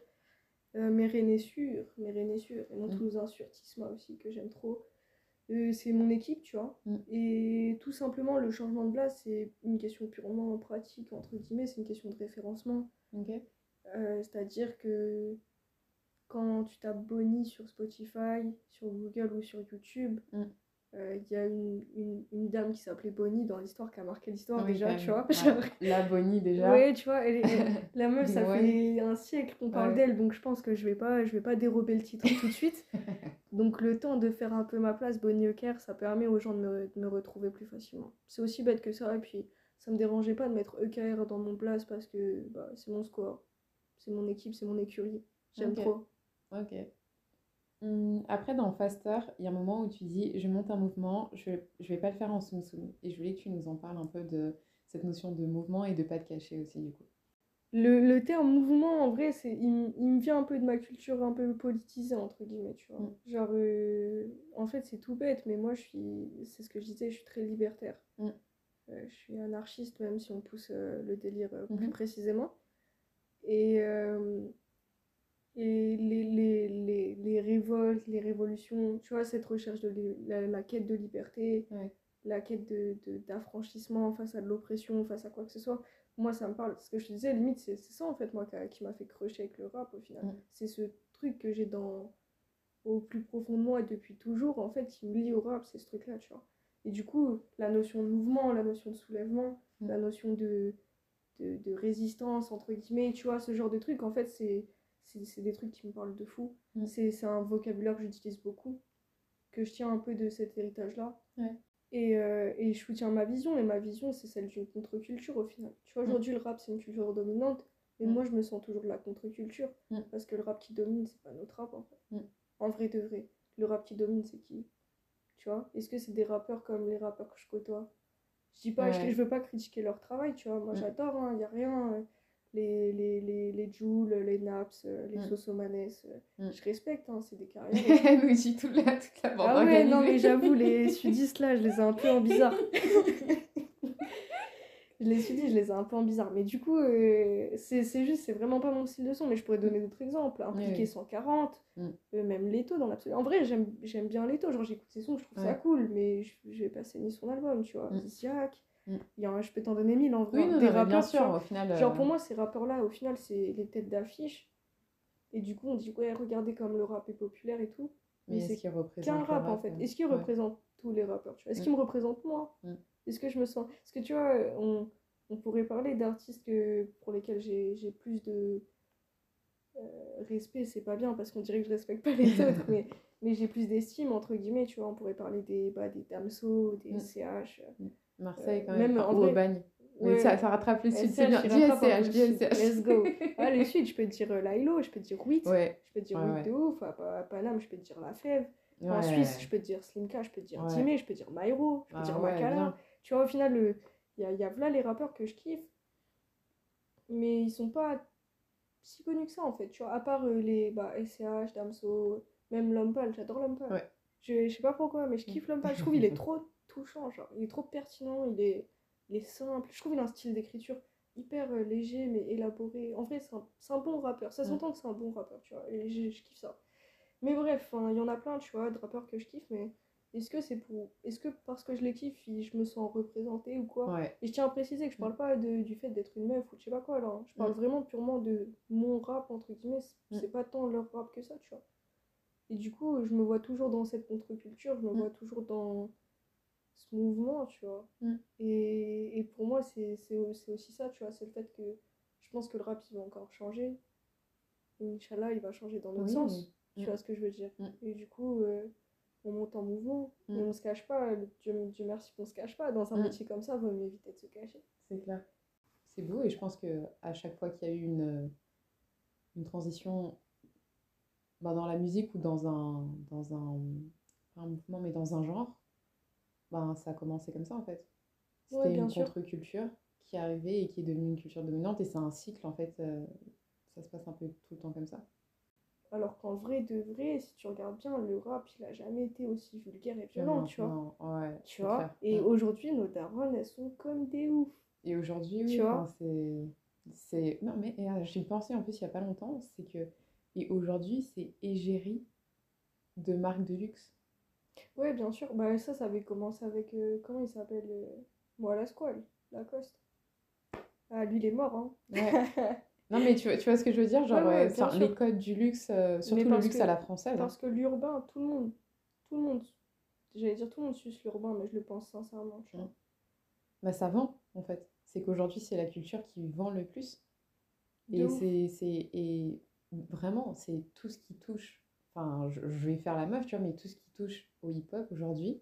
Euh, Mérénessure, Mérénessure, et mon mm. Toulousain sur Tisma aussi, que j'aime trop. Euh, c'est mon équipe, tu vois. Mm. Et tout simplement, le changement de place, c'est une question purement pratique, entre guillemets, c'est une question de référencement. Ok. Euh, c'est-à-dire que quand tu tapes Bonnie sur Spotify, sur Google ou sur YouTube, mm. euh, il y a une, une, dame qui s'appelait Bonnie dans l'histoire qui a marqué l'histoire déjà, tu vois. la Bonnie déjà. Oui, tu vois, la meuf, ça fait un siècle qu'on parle d'elle, donc je pense que je vais pas, je vais pas dérober le titre tout de suite. donc le temps de faire un peu ma place, Bonnie Eker, ça permet aux gens de me, de me retrouver plus facilement. C'est aussi bête que ça, et puis ça me dérangeait pas de mettre EKR dans mon place parce que bah, c'est mon score c'est mon équipe, c'est mon écurie. J'aime trop. Ok. Hum, après, dans Faster, il y a un moment où tu dis je monte un mouvement, je vais, je vais pas le faire en soum soum. Et je voulais que tu nous en parles un peu de cette notion de mouvement et de pas te cacher aussi, du coup. Le, le terme mouvement, en vrai, c'est, il, me vient un peu de ma culture un peu politisée, entre guillemets, tu vois. Hum. Genre, euh, en fait, c'est tout bête, mais moi, je suis, c'est ce que je disais, je suis très libertaire. Hum. Euh, je suis anarchiste, même si on pousse euh, le délire plus précisément. Et, euh, et les, les, les, les, révoltes, les révolutions, tu vois, cette recherche de la, quête de liberté, la quête d'affranchissement de, face à de l'oppression, face à quoi que ce soit, moi ça me parle. Ce que je te disais, limite, c'est ça en fait, moi, qui, m'a fait crocher avec le rap au final. C'est ce truc que j'ai dans au plus profond de moi depuis toujours, en fait, qui me lie au rap, c'est ce truc-là, tu vois. Et du coup, la notion de mouvement, la notion de soulèvement, la notion de, de, résistance, entre guillemets, tu vois, ce genre de trucs, en fait, c'est, c'est, des trucs qui me parlent de fou. Mm. C'est, un vocabulaire que j'utilise beaucoup, que je tiens un peu de cet héritage-là. Et, euh, et, je soutiens ma vision, et ma vision, c'est celle d'une contre-culture au final. Tu vois, mm. aujourd'hui, le rap, c'est une culture dominante, mais moi, je me sens toujours de la contre-culture, parce que le rap qui domine, c'est pas notre rap, en fait. En vrai de vrai. Le rap qui domine, c'est qui? Tu vois? Est-ce que c'est des rappeurs comme les rappeurs que je côtoie? Je dis pas, je, veux pas critiquer leur travail, tu vois. Moi, mm. j'adore, il hein, n'y a rien. Euh, les, les, les, les Jules, les Naps, euh, les mm. Sosomanes, euh, mm. je respecte, hein, c'est des carrières. Nous, dit toute la, toute la bande Ah ouais, non, mais j'avoue, les sudistes là, je les ai un peu en bizarre. je les je les ai un peu en bizarre. Mais du coup, euh, c'est juste, c'est vraiment pas mon style de son. Mais je pourrais donner d'autres exemples. Impliqué 140, mm. euh, même Leto dans l'absolu. En vrai, j'aime bien Leto. Genre, j'écoute ses sons, je trouve ça cool. Mais je, je vais pas saigner son album, tu vois. Mm. Ziak. Mm. Il y a je peux t'en donner mille en vrai. Oui, des rappeurs, bien sûr, au final. Genre, pour euh, moi, ces rappeurs-là, au final, c'est les têtes d'affiche. Et du coup, on dit, ouais, regardez comme le rap est populaire et tout. Mais, c'est qu'un rap, en fait? Est-ce qu'il représente tous les rappeurs Est-ce qu'il me représente moi? Est-ce que je me sens. Parce que tu vois, on, on pourrait parler d'artistes que... pour lesquels j'ai plus de euh, respect, c'est pas bien parce qu'on dirait que je respecte pas les autres, mais, mais j'ai plus d'estime, entre guillemets, tu vois. On pourrait parler des, bah, des Damso, des mm. CH. Mm. Marseille, quand même, en ou au bagne. ça, ça, rattrape les suites, c'est bien. DSCH. Let's go. ah, les suites, je peux te dire euh, Lailo, je peux te dire Wit, ouais. je peux te dire ouais, de ouf. À Paname, je peux te dire La Fève. En Suisse, je peux te dire Slimka, je peux te dire Timé, je peux te dire Myro, je peux te dire ah Makala. Tu vois, au final, le, il y a, y a là les rappeurs que je kiffe, mais ils sont pas si connus que ça en fait. Tu vois, à part euh, les bah, SCH, Damso, même Lompal, j'adore Lompal. Ouais. Je, je sais pas pourquoi, mais je kiffe Lompal. Je trouve il est trop touchant, genre, il est trop pertinent, il est, il est simple. Je trouve il a un style d'écriture hyper euh, léger mais élaboré. En vrai, c'est un, un, bon rappeur. Ça s'entend que c'est un bon rappeur, tu vois, et je, je kiffe ça. Mais bref, il y en a plein, tu vois, de rappeurs que je kiffe, mais est-ce que c'est pour. Est-ce que parce que je les kiffe, je me sens représentée ou quoi? Et je tiens à préciser que je parle pas de, du fait d'être une meuf ou je sais pas quoi là. Hein. Je parle mm. vraiment purement de mon rap, entre guillemets. Mm. C'est pas tant leur rap que ça, tu vois. Et du coup, je me vois toujours dans cette contre-culture, je me mm. vois toujours dans ce mouvement, tu vois. Et, et, pour moi, c'est aussi ça, tu vois. C'est le fait que je pense que le rap, il va encore changer. Inch'Allah, il va changer dans l'autre sens. Tu vois ce que je veux dire. Et du coup. Euh, on monte en mouvement. Mm. on se cache pas. Dieu, Dieu merci qu'on se cache pas. Dans un mm. métier comme ça, il vaut mieux éviter de se cacher. C'est clair. C'est beau et je pense que à chaque fois qu'il y a eu une, une transition bah, dans la musique ou dans un, dans un, un mouvement, mais dans un genre, ben, ça a commencé comme ça en fait. C'était une contre-culture qui est arrivée et qui est devenue une culture dominante et c'est un cycle en fait. Euh, ça se passe un peu tout le temps comme ça. Alors qu'en vrai de vrai, si tu regardes bien, le rap, il a jamais été aussi vulgaire et violent, tu vois. Ouais, tu vois. Et aujourd'hui, nos darons, elles sont comme des ouf. Et aujourd'hui, oui, c'est. C'est... Non, mais euh, j'ai pensé en plus il y a pas longtemps, c'est que. Et aujourd'hui, c'est égérie de marque de luxe. Ouais, bien sûr. Bah, ça, ça avait commencé avec. Euh, comment il s'appelle euh... Moi, la Squale, Lacoste. Ah, lui, il est mort, hein. Ouais. Non, mais tu vois, tu vois ce que je veux dire Genre, euh, les codes du luxe, euh, surtout le luxe à la française. Hein. Parce que l'urbain, tout le monde, tout le monde, j'allais dire tout le monde suce l'urbain, mais je le pense sincèrement, tu vois. Bah, ça vend, en fait. C'est qu'aujourd'hui, c'est la culture qui vend le plus. Et c'est, et vraiment, c'est tout ce qui touche. Enfin, je, je, vais faire la meuf, tu vois, mais tout ce qui touche au hip-hop aujourd'hui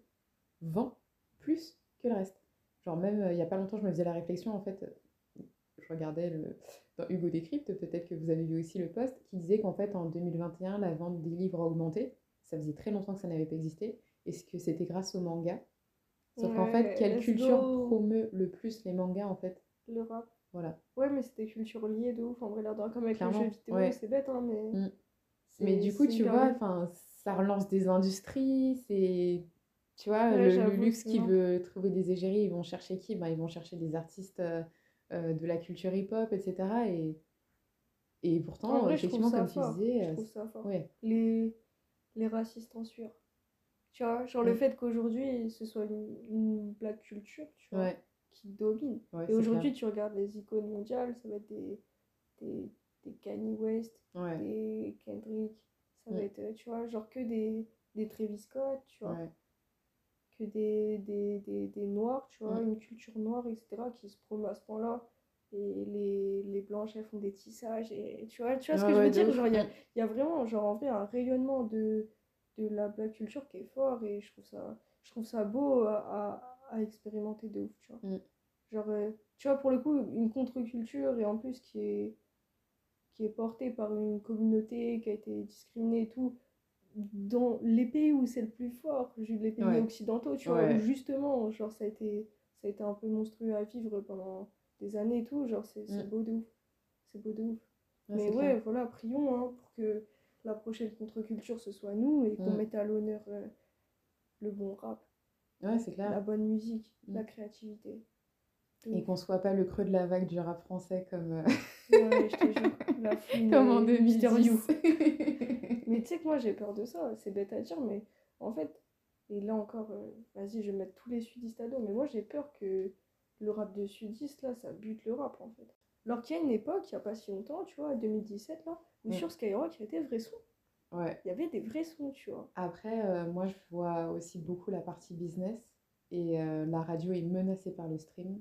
vend plus que le reste. Genre, même euh, il y a pas longtemps, je me faisais la réflexion, en fait, je regardais le, dans Hugo Décrypte, peut-être que vous avez vu aussi le post, qui disait qu'en fait en 2021, la vente des livres a augmenté. Ça faisait très longtemps que ça n'avait pas existé. Et que c'était grâce au manga? Sauf qu'en fait, quelle culture promeut le plus les mangas en fait? Le rap. Voilà. Ouais, mais c'était culture liée de ouf, en vrai, l'air comme avec les jeux vidéo, c'est bête, hein, mais. Mm. Mais du coup, tu vois, enfin, ça relance des industries, c'est. Tu vois, le, luxe qui veut trouver des égéries, ils vont chercher qui? Ben, Ils vont chercher des artistes. Euh, euh, de la culture hip-hop, etc. Et, et pourtant, effectivement, comme tu disais... Je euh, trouve ça fort. Les, les racistes en sueur. Tu vois, genre le mm. fait qu'aujourd'hui, ce soit une, black culture, tu vois, qui domine. et aujourd'hui, tu regardes les icônes mondiales, ça va être des, des, des Kanye West, des Kendrick, Ça va être, tu vois, genre que des, des Travis Scott, tu vois. Que des, des, des, des, noirs, tu vois, une culture noire, etc., qui se promeut à ce point-là. Et les, les blanches, elles font des tissages. Et tu vois, tu vois ce que je veux dire? Genre, il y a, y a, vraiment, genre, en vrai, un rayonnement de, de la black culture qui est fort. Et je trouve ça, je trouve ça beau à, à, expérimenter de ouf, tu vois. Mm. Genre, euh, tu vois, pour le coup, une contre-culture, et en plus qui est, qui est portée par une communauté qui a été discriminée et tout, dans les pays où c'est le plus fort, les pays occidentaux, tu vois, où justement, genre, ça a, été, ça a été un peu monstrueux à vivre pendant des années et tout, genre, c'est mm. beau de ouf. C'est beau de ouf. Mais ouais, voilà, prions hein, pour que la prochaine contre-culture, ce soit nous et qu'on mm. mette à l'honneur euh, le bon rap. Ouais, c'est clair. La bonne musique, la créativité. Et qu'on soit pas le creux de la vague du rap français comme. Euh, je te jure, la comme en 2010. mais tu sais que moi j'ai peur de ça, c'est bête à dire, mais en fait, et là encore, euh, vas-y, je vais mettre tous les sudistes à dos, mais moi j'ai peur que le rap de sudistes là, ça bute le rap en fait. Alors qu'il y a une époque, il n'y a pas si longtemps, tu vois, 2017 là, où sur Skyrock il y avait des vrais sons. Ouais. Il y avait des vrais sons, tu vois. Après, euh, moi je vois aussi beaucoup la partie business et la radio est menacée par le stream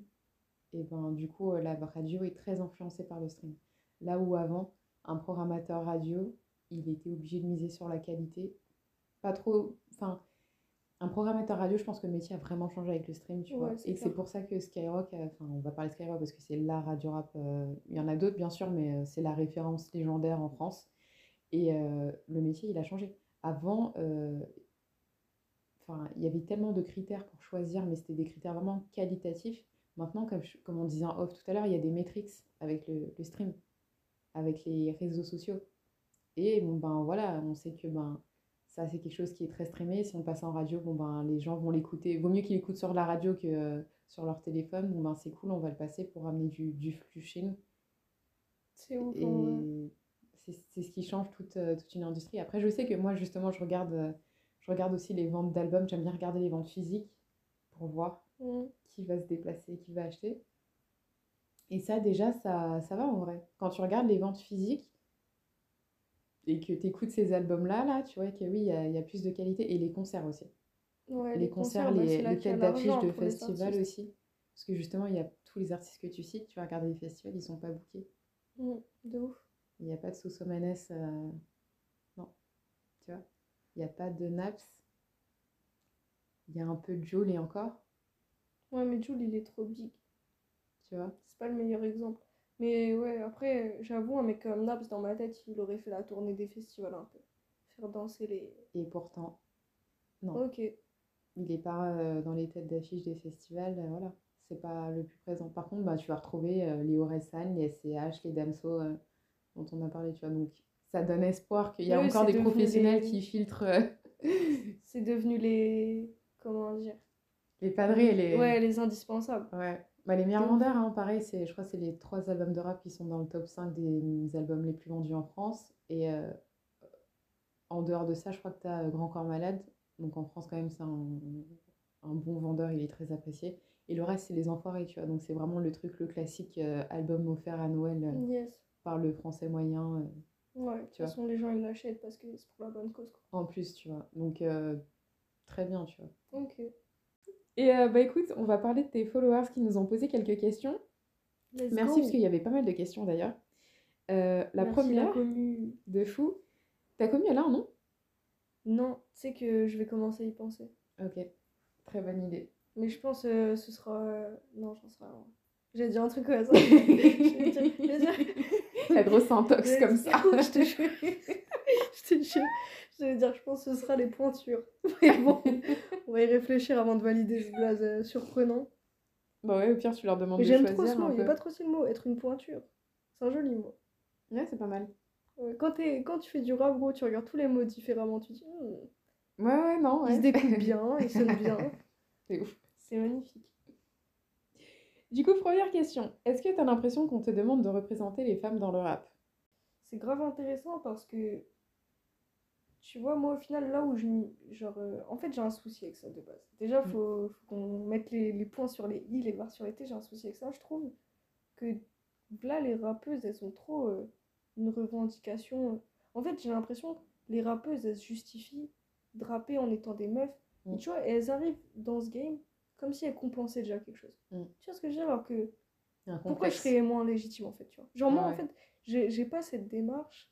et ben du coup euh, la radio est très influencée par le stream. Là où avant, un programmateur radio, il était obligé de miser sur la qualité. Pas trop. Enfin, un programmateur radio, je pense que le métier a vraiment changé avec le stream, tu vois. Et c'est pour ça que Skyrock, enfin, on va parler de Skyrock parce que c'est la radio rap. Euh, il y en a d'autres, bien sûr, mais euh, c'est la référence légendaire en France. Et le métier, il a changé. Avant, enfin, il y avait tellement de critères pour choisir, mais c'était des critères vraiment qualitatifs Maintenant, comme, comme on disait en off tout à l'heure, il y a des métriques avec le, le, stream, avec les réseaux sociaux. Et bon, ben voilà, on sait que ben, ça, c'est quelque chose qui est très streamé. Si on passe en radio, bon, ben, les gens vont l'écouter. Vaut mieux qu'ils l'écoutent sur la radio que euh, sur leur téléphone. Bon, ben, c'est cool, on va le passer pour ramener du, du flux chez nous. C'est ouf. Et c'est ce qui change toute, euh, toute, une industrie. Après, je sais que moi, justement, je regarde, euh, je regarde aussi les ventes d'albums. J'aime bien regarder les ventes physiques pour voir. Mmh qui va se déplacer, qui va acheter. Et ça, déjà, ça, ça va en vrai. Quand tu regardes les ventes physiques et que tu écoutes ces albums-là, là, tu vois que oui, il y, a plus de qualité. Et les concerts aussi. les, concerts, bah, les, les têtes d'affiche de festivals aussi. Parce que justement, il y a tous les artistes que tu cites, tu vas regarder les festivals, ils sont pas bookés. Mmh, de ouf. Il n'y a pas de Sosomanes. Euh... Non. Tu vois Il n'y a pas de Naps. Il y a un peu de Joule et encore. Ouais, mais Jules, il est trop big. Tu vois? C'est pas le meilleur exemple. Mais ouais, après, j'avoue, un mec comme Naps, dans ma tête, il aurait fait la tournée des festivals un peu. Faire danser les. Et pourtant, non. Ok. Il est pas euh, dans les têtes d'affiche des festivals, euh, voilà. C'est pas le plus présent. Par contre, bah, tu vas retrouver euh, les Oresan, les SCH, les Damso, dont on a parlé, tu vois. Donc, ça donne espoir qu'il y a encore des professionnels qui filtrent. c'est devenu les. Comment dire les padrés, les... Ouais, les indispensables. Ouais. Bah, les meilleurs vendeurs, hein, pareil, c'est, je crois que c'est les trois albums de rap qui sont dans le top 5 des albums les plus vendus en France. Et euh, en dehors de ça, je crois que tu as Grand Corps Malade. Donc en France, quand même, c'est un, un, bon vendeur, il est très apprécié. Et le reste, c'est les enfoirés, tu vois. Donc c'est vraiment le truc, le classique euh, album offert à Noël euh, par le français moyen. ouais, de toute façon, les gens, ils l'achètent parce que c'est pour la bonne cause. Quoi. En plus, tu vois. Donc très bien, tu vois. Ok. Et euh, bah écoute, on va parler de tes followers qui nous ont posé quelques questions. Merci parce qu'il y avait pas mal de questions d'ailleurs. Euh, la première de fou. T'as commis là, non? Non, tu sais que je vais commencer à y penser. Ok, très bonne idée. Mais je pense que euh, ce sera. Non, j'en serai. J'ai dit un truc comme ça. La grosse intox comme ça. je te jure. je te jure. Je vais dire, je pense que ce sera les pointures. Mais bon, on va y réfléchir avant de valider ce blaze euh, surprenant. Bah ouais, au pire, tu leur demandes de choisir. J'aime trop ce mot, il n'y a pas trop si le mot, être une pointure. C'est un joli mot. Ouais, c'est pas mal. quand, es, quand tu fais du rap, gros, tu regardes tous les mots différemment, tu dis. Hmm. Ouais, ouais, non. Ils se découpent bien, ils sonnent bien. c'est ouf. C'est magnifique. Du coup, première question. Est-ce que tu as l'impression qu'on te demande de représenter les femmes dans le rap? C'est grave intéressant parce que tu vois, moi, au final, là où je. Genre, euh, en fait, j'ai un souci avec ça de base. Déjà, il mm. faut, qu'on mette les, les, points sur les i, les barres sur les t. J'ai un souci avec ça. Je trouve que là, les rappeuses, elles ont trop euh, une revendication. En fait, j'ai l'impression les rappeuses, elles se justifient de rapper en étant des meufs. Et Mm. tu vois, elles arrivent dans ce game comme si elles compensaient déjà quelque chose. Mm. Tu vois ce que je veux dire? Alors que pourquoi je serais moins légitime en fait, tu vois? Genre moi Ouais, en fait, j'ai pas cette démarche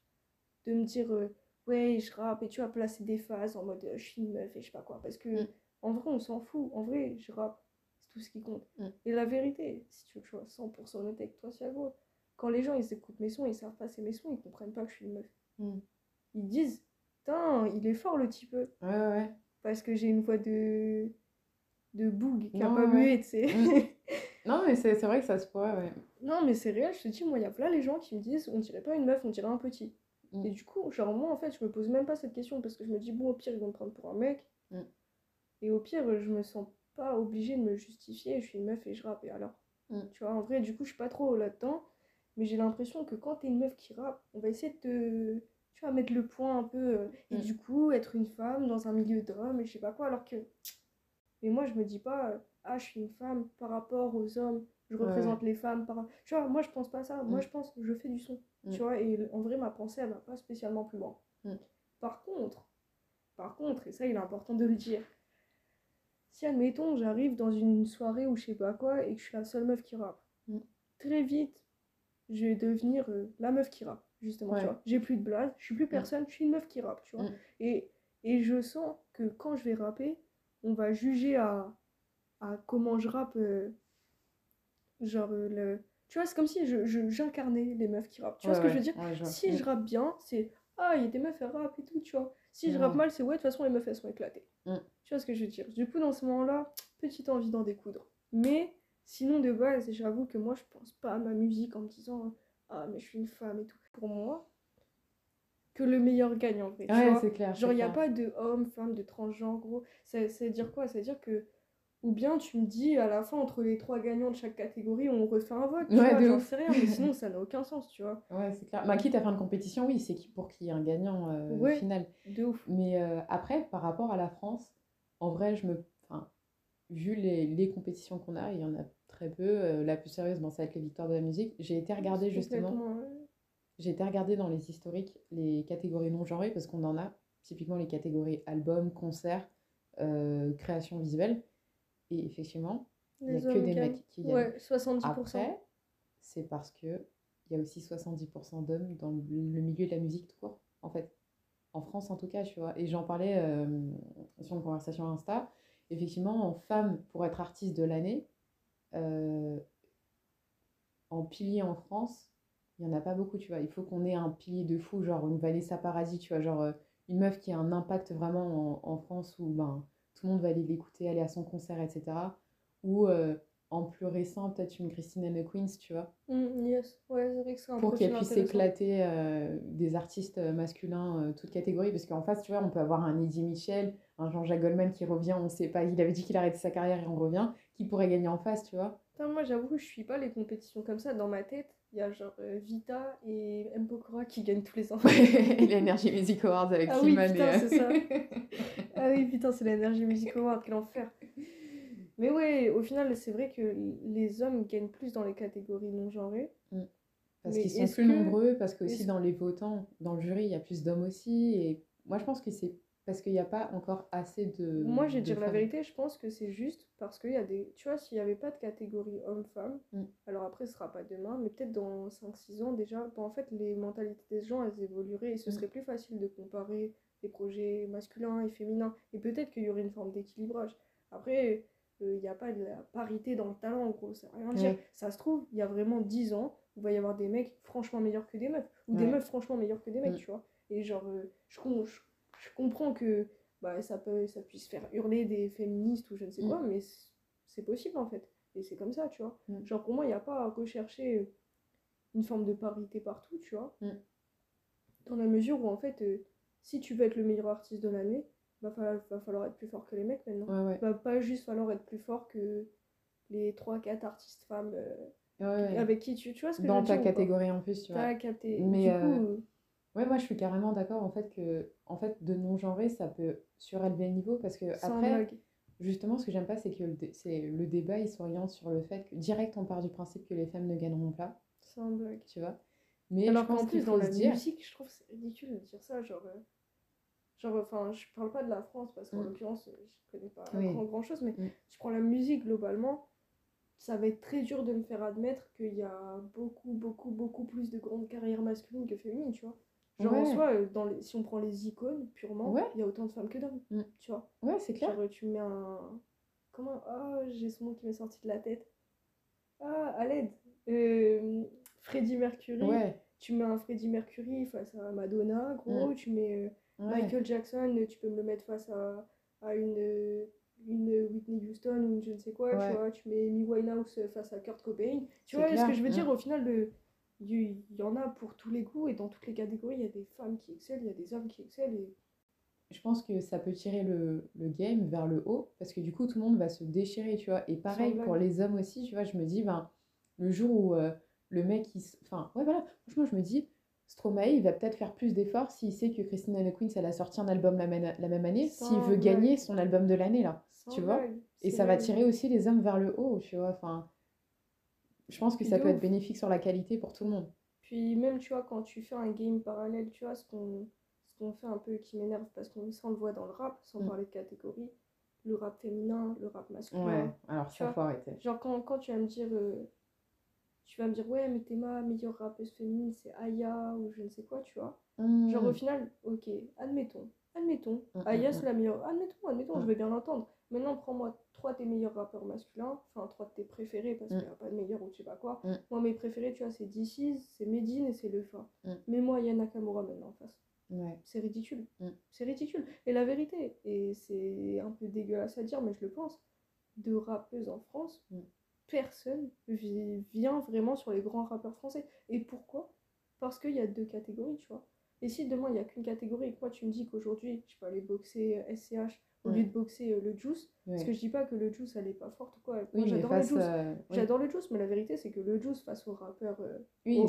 de me dire euh, ouais, je rappe et tu vas placer des phases en mode euh, je suis une meuf et je sais pas quoi parce que Mm. en vrai, on s'en fout. En vrai, je rappe, c'est tout ce qui compte. Mm. Et la vérité, si tu veux que je sois 100% honnête avec toi, Thiago, quand les gens ils écoutent mes sons, ils savent pas c'est mes sons, ils comprennent pas que je suis une meuf. Ils disent "Putain, il est fort le type ouais, ouais. parce que j'ai une voix de de boug qui a pas mué, tu sais. Mm. Non, mais c'est vrai que ça se pourrait, ouais. Non, mais c'est réel, je te dis, moi, il y a plein les gens qui me disent, on dirait pas une meuf, on dirait un petit. Mm. Et du coup, genre, moi, en fait, je me pose même pas cette question parce que je me dis, bon, au pire, ils vont me prendre pour un mec. Mm. Et au pire, je me sens pas obligée de me justifier, je suis une meuf et je rappe, et alors Mm. Tu vois, en vrai, du coup, je suis pas trop là-dedans, mais j'ai l'impression que quand t'es une meuf qui rappe, on va essayer de te. Tu vois, mettre le point un peu. euh, et du coup, être une femme dans un milieu d'hommes, et je sais pas quoi, alors que. Mais moi, je me dis pas, euh, ah, je suis une femme par rapport aux hommes, je Ouais, représente les femmes par. Tu vois, moi, je pense pas ça. Moi, Mm. je pense, je fais du son. Mm. Tu vois, et en vrai, ma pensée, elle va pas spécialement plus loin. Mm. Par contre, par contre, et ça, il est important de le dire, si, admettons, j'arrive dans une soirée ou je sais pas quoi, et que je suis la seule meuf qui rappe, très vite, je vais devenir euh, la meuf qui rappe, justement, Ouais. tu vois. J'ai plus de blague, je suis plus personne, je suis une meuf qui rappe, tu vois. Et, et je sens que quand je vais rapper, on va juger à, à comment je rappe, euh, genre, euh, le... Tu vois, c'est comme si je, je- j'incarnais les meufs qui rappent. Tu vois Ouais, ce que je veux dire? ouais. Si Mm. je rappe bien, c'est ah, il y a des meufs, elles rappent et tout, tu vois. Si je rappe mal, c'est ouais, de toute façon, les meufs, elles sont éclatées. Mm. Tu vois ce que je veux dire? Du coup, dans ce moment-là, petite envie d'en découdre. Mais sinon, de base, j'avoue que moi, je pense pas à ma musique en me disant ah, mais je suis une femme et tout. Pour moi, que le meilleur gagne en Ouais, c'est clair. Genre, il n'y a pas de homme, femme, de transgenre, gros. Ça, ça veut dire quoi? Ça veut dire que. Ou bien tu me dis à la fin, entre les trois gagnants de chaque catégorie, on refait un vote. Tu Ouais, vois, j'en sais rien, mais sinon, ça n'a aucun sens, tu vois. Ouais, c'est clair. Bah, quitte à faire une compétition, oui, c'est pour qu'il y ait un gagnant euh, Ouais. final. De ouf. Mais euh, après, par rapport à la France, en vrai, je me... enfin, vu les, les compétitions qu'on a, il y en a très peu. euh, la plus sérieuse, bon, ça va être les victoires de la musique. J'ai été regarder justement, ouais. J'ai été regarder dans les historiques les catégories non genrées parce qu'on en a typiquement les catégories album, concert, euh, création visuelle. Et effectivement, il n'y a que des mecs qui gagnent. Ouais, 70%. Après, c'est parce que il y a aussi 70% d'hommes dans le le milieu de la musique tout court, en fait. En France, en tout cas, tu vois. Et j'en parlais euh, sur une conversation Insta. Effectivement, en femme, pour être artiste de l'année, euh, en pilier en France, il n'y en a pas beaucoup, tu vois. Il faut qu'on ait un pilier de fou, genre une Vanessa Paradis, tu vois, genre euh, une meuf qui a un impact vraiment en, en France où ben, tout le monde va aller l'écouter, aller à son concert, etc. Ou euh, en plus récent, peut-être une Christine and the Queens, tu vois, Mm, yes, ouais, c'est vrai que c'est un pour qu'elle puisse éclater euh, des artistes masculins, euh, toutes catégories, parce qu'en face, tu vois, on peut avoir un Eddie Mitchell, un Jean-Jacques Goldman qui revient, on sait pas, il avait dit qu'il arrêtait sa carrière et on revient, qui pourrait gagner en face, tu vois. Putain, moi, j'avoue, je suis pas les compétitions comme ça. Dans ma tête, il y a genre euh, Vita et M. Pokora qui gagnent tous les ans. L'Energy Music Awards avec Ah oui, Slimane putain, et... c'est ça. ah oui, putain, c'est l'Energy Music Award, quel enfer. Mais ouais, au final, c'est vrai que les hommes gagnent plus dans les catégories non genrées. Parce Mais qu'ils sont plus que- nombreux, parce que aussi dans les votants, dans le jury, il y a plus d'hommes aussi. Et moi, je pense que c'est parce qu'il n'y a pas encore assez de. Moi, je vais dire la vérité, je pense que c'est juste parce qu'il y a des. Tu vois, s'il n'y avait pas de catégorie homme-femme, Mm. alors après, ce sera pas demain, mais peut-être dans 5-6 ans déjà, bon, en fait, les mentalités des gens, elles évolueraient et ce Mm. serait plus facile de comparer les projets masculins et féminins. Et peut-être qu'il y aurait une forme d'équilibrage. Après, euh, il n'y a pas de la parité dans le talent, en gros, ça veut rien dire. Ouais. Ça se trouve, il y a vraiment 10 ans, il va y avoir des mecs franchement meilleurs que des meufs, ou des meufs franchement meilleurs que des mecs, Mm. tu vois. Et genre, euh, je, je, je comprends que bah, ça, peut, ça puisse faire hurler des féministes ou je ne sais Mm. quoi, mais c'est possible en fait. Et c'est comme ça, tu vois. Mm. Genre, pour moi, il n'y a pas à rechercher une forme de parité partout, tu vois. Mm. Dans la mesure où, en fait, euh, si tu veux être le meilleur artiste de l'année, va, fa- va falloir être plus fort que les mecs maintenant. Ouais, ouais. Va pas juste falloir être plus fort que les 3-4 artistes femmes euh, Ouais, ouais. avec qui tu, tu vois ce que Dans ta catégorie en plus, tu vois. Mais, du euh, coup, euh, Ouais, moi je suis carrément d'accord en fait que en fait de non genré ça peut surélever le niveau parce que sans après blague. justement ce que j'aime pas c'est que le, dé- le débat il s'oriente sur le fait que direct on part du principe que les femmes ne gagneront pas, Sans blague. tu vois? Mais Alors qu'en plus, dans la dire musique, je trouve c'est ridicule de dire ça. Genre, euh, Genre, enfin, je parle pas de la France parce qu'en mm. l'occurrence, je connais pas grand, grand chose, mais mm. je prends la musique globalement. Ça va être très dur de me faire admettre qu'il y a beaucoup, beaucoup, beaucoup plus de grandes carrières masculines que féminines, tu vois? Genre en soi, euh, dans les, si on prend les icônes purement, il y a autant de femmes que d'hommes, mm. tu vois. Ouais, c'est clair. Genre, tu mets un. Comment Ah, j'ai son nom qui m'est sorti de la tête. Ah, à l'aide. Euh, Freddie Mercury. Ouais. Tu mets un Freddie Mercury face à Madonna, gros. Tu mets. Euh, Michael Jackson, tu peux me le mettre face à, à une, une Whitney Houston ou je ne sais quoi, tu vois. Tu mets Amy Winehouse face à Kurt Cobain. Tu vois ce que je veux dire Au final, il y en a pour tous les goûts et dans toutes les catégories, il y a des femmes qui excellent, il y a des hommes qui excellent. Et... Je pense que ça peut tirer le, le, game vers le haut parce que du coup, tout le monde va se déchirer, tu vois. Et pareil pour les hommes aussi, tu vois, je me dis, ben, le jour où euh, le mec, il... enfin, ouais, voilà, franchement, je me dis, Stromae, il va peut-être faire plus d'efforts s'il sait que Christina and the Queens, elle a sorti un album la, la même année, s'il veut gagner son album de l'année, là, tu vois. Et ça va tirer aussi les hommes vers le haut, tu vois. Enfin, je pense que ça peut être bénéfique sur la qualité pour tout le monde. Puis même, tu vois, quand tu fais un game parallèle, tu vois, ce qu'on qu'on fait un peu qui m'énerve, parce qu'on ça on le voit dans le rap, sans mm. parler de catégorie, le rap féminin, le rap masculin. Ouais, alors ça, faut arrêter. Genre, quand, quand tu vas me dire... Euh, tu vas me dire ouais mais t'es ma meilleure rappeuse féminine c'est Aya ou je ne sais quoi tu vois mmh. genre au final ok admettons admettons mmh, mmh, Aya c'est la meilleure admettons admettons je vais bien l'entendre maintenant prends-moi trois de tes meilleurs rappeurs masculins enfin trois de tes préférés parce qu'il n'y a pas de meilleur ou je sais pas quoi. Moi mes préférés tu vois c'est DC's c'est Medine et c'est Lefa mais moi il y a Nakamura maintenant en face. Ouais. c'est ridicule. C'est ridicule. Et la vérité et c'est un peu dégueulasse à dire mais je le pense de rappeuses en France personne vient vraiment sur les grands rappeurs français. Et pourquoi? Parce qu'il y a deux catégories, tu vois. Et si demain il n'y a qu'une catégorie et que moi tu me dis qu'aujourd'hui je peux aller boxer SCH euh, au lieu de boxer euh, le Juice, parce que je dis pas que le Juice elle est pas forte ou quoi. Moi j'adore le Juice. Euh, j'adore le Juice, mais la vérité c'est que le Juice face au rappeur. oui,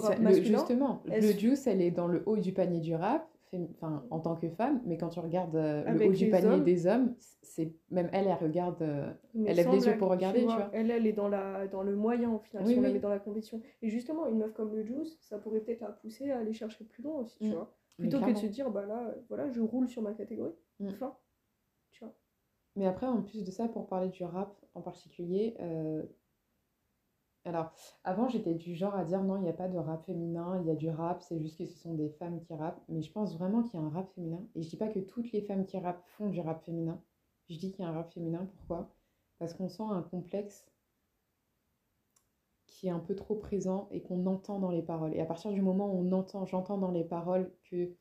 justement, le Juice elle est dans le haut du panier du rap enfin, en tant que femme, mais quand tu regardes euh, le haut du panier des hommes, c'est même elle, elle regarde, euh, elle lève les yeux pour regarder, tu vois. Elle, elle est dans, la, dans le moyen au final, si on la met dans la compétition. Et justement, une meuf comme le Juice, ça pourrait peut-être la pousser à aller chercher plus loin aussi, tu mm. vois. Plutôt que de se dire, bah là, voilà, je roule sur ma catégorie. Mm. Enfin, tu vois. Mais après, en plus de ça, pour parler du rap en particulier, euh, alors, avant, j'étais du genre à dire non, il n'y a pas de rap féminin, il y a du rap, c'est juste que ce sont des femmes qui rappent. Mais je pense vraiment qu'il y a un rap féminin. Et je dis pas que toutes les femmes qui rappent font du rap féminin. Je dis qu'il y a un rap féminin. Pourquoi? Parce qu'on sent un complexe qui est un peu trop présent et qu'on entend dans les paroles. Et à partir du moment où on entend, j'entends dans les paroles que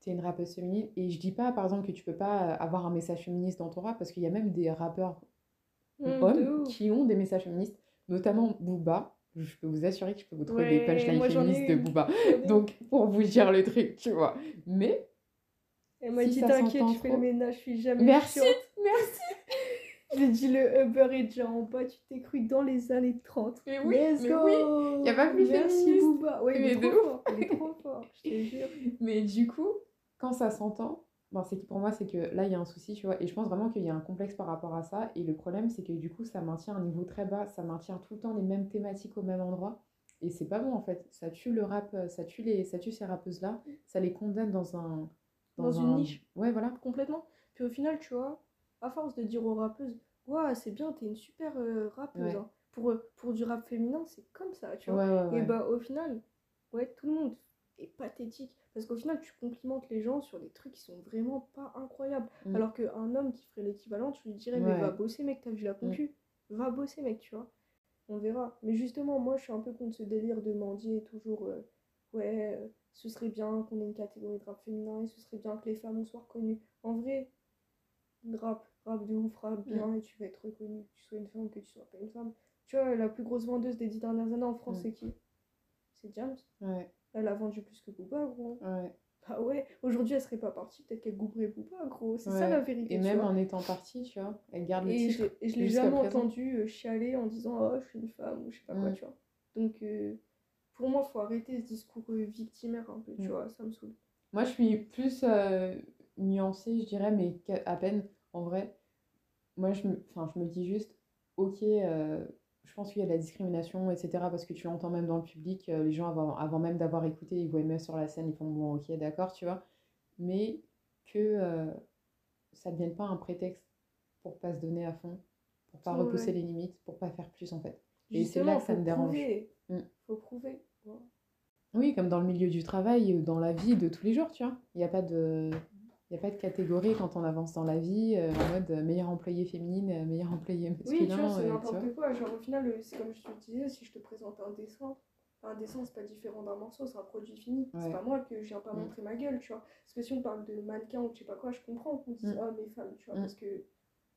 tu es une rappeuse féminine. Et je dis pas, par exemple, que tu peux pas avoir un message féministe dans ton rap, parce qu'il y a même des rappeurs mmh, hommes qui ont des messages féministes notamment Booba. Je peux vous assurer que je peux vous trouver des punchlines féministes de Booba. Donc, pour vous dire le truc, tu vois. Mais. Elle m'a dit T'inquiète, je fais le ménage, je suis jamais Merci, merci. J'ai dit le Uber est déjà en bas, tu t'es cru dans les années 30. Mais oui, Let's mais go oui. A pas plus Merci Booba. Ouais, il est, trop fort, il est trop fort, je te jure. Mais du coup, quand ça s'entend, c'est que pour moi, c'est que là, il y a un souci, tu vois. Et je pense vraiment qu'il y a un complexe par rapport à ça. Et le problème, c'est que du coup, ça maintient un niveau très bas. Ça maintient tout le temps les mêmes thématiques au même endroit. Et c'est pas bon, en fait. Ça tue le rap, ça tue, les, ça tue ces rappeuses-là. Ça les condamne dans un... Dans, une niche. Ouais, voilà. Complètement. Puis au final, tu vois, à force de dire aux rappeuses, ouais, c'est bien, t'es une super euh, rappeuse. Hein. Pour, euh, pour du rap féminin, c'est comme ça, tu vois. et bah, au final, ouais, tout le monde est pathétique. Parce qu'au final, tu complimentes les gens sur des trucs qui sont vraiment pas incroyables. Mm. Alors qu'un homme qui ferait l'équivalent, tu lui dirais, mais va bosser, mec, t'as vu la concu mm. Va bosser, mec, tu vois. On verra. Mais justement, moi, je suis un peu contre ce délire de mendier toujours. Euh, ouais, euh, ce serait bien qu'on ait une catégorie de rap féminin et ce serait bien que les femmes soient reconnues. En vrai, rap, rap de ouf, rap bien mm. et tu vas être reconnue, que tu sois une femme, que tu sois pas une femme. Tu vois, la plus grosse vendeuse des dix dernières années en France, c'est qui? C'est James. Ouais. Elle a vendu plus que Booba, gros. Ouais. Bah ouais, aujourd'hui elle serait pas partie, peut-être qu'elle goûterait Booba, gros. C'est ça la vérité. Et même en étant partie, tu vois, elle garde le et et je l'ai jamais entendu euh, chialer en disant Oh, je suis une femme ou je sais pas quoi, tu vois. Donc euh, pour moi, faut arrêter ce discours euh, victimaire un peu, tu vois, ça me saoule. Moi je suis plus nuancée, je dirais, mais à peine en vrai. Moi je me, enfin, je me dis juste Ok je pense qu'il y a de la discrimination, etc. Parce que tu l'entends même dans le public, euh, les gens avant, avant même d'avoir écouté, ils voient meuf sur la scène, ils font bon, ok, d'accord, tu vois. Mais que euh, ça ne devienne pas un prétexte pour pas se donner à fond, pour pas repousser les limites, pour pas faire plus en fait. Et c'est là que ça me dérange. Mm. Faut prouver. Oui, comme dans le milieu du travail, dans la vie de tous les jours, tu vois. Il n'y a pas de... Il a pas de catégorie quand on avance dans la vie, euh, en mode meilleur employé féminine, euh, meilleur employé masculin. Oui, tu vois, c'est n'importe quoi. Genre, au final, c'est comme je te disais, si je te présente un dessin, un dessin, c'est pas différent d'un morceau, c'est un produit fini. C'est pas moi que je viens pas mm. montrer ma gueule, tu vois. Parce que si on parle de mannequin ou je sais pas quoi, je comprends qu'on dise mm. hommes et femmes, tu vois. Mm. Parce que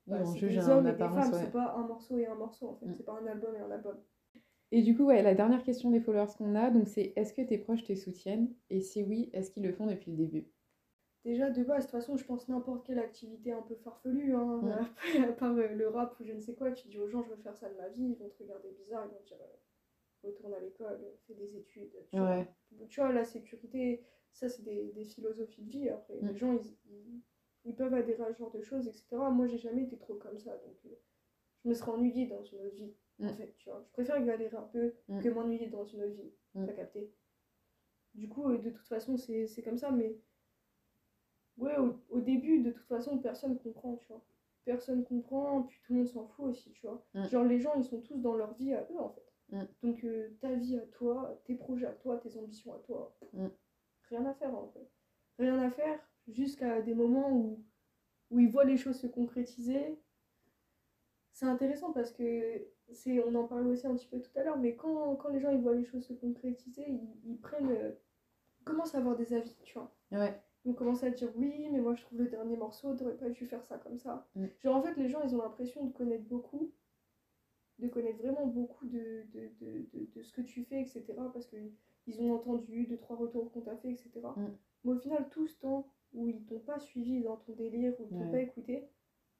bah, c'est des hommes et des femmes, c'est pas un morceau et un morceau en fait. C'est pas un album et un album. Et du coup, ouais, la dernière question des followers qu'on a, donc c'est est-ce que tes proches te soutiennent? Et si oui, est-ce qu'ils le font depuis le début? Déjà, de base, de toute façon, je pense n'importe quelle activité un peu farfelue, hein, à part euh, le rap ou je ne sais quoi, tu dis aux gens je veux faire ça de ma vie, ils vont te regarder bizarre, ils vont te dire euh, retourne à l'école, fais des études. Tu, vois. tu vois, la sécurité, ça, c'est des, des, philosophies de vie. Après, mm. les gens, ils, ils, peuvent adhérer à ce genre de choses, etc. Moi, j'ai jamais été trop comme ça. Donc, euh, je me serais ennuyée dans une autre vie. En mm. fait, tu vois. Je préfère galérer un peu mm. que m'ennuyer dans une autre vie. T'as capté Du coup, de toute façon, c'est comme ça. Mais, ouais, au, au, début, de toute façon, personne comprend, tu vois. Personne comprend, puis tout le monde s'en fout aussi, tu vois. Genre, les gens, ils sont tous dans leur vie à eux, en fait. Mm. Donc euh, ta vie à toi, tes projets à toi, tes ambitions à toi, mm. rien à faire en fait. Rien à faire jusqu'à des moments où, où ils voient les choses se concrétiser. C'est intéressant parce que c'est on en parlait aussi un petit peu tout à l'heure, mais quand, quand, les gens ils voient les choses se concrétiser, ils, prennent euh, commencent à avoir des avis, tu vois. Ouais. Ils commencent à dire oui, mais moi je trouve le dernier morceau, t'aurais pas dû faire ça comme ça. Mm. Genre en fait les gens ils ont l'impression de connaître beaucoup de connaître vraiment beaucoup de, de, de, de, ce que tu fais, etc. Parce qu'ils ont entendu deux, trois retours qu'on t'a fait, etc. Mm. Mais au final, tout ce temps où ils t'ont pas suivi dans ton délire, ou t'ont pas écouté,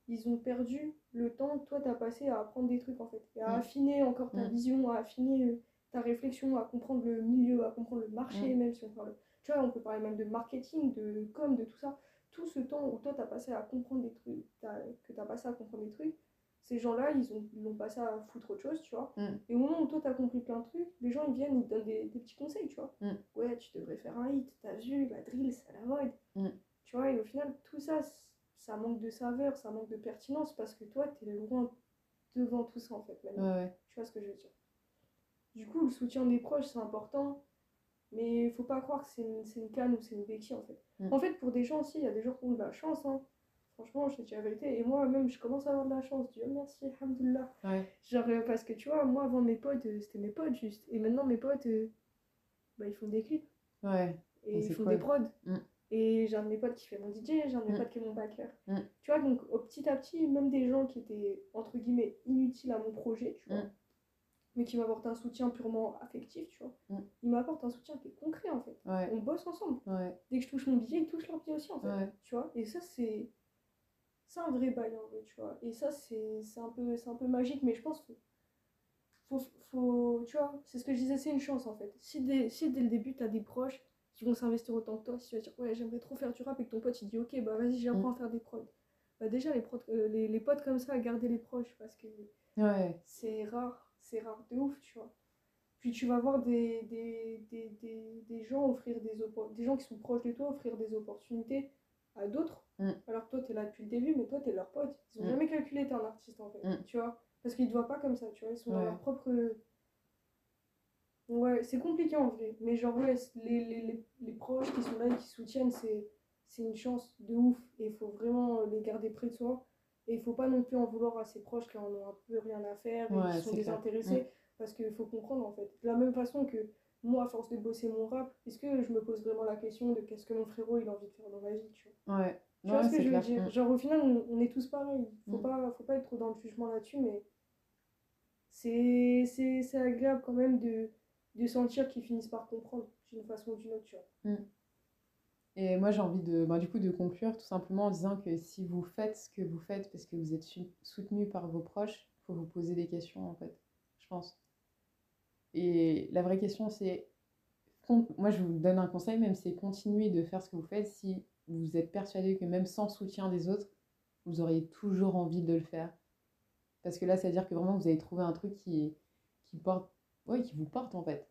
ils ont perdu le temps que toi t'as passé à apprendre des trucs en fait, et à mm. affiner encore ta vision, à affiner euh, ta réflexion, à comprendre le milieu, à comprendre le marché, même si on parle. Tu vois, on peut parler même de marketing, de com, de tout ça. Tout ce temps où toi t'as passé à comprendre des trucs, que t'as passé à comprendre des trucs, ces gens-là, ils ont, ils ont passé à foutre autre chose, tu vois. Mm. Et au moment où toi, t'as compris plein de trucs, les gens, ils viennent, ils te donnent des, des petits conseils, tu vois. Mm. Ouais, tu devrais faire un hit, t'as vu, la drill, c'est à la mode. Mm. Tu vois, et au final, tout ça, ça manque de saveur, ça manque de pertinence, parce que toi, t'es loin devant tout ça, en fait, maintenant. Tu vois ce que je veux dire Du coup, le soutien des proches, c'est important, mais il faut pas croire que c'est une, une, canne ou c'est une béquille, en fait. En fait, pour des gens aussi, il y a des gens qui ont de la chance, hein. Franchement, je te dis la vérité. Et moi-même, je commence à avoir de la chance. Dieu merci, alhamdoulilah. Genre, euh, parce que tu vois, moi, avant mes potes, euh, c'était mes potes juste. Et maintenant, mes potes, euh, bah, ils font des clips. Ouais. Et ils font des prods. Mm. Et j'ai un de mes potes qui fait mon DJ, j'ai un de mes mm. potes qui est mon backer. Mm. Tu vois, donc, au petit à petit, même des gens qui étaient, entre guillemets, inutiles à mon projet, tu vois, mais qui m'apportent un soutien purement affectif, tu vois, ils m'apportent un soutien qui est concret, en fait. On bosse ensemble. Dès que je touche mon billet, ils touchent leur billet aussi, en fait. Tu vois, et ça, c'est c'est un vrai bail en vrai, tu vois. Et ça, c'est un, peu, un peu magique, mais je pense qu'il faut, faut, tu vois, c'est ce que je disais, c'est une chance en fait. Si dès, si dès le début, tu as des proches qui vont s'investir autant que toi, si tu vas dire, ouais, j'aimerais trop faire du rap et que ton pote il dit, ok, bah vas-y, j'apprends mm. à faire des prods. Bah déjà, les, euh, les, les, potes comme ça, garder les proches parce que ouais. c'est rare, c'est rare de ouf, tu vois. Puis tu vas voir des, des, des, des, des gens offrir des des gens qui sont proches de toi offrir des opportunités à d'autres. Mm. Alors que toi, tu es là depuis le début, mais toi, tu es leur pote. Ils ont mm. jamais calculé que tu un artiste, en fait. Mm. Tu vois Parce qu'ils te voient pas comme ça, tu vois. Ils sont dans leur propre. Ouais, c'est compliqué en vrai. Mais genre, ouais, les, les, les, proches qui sont là et qui soutiennent, c'est une chance de ouf. Et il faut vraiment les garder près de soi. Et il faut pas non plus en vouloir à ses proches qui en ont un peu rien à faire et qui sont désintéressés. Parce qu'il faut comprendre, en fait. De la même façon que moi, à force de bosser mon rap, est-ce que je me pose vraiment la question de qu'est-ce que mon frérot il a envie de faire dans la vie, tu vois? Ouais. Tu vois ce que je veux dire? Mm. Genre, au final, on, est tous pareils. Faut, mm. pas, faut pas être trop dans le jugement là-dessus, mais c'est agréable quand même de, de sentir qu'ils finissent par comprendre d'une façon ou d'une autre, tu vois? Mm. Et moi, j'ai envie de, bah, du coup, de conclure tout simplement en disant que si vous faites ce que vous faites parce que vous êtes soutenu par vos proches, il faut vous poser des questions, en fait, je pense. Et la vraie question, c'est, moi je vous donne un conseil, même c'est continuer de faire ce que vous faites si vous êtes persuadé que même sans soutien des autres, vous auriez toujours envie de le faire. Parce que là, c'est-à-dire que vraiment, vous avez trouvé un truc qui, qui, porte, ouais, qui vous porte en fait.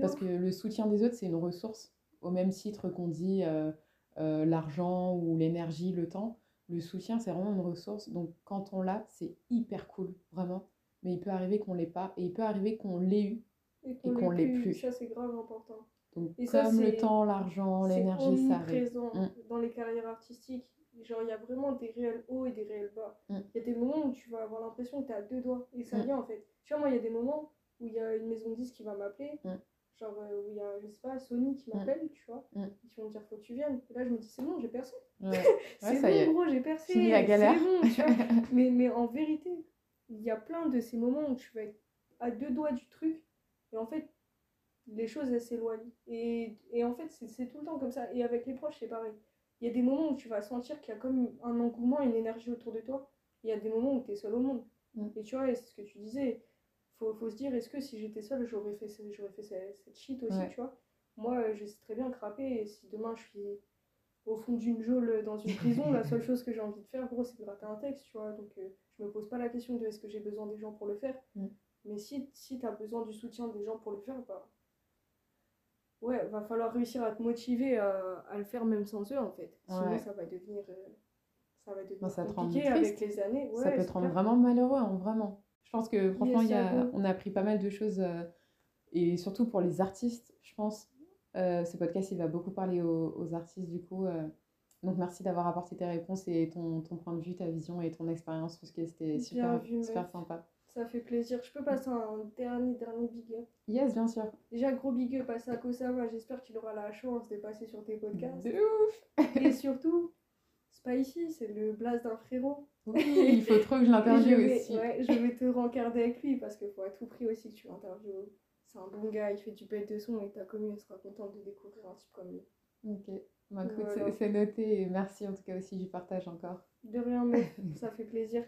Parce que le soutien des autres, c'est une ressource. Au même titre qu'on dit, euh, euh, l'argent ou l'énergie, le temps. Le soutien, c'est vraiment une ressource. Donc, quand on l'a, c'est hyper cool, vraiment. Mais il peut arriver qu'on l'ait pas. Et il peut arriver qu'on l'ait eu et qu'on l'ait plus. Ça, c'est grave important. Donc, comme le temps, l'argent, l'énergie, ça arrive. présent mm. dans les carrières artistiques. Genre, il y a vraiment des réels hauts et des réels bas. Mm. Il y a des moments où tu vas avoir l'impression que tu es à deux doigts. Et ça mm. vient, en fait. Tu vois, moi, il y a des moments où il y a une maison de disques qui va m'appeler. Genre, euh, où il y a, je sais pas, Sony qui m'appelle, tu vois. Qui vont me dire, faut que tu viennes. Et là, je me dis, c'est bon, j'ai percé. c'est bon, gros, j'ai percé. C'est la galère. Bon, tu vois. mais, mais en vérité, il y a plein de ces moments où tu vas être à deux doigts du truc. Et en fait, les choses, elles s'éloignent. Et, et, en fait, c'est tout le temps comme ça. Et avec les proches, c'est pareil. Il y a des moments où tu vas sentir qu'il y a comme un engouement, une énergie autour de toi. Il y a des moments où tu es seul au monde. Mm. Et tu vois, c'est ce que tu disais. Faut, faut se dire, est-ce que si j'étais seule, j'aurais fait, j'aurais fait cette, cette shit aussi, tu vois? Moi, je sais très bien craper. Et si demain, je suis au fond d'une geôle dans une prison, la seule chose que j'ai envie de faire, gros, c'est de rater un texte, tu vois. Donc, euh, je me pose pas la question de est-ce que j'ai besoin des gens pour le faire. Mm. Mais si, si tu as besoin du soutien des gens pour le faire, bah, ouais, va falloir réussir à te motiver à, à le faire même sans eux en fait. Sinon ça va devenir, euh, ça va devenir compliqué avec les années. ça peut te rendre vraiment malheureux, hein, vraiment. Je pense que franchement, y a, on a appris pas mal de choses euh, et surtout pour les artistes, je pense. Euh, ce podcast, il va beaucoup parler aux, aux artistes du coup. donc merci d'avoir apporté tes réponses et ton, ton, point de vue, ta vision et ton expérience parce que c'était super, super sympa. Ça fait plaisir. Je peux passer un dernier, dernier big up? Yes, bien sûr. Déjà, gros big up à Sakosama. J'espère qu'il aura la chance de passer sur tes podcasts. De ouf Et surtout, Spicy, c'est le blast d'un frérot. Oui, il faut trop que je l'interviewe aussi. Ouais, je vais te rencarder avec lui parce qu'il faut à tout prix aussi que tu l'interviewes. C'est un bon gars, il fait du bête de son et ta commune sera contente de découvrir un type comme lui. Ok. Bah, écoute, c'est noté et merci en tout cas aussi du partage encore. De rien, mais ça fait plaisir.